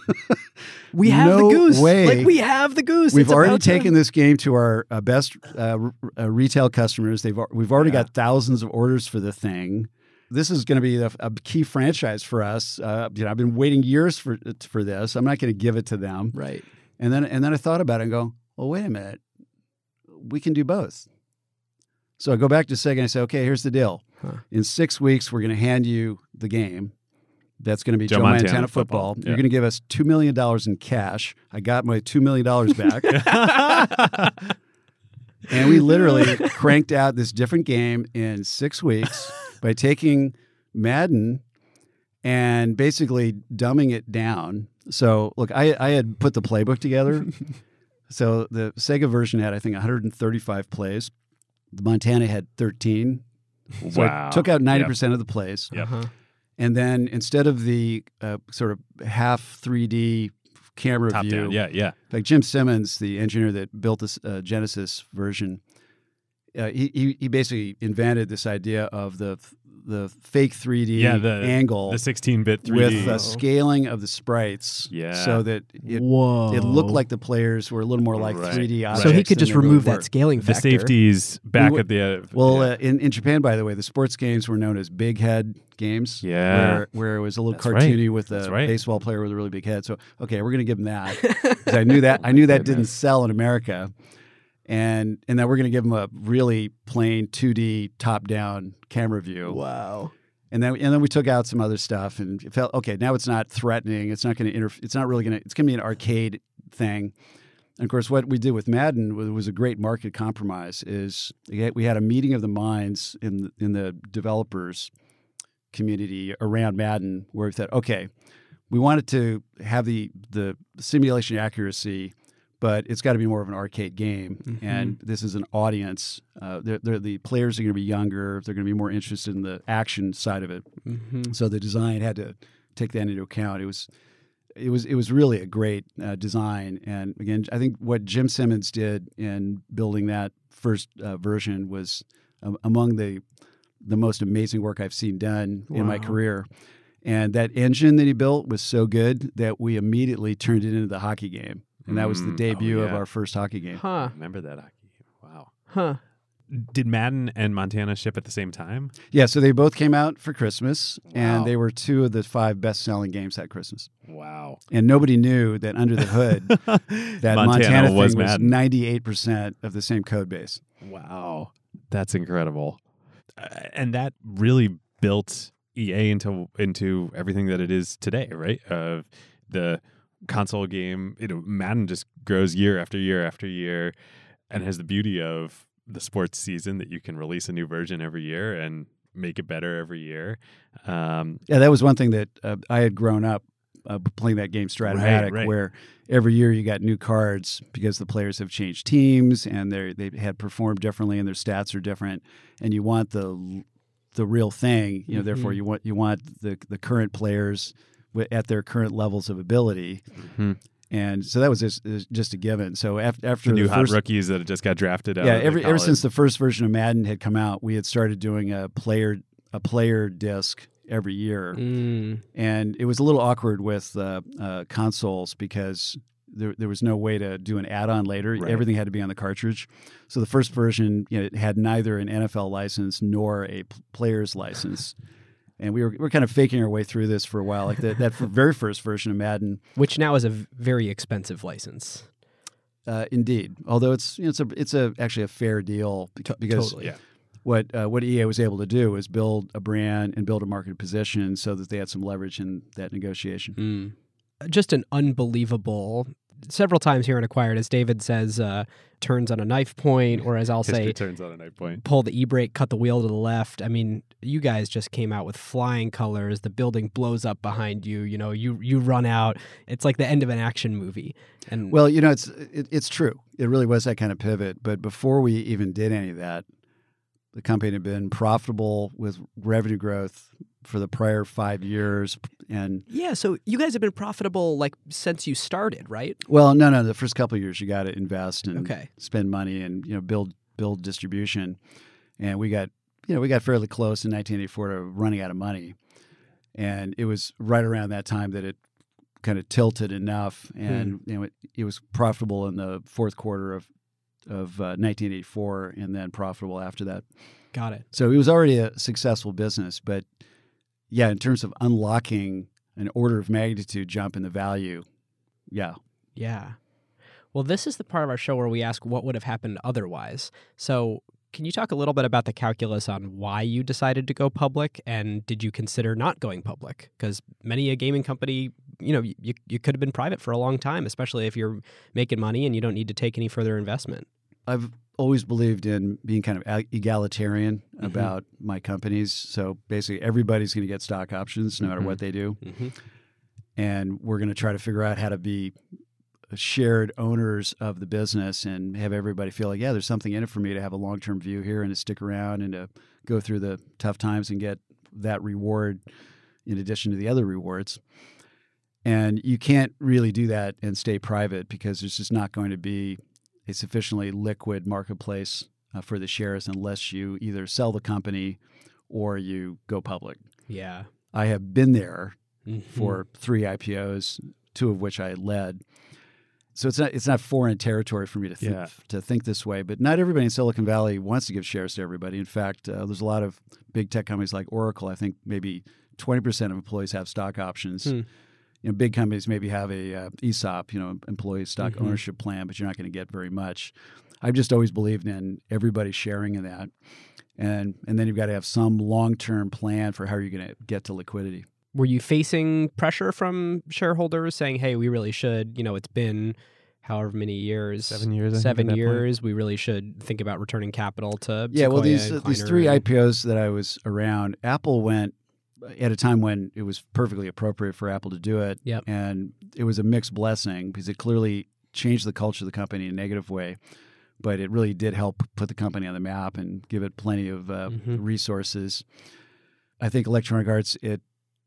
we have no the goose. way. Like we have the goose. We've It's already taken this game to our uh, best uh, r- uh, retail customers. They've we've already Yeah. got thousands of orders for the thing. This is going to be a, a key franchise for us. Uh, you know, I've been waiting years for for this. I'm not going to give it to them. Right. And then and then I thought about it and go, well, wait a minute, we can do both. So I go back to Sega and I say, okay, here's the deal. Huh. In six weeks, we're going to hand you the game. That's going to be Joe Joe, Montana Montana, football. football. Yeah. You're going to give us two million dollars in cash. I got my two million dollars back, (laughs) and we literally cranked out this different game in six weeks (laughs) by taking Madden and basically dumbing it down. So, look, I, I had put the playbook together. (laughs) so the Sega version had, I think, 135 plays. The Montana had 13. So wow. I took out 90% Yep. of the plays. Yep. Uh-huh. And then instead of the uh, sort of half 3D camera Top view, down. Yeah, yeah. like Jim Simmons, the engineer that built this uh, Genesis version, uh, he, he he basically invented this idea of the the fake 3D Yeah, the- angle The 16-bit 3D. with Oh. uh, scaling of the sprites, Yeah. so that it Whoa. it looked like the players were a little more like Right. 3D objects. So he could just they really remove that scaling factor. the factor. safeties back We at the uh, Well, yeah. uh, in, in Japan, by the way, the sports games were known as big head games. Yeah. Where, where it was a little That's right. cartoony with a right. baseball player with a really big head. So, okay, we're going to give him that. (laughs) 'Cause I knew that I knew that didn't sell in America. And and then we're going to give them a really plain 2D top down camera view. Wow. And then and then we took out some other stuff and it felt okay, now it's not threatening. It's not going to interfere. It's not really going to it's going to be an arcade thing. And of course, what we did with Madden was, was a great market compromise. Is we had- a meeting of the minds in the, in the developers community around Madden, where we thought, okay, we wanted to have the the simulation accuracy, but it's got to be more of an arcade game. Mhm. And this is an audience. Uh, they're, they're, the players are going to be younger. They're going to be more interested in the action side of it. Mm-hmm. So the design had to take that into account. It was it was it was really a great uh, design. And again, I think what Jim Simmons did in building that first uh, version was um, among the the most amazing work I've seen done in my career. And that engine that he built was so good that we immediately turned it into the hockey game. And that was the Mm, oh, debut of yeah. our first hockey game. Huh. Remember that hockey game? Wow. Huh. Did Madden and Montana ship at the same time? Yeah, so they both came out for Christmas, Wow. and they were two of the five best-selling games that Christmas. Wow. And nobody knew that under the hood, (laughs) that Montana, was thing was Madden. ninety-eight percent of the same code base. Wow, that's incredible, uh, and that really built EA into into everything that it is today, right? Of the console game, you know, Madden just grows year after year after year, and has the beauty of the sports season that you can release a new version every year and make it better every year. Um, Yeah, that was one thing that uh, I had grown up uh, playing that game Strat-O-Matic, right. where every year you got new cards because the players have changed teams and they they had performed differently and their stats are different, and you want the the real thing. You know, therefore Mm-hmm. you want you want the the current players at their current levels of ability. Mhm. And so that was just, just a given. So after, after the new hot first, rookies that just got drafted out. yeah, every, ever since the first version of Madden had come out, we had started doing a player a player disc every year Mm. and it was a little awkward with uh, uh, consoles because there, there was no way to do an add-on later. Right. Everything had to be on the cartridge. So the first version, you know, it had neither an NFL license nor a player's license. And we were, we were kind of faking our way through this for a while. Like the, that very first version of Madden, (laughs) Which now is a very expensive license. uh, indeed. Although it's you know, it's a it's a actually a fair deal beca- because totally. Yeah. what uh, what EA was able to do was build a brand and build a market position so that they had some leverage in that negotiation. Mm. Just an unbelievable. Several times here in Acquired, as David says, uh, turns on a knife point, or as I'll (laughs) History say, turns on a night point. pull the e-brake, cut the wheel to the left. I mean, you guys just came out with flying colors. The building blows up behind you. You know, you you run out. It's like the end of an action movie. And Well, you know, it's it, it's true. It really was that kind of pivot. But before we even did any of that, the company had been profitable with revenue growth for the prior five years. And yeah, so you guys have been profitable like since you started, right? well, no, no, the first couple of years you got to invest and Okay. spend money and you know build build distribution. And we got you know we got fairly close in 1984 to running out of money. And it was right around that time that it kind of tilted enough, and hmm. you know it, it was profitable in the fourth quarter of of uh, 1984, and then profitable after that. Got it. So it was already a successful business, but yeah, in terms of unlocking an order of magnitude jump in the value, yeah, Yeah. Well, this is the part of our show where we ask what would have happened otherwise. So, can you talk a little bit about the calculus on why you decided to go public and did you consider not going public? Because many a gaming company, you know, you, you could have been private for a long time, especially if you're making money and you don't need to take any further investment. I've always believed in being kind of eg- egalitarian Mhm. about my companies. So basically, everybody's going to get stock options no matter Mhm. what they do. Mm-hmm. and we're going to try to figure out how to be shared owners of the business and have everybody feel like yeah there's something in it for me to have a long-term view here and to stick around and to go through the tough times and get that reward in addition to the other rewards and you can't really do that and stay private because there's just not going to be a sufficiently liquid marketplace uh, for the shares unless you either sell the company or you go public Yeah. i have been there Mhm. for three IPOs, two of which I led. So it's not it's not foreign territory for me to think Yeah. to think this way. But not everybody in Silicon Valley wants to give shares to everybody. In fact, uh, there's a lot of big tech companies like Oracle. I think maybe 20 percent of employees have stock options. Hmm. You know, big companies maybe have a uh, ESOP, you know, employee stock Mhm. ownership plan, but you're not going to get very much. I've just always believed in everybody sharing in that, and and then you've got to have some long term plan for how you're going to get to liquidity. Were you facing pressure from shareholders saying, "Hey, we really should, you know, it's been however many years, Seven years. I seven years, we really should think about returning capital to Yeah, well, these and these three and- IPOs that I was around, Apple went at a time when it was perfectly appropriate for Apple to do it, Yep. and it was a mixed blessing because it clearly changed the culture of the company in a negative way, but it really did help put the company on the map and give it plenty of uh, Mhm. resources. I think Electronic Arts it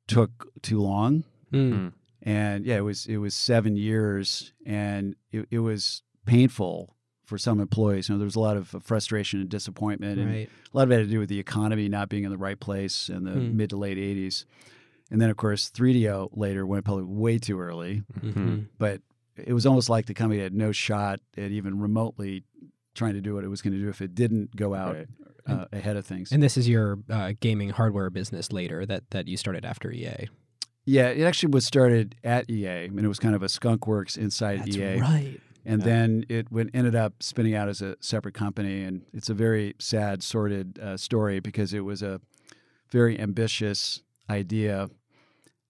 took too long. Mm. Mm. And yeah, it was it was seven years, and it, it was painful for some employees. You know, there was a lot of frustration and disappointment, and Right. a lot of it had to do with the economy not being in the right place in the Hmm. mid to late '80s. And then, of course, 3DO later went public way too early. Mhm. But it was almost like the company had no shot at even remotely trying to do what it was going to do if it didn't go out Right. uh, ahead of things. And this is your uh, gaming hardware business later that that you started after EA. yeah, it actually was started at EA, and it was kind of a skunk works inside That's EA. right. And Yeah. then it went, ended up spinning out as a separate company. And it's a very sad sordid uh, story because it was a very ambitious idea.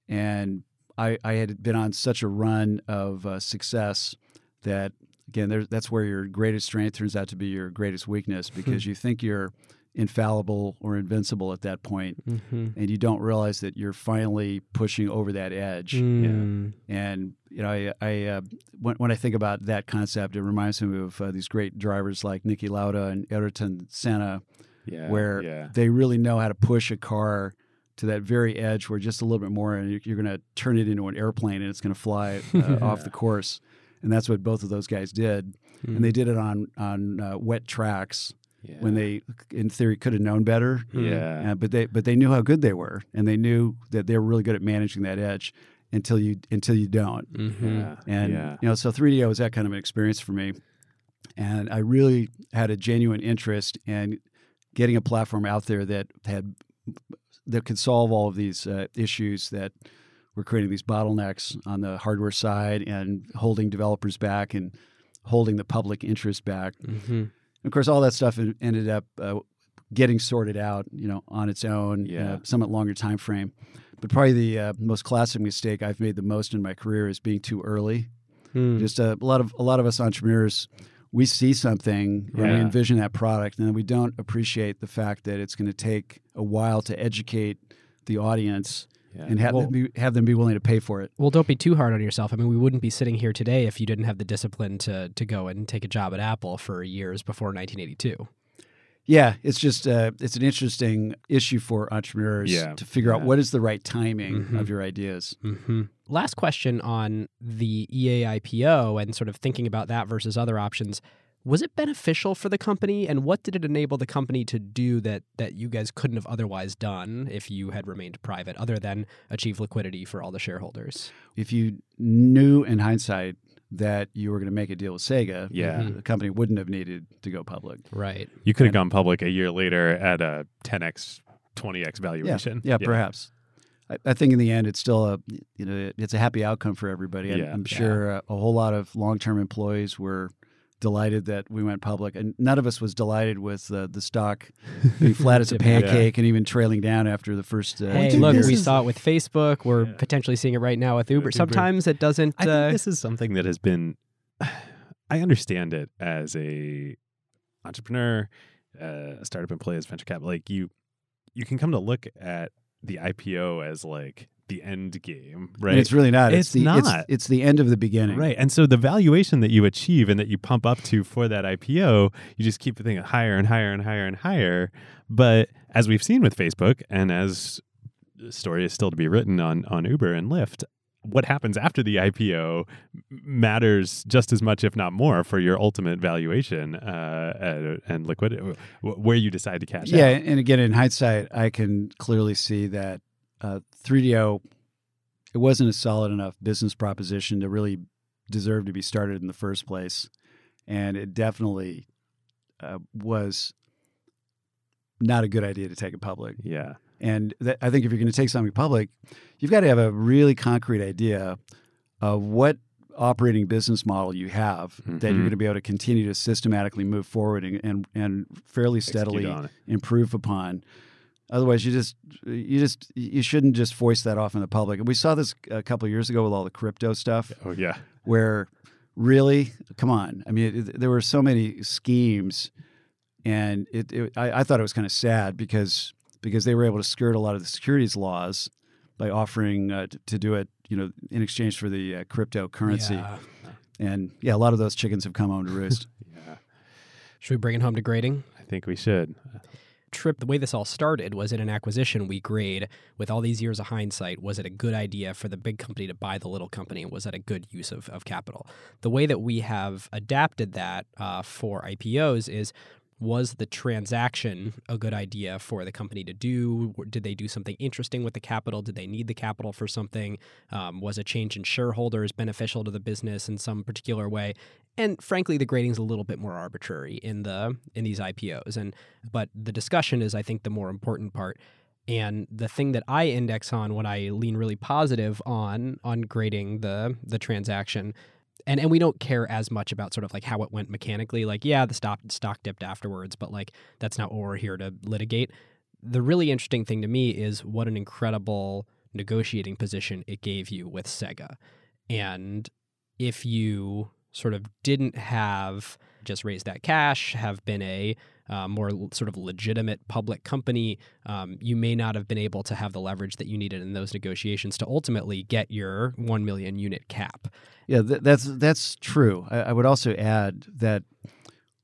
And I, I had been on such a run of uh, success that again there, that's where your greatest strength turns out to be your greatest weakness because you think you're infallible or invincible at that point Mm-hmm. and you don't realize that you're finally pushing over that edge Mm. and you know, I, I uh, when, when I think about that concept, it reminds me of uh, these great drivers like Niki Lauda and Ayrton Senna, Yeah. where yeah. they really know how to push a car to that very edge, where just a little bit more, and you're, you're going to turn it into an airplane, and it's going to fly (laughs) uh, off the course. And that's what both of those guys did, Mm. and they did it on on uh, wet tracks yeah. when they, in theory, could have known better. Yeah. Uh, but they but they knew how good they were, and they knew that they were really good at managing that edge until you until you don't. Mhm. Yeah. And yeah. you know, so 3DO was that kind of an experience for me. And I really had a genuine interest in getting a platform out there that had that could solve all of these uh, issues that were creating these bottlenecks on the hardware side and holding developers back and holding the public interest back. Mhm. Of course, all that stuff ended up uh, getting sorted out, you know, on its own Yeah. a somewhat longer time frame. But probably the uh, most classic mistake I've made the most in my career is being too early. Mm. Just a, lot of a lot of us entrepreneurs, we see something and we envision that product, and then we don't appreciate the fact that it's going to take a while to educate the audience yeah. and have Well- them be, have them be willing to pay for it. Well, don't be too hard on yourself. I mean, we wouldn't be sitting here today if you didn't have the discipline to to go and take a job at Apple for years before 1982. Yeah, it's just uh, it's an interesting issue for entrepreneurs Yeah. to figure out what is the right timing Mhm. of your ideas. Mm-hmm. Last question on the EA IPO and sort of thinking about that versus other options. Was it beneficial for the company, and what did it enable the company to do that that you guys couldn't have otherwise done if you had remained private, other than achieve liquidity for all the shareholders? If you knew in hindsight that you were going to make a deal with Sega, Yeah. The company wouldn't have needed to go public. Right. You could have And- gone public a year later at a 10x, 20x valuation. Yeah, perhaps. I, I think in the end, it's still a you know it's a happy outcome for everybody. I'm, Yeah. I'm sure uh, a whole lot of long term employees were delighted that we went public, and none of us was delighted with uh, the stock (laughs) being flat as a Yeah. pancake and even trailing down after the first. Uh, Hey, look, years. we saw it with Facebook. We're Yeah. potentially seeing it right now with Uber. Uber. Sometimes it doesn't. I think uh, this is something that has been. (sighs) I understand it as a entrepreneur, uh, a startup employee, as venture capital. Like you, you can come to look at the IPO as like the end game, right? And it's really not. It's, It's the not. It's, it's the end of the beginning. Right. And so the valuation that you achieve and that you pump up to for that IPO, you just keep thinking higher and higher and higher and higher. But as we've seen with Facebook and as the story is still to be written on on Uber and Lyft, what happens after the IPO matters just as much, if not more, for your ultimate valuation uh, and, and liquidity, where you decide to cash Yeah, out. Yeah, and again, in hindsight, I can clearly see that uh, 3DO it wasn't a solid enough business proposition to really deserve to be started in the first place, and it definitely uh, was not a good idea to take it public. Yeah. And that, I think if you're going to take something public, you've got to have a really concrete idea of what operating business model you have that you're Mhm. going to be able to continue to systematically move forward and and, and fairly steadily improve upon. Otherwise, you just you just you shouldn't just foist that off in the public. And we saw this a couple of years ago with all the crypto stuff, Oh, yeah. where really, come on, I mean, it, there were so many schemes, and it, it I, I thought it was kind of sad because because they were able to skirt a lot of the securities laws by offering uh, t- to do it, you know, in exchange for the uh, cryptocurrency. yeah. And yeah, a lot of those chickens have come home to roost. (laughs) Yeah. Should we bring it home to grading? I think we should. Trip, the way this all started was in an acquisition we grade with all these years of hindsight. Was it a good idea for the big company to buy the little company? Was that a good use of, of capital? The way that we have adapted that uh, for IPOs is was the transaction a good idea for the company to do? Did they do something interesting with the capital? Did they need the capital for something? Um, was a change in shareholders beneficial to the business in some particular way? And frankly, the grading's a little bit more arbitrary in the in these IPOs. And but the discussion is, I think, the more important part. And the thing that I index on when I lean really positive on on grading the the transaction and and we don't care as much about sort of like how it went mechanically. Like, yeah, the stock stock dipped afterwards, but like that's not what we're here to litigate. The really interesting thing to me is what an incredible negotiating position it gave you with Sega. And if you sort of didn't have just raised that cash, have been a uh, more sort of legitimate public company, um, you may not have been able to have the leverage that you needed in those negotiations to ultimately get your one million unit cap. Yeah, th- that's that's true. I, I would also add that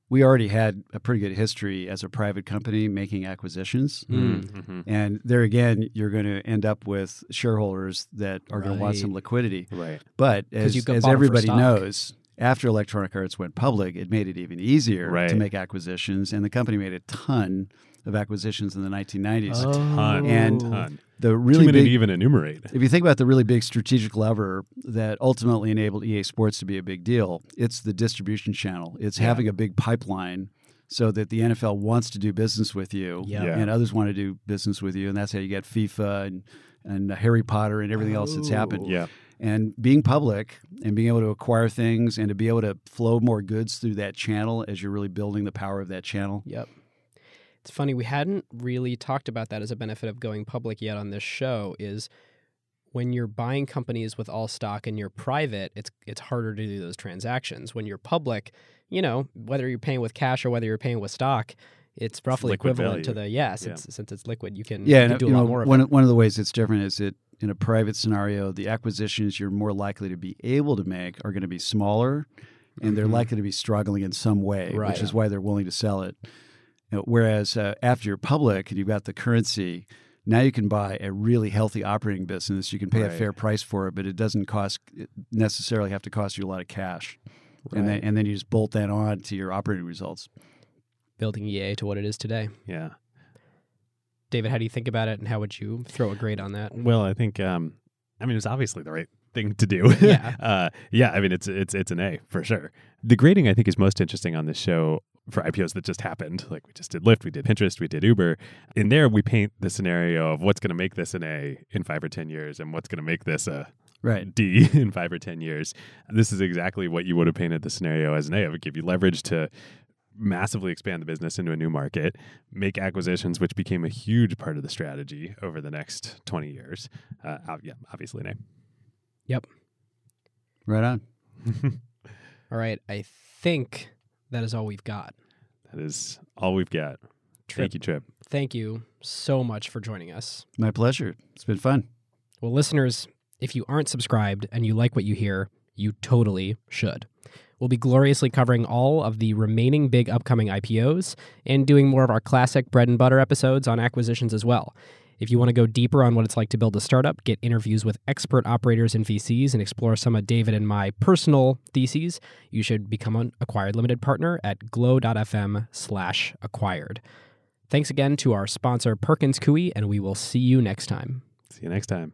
we already had a pretty good history as a private company making acquisitions. Mm-hmm. And there again, you're going to end up with shareholders that are going to want some liquidity. Right. But 'Cause as, you got as bought 'em for everybody stock. knows, after Electronic Arts went public, it made it even easier Right. to make acquisitions. And the company made a ton of acquisitions in the 1990s. Oh. Ton. And- ton. The Too really many big to even enumerate. if you think about the really big strategic lever that ultimately enabled EA Sports to be a big deal, it's the distribution channel. It's Yeah. having a big pipeline so that the NFL wants to do business with you Yeah. Yeah. and others want to do business with you. And that's how you get FIFA and, and Harry Potter and everything else that's happened. Oh. Yeah. And being public and being able to acquire things and to be able to flow more goods through that channel as you're really building the power of that channel. Yep. It's funny we hadn't really talked about that as a benefit of going public yet on this show is when you're buying companies with all stock and you're private, it's it's harder to do those transactions. When you're public, you know, whether you're paying with cash or whether you're paying with stock, it's roughly liquid equivalent to value. the yeah, since since it's liquid, you can, Yeah, you can do a lot know, more of one, it. one of the ways it's different is that in a private scenario, the acquisitions you're more likely to be able to make are going to be smaller, and they're Mhm. likely to be struggling in some way, Right. which is why they're willing to sell it. You know, whereas uh, after you're public and you've got the currency, now you can buy a really healthy operating business. You can pay Right. a fair price for it, but it doesn't cost necessarily have to cost you a lot of cash. And then and then you just bolt that on to your operating results. Building EA to what it is today. Yeah. David, how do you think about it and how would you throw a grade on that? Well, I think um I mean it's obviously the right thing to do. Yeah. (laughs) uh yeah, I mean it's it's it's an A for sure. The grading I think is most interesting on this show for IPOs that just happened. Like we just did Lyft, we did Pinterest, we did Uber. In there we paint the scenario of what's going to make this an A in 5 or 10 years and what's going to make this a Right. D (laughs) in 5 or 10 years. This is exactly what you would have painted the scenario as an A. It would give you leverage to massively expand the business into a new market, make acquisitions, which became a huge part of the strategy over the next 20 years. Uh, yeah, obviously name. Yep. Right on. (laughs) All right, I think that is all we've got. that is all we've got. Trip, Thank you, Trip. thank you so much for joining us. My pleasure. It's been fun. Well, listeners, if you aren't subscribed and you like what you hear, you totally should. We'll be gloriously covering all of the remaining big upcoming IPOs and doing more of our classic bread and butter episodes on acquisitions as well. If you want to go deeper on what it's like to build a startup, get interviews with expert operators and VCs, and explore some of David and my personal theses, you should become an Acquired Limited partner at glow.fm slash acquired. Thanks again to our sponsor, Perkins Coie, and we will see you next time. See you next time.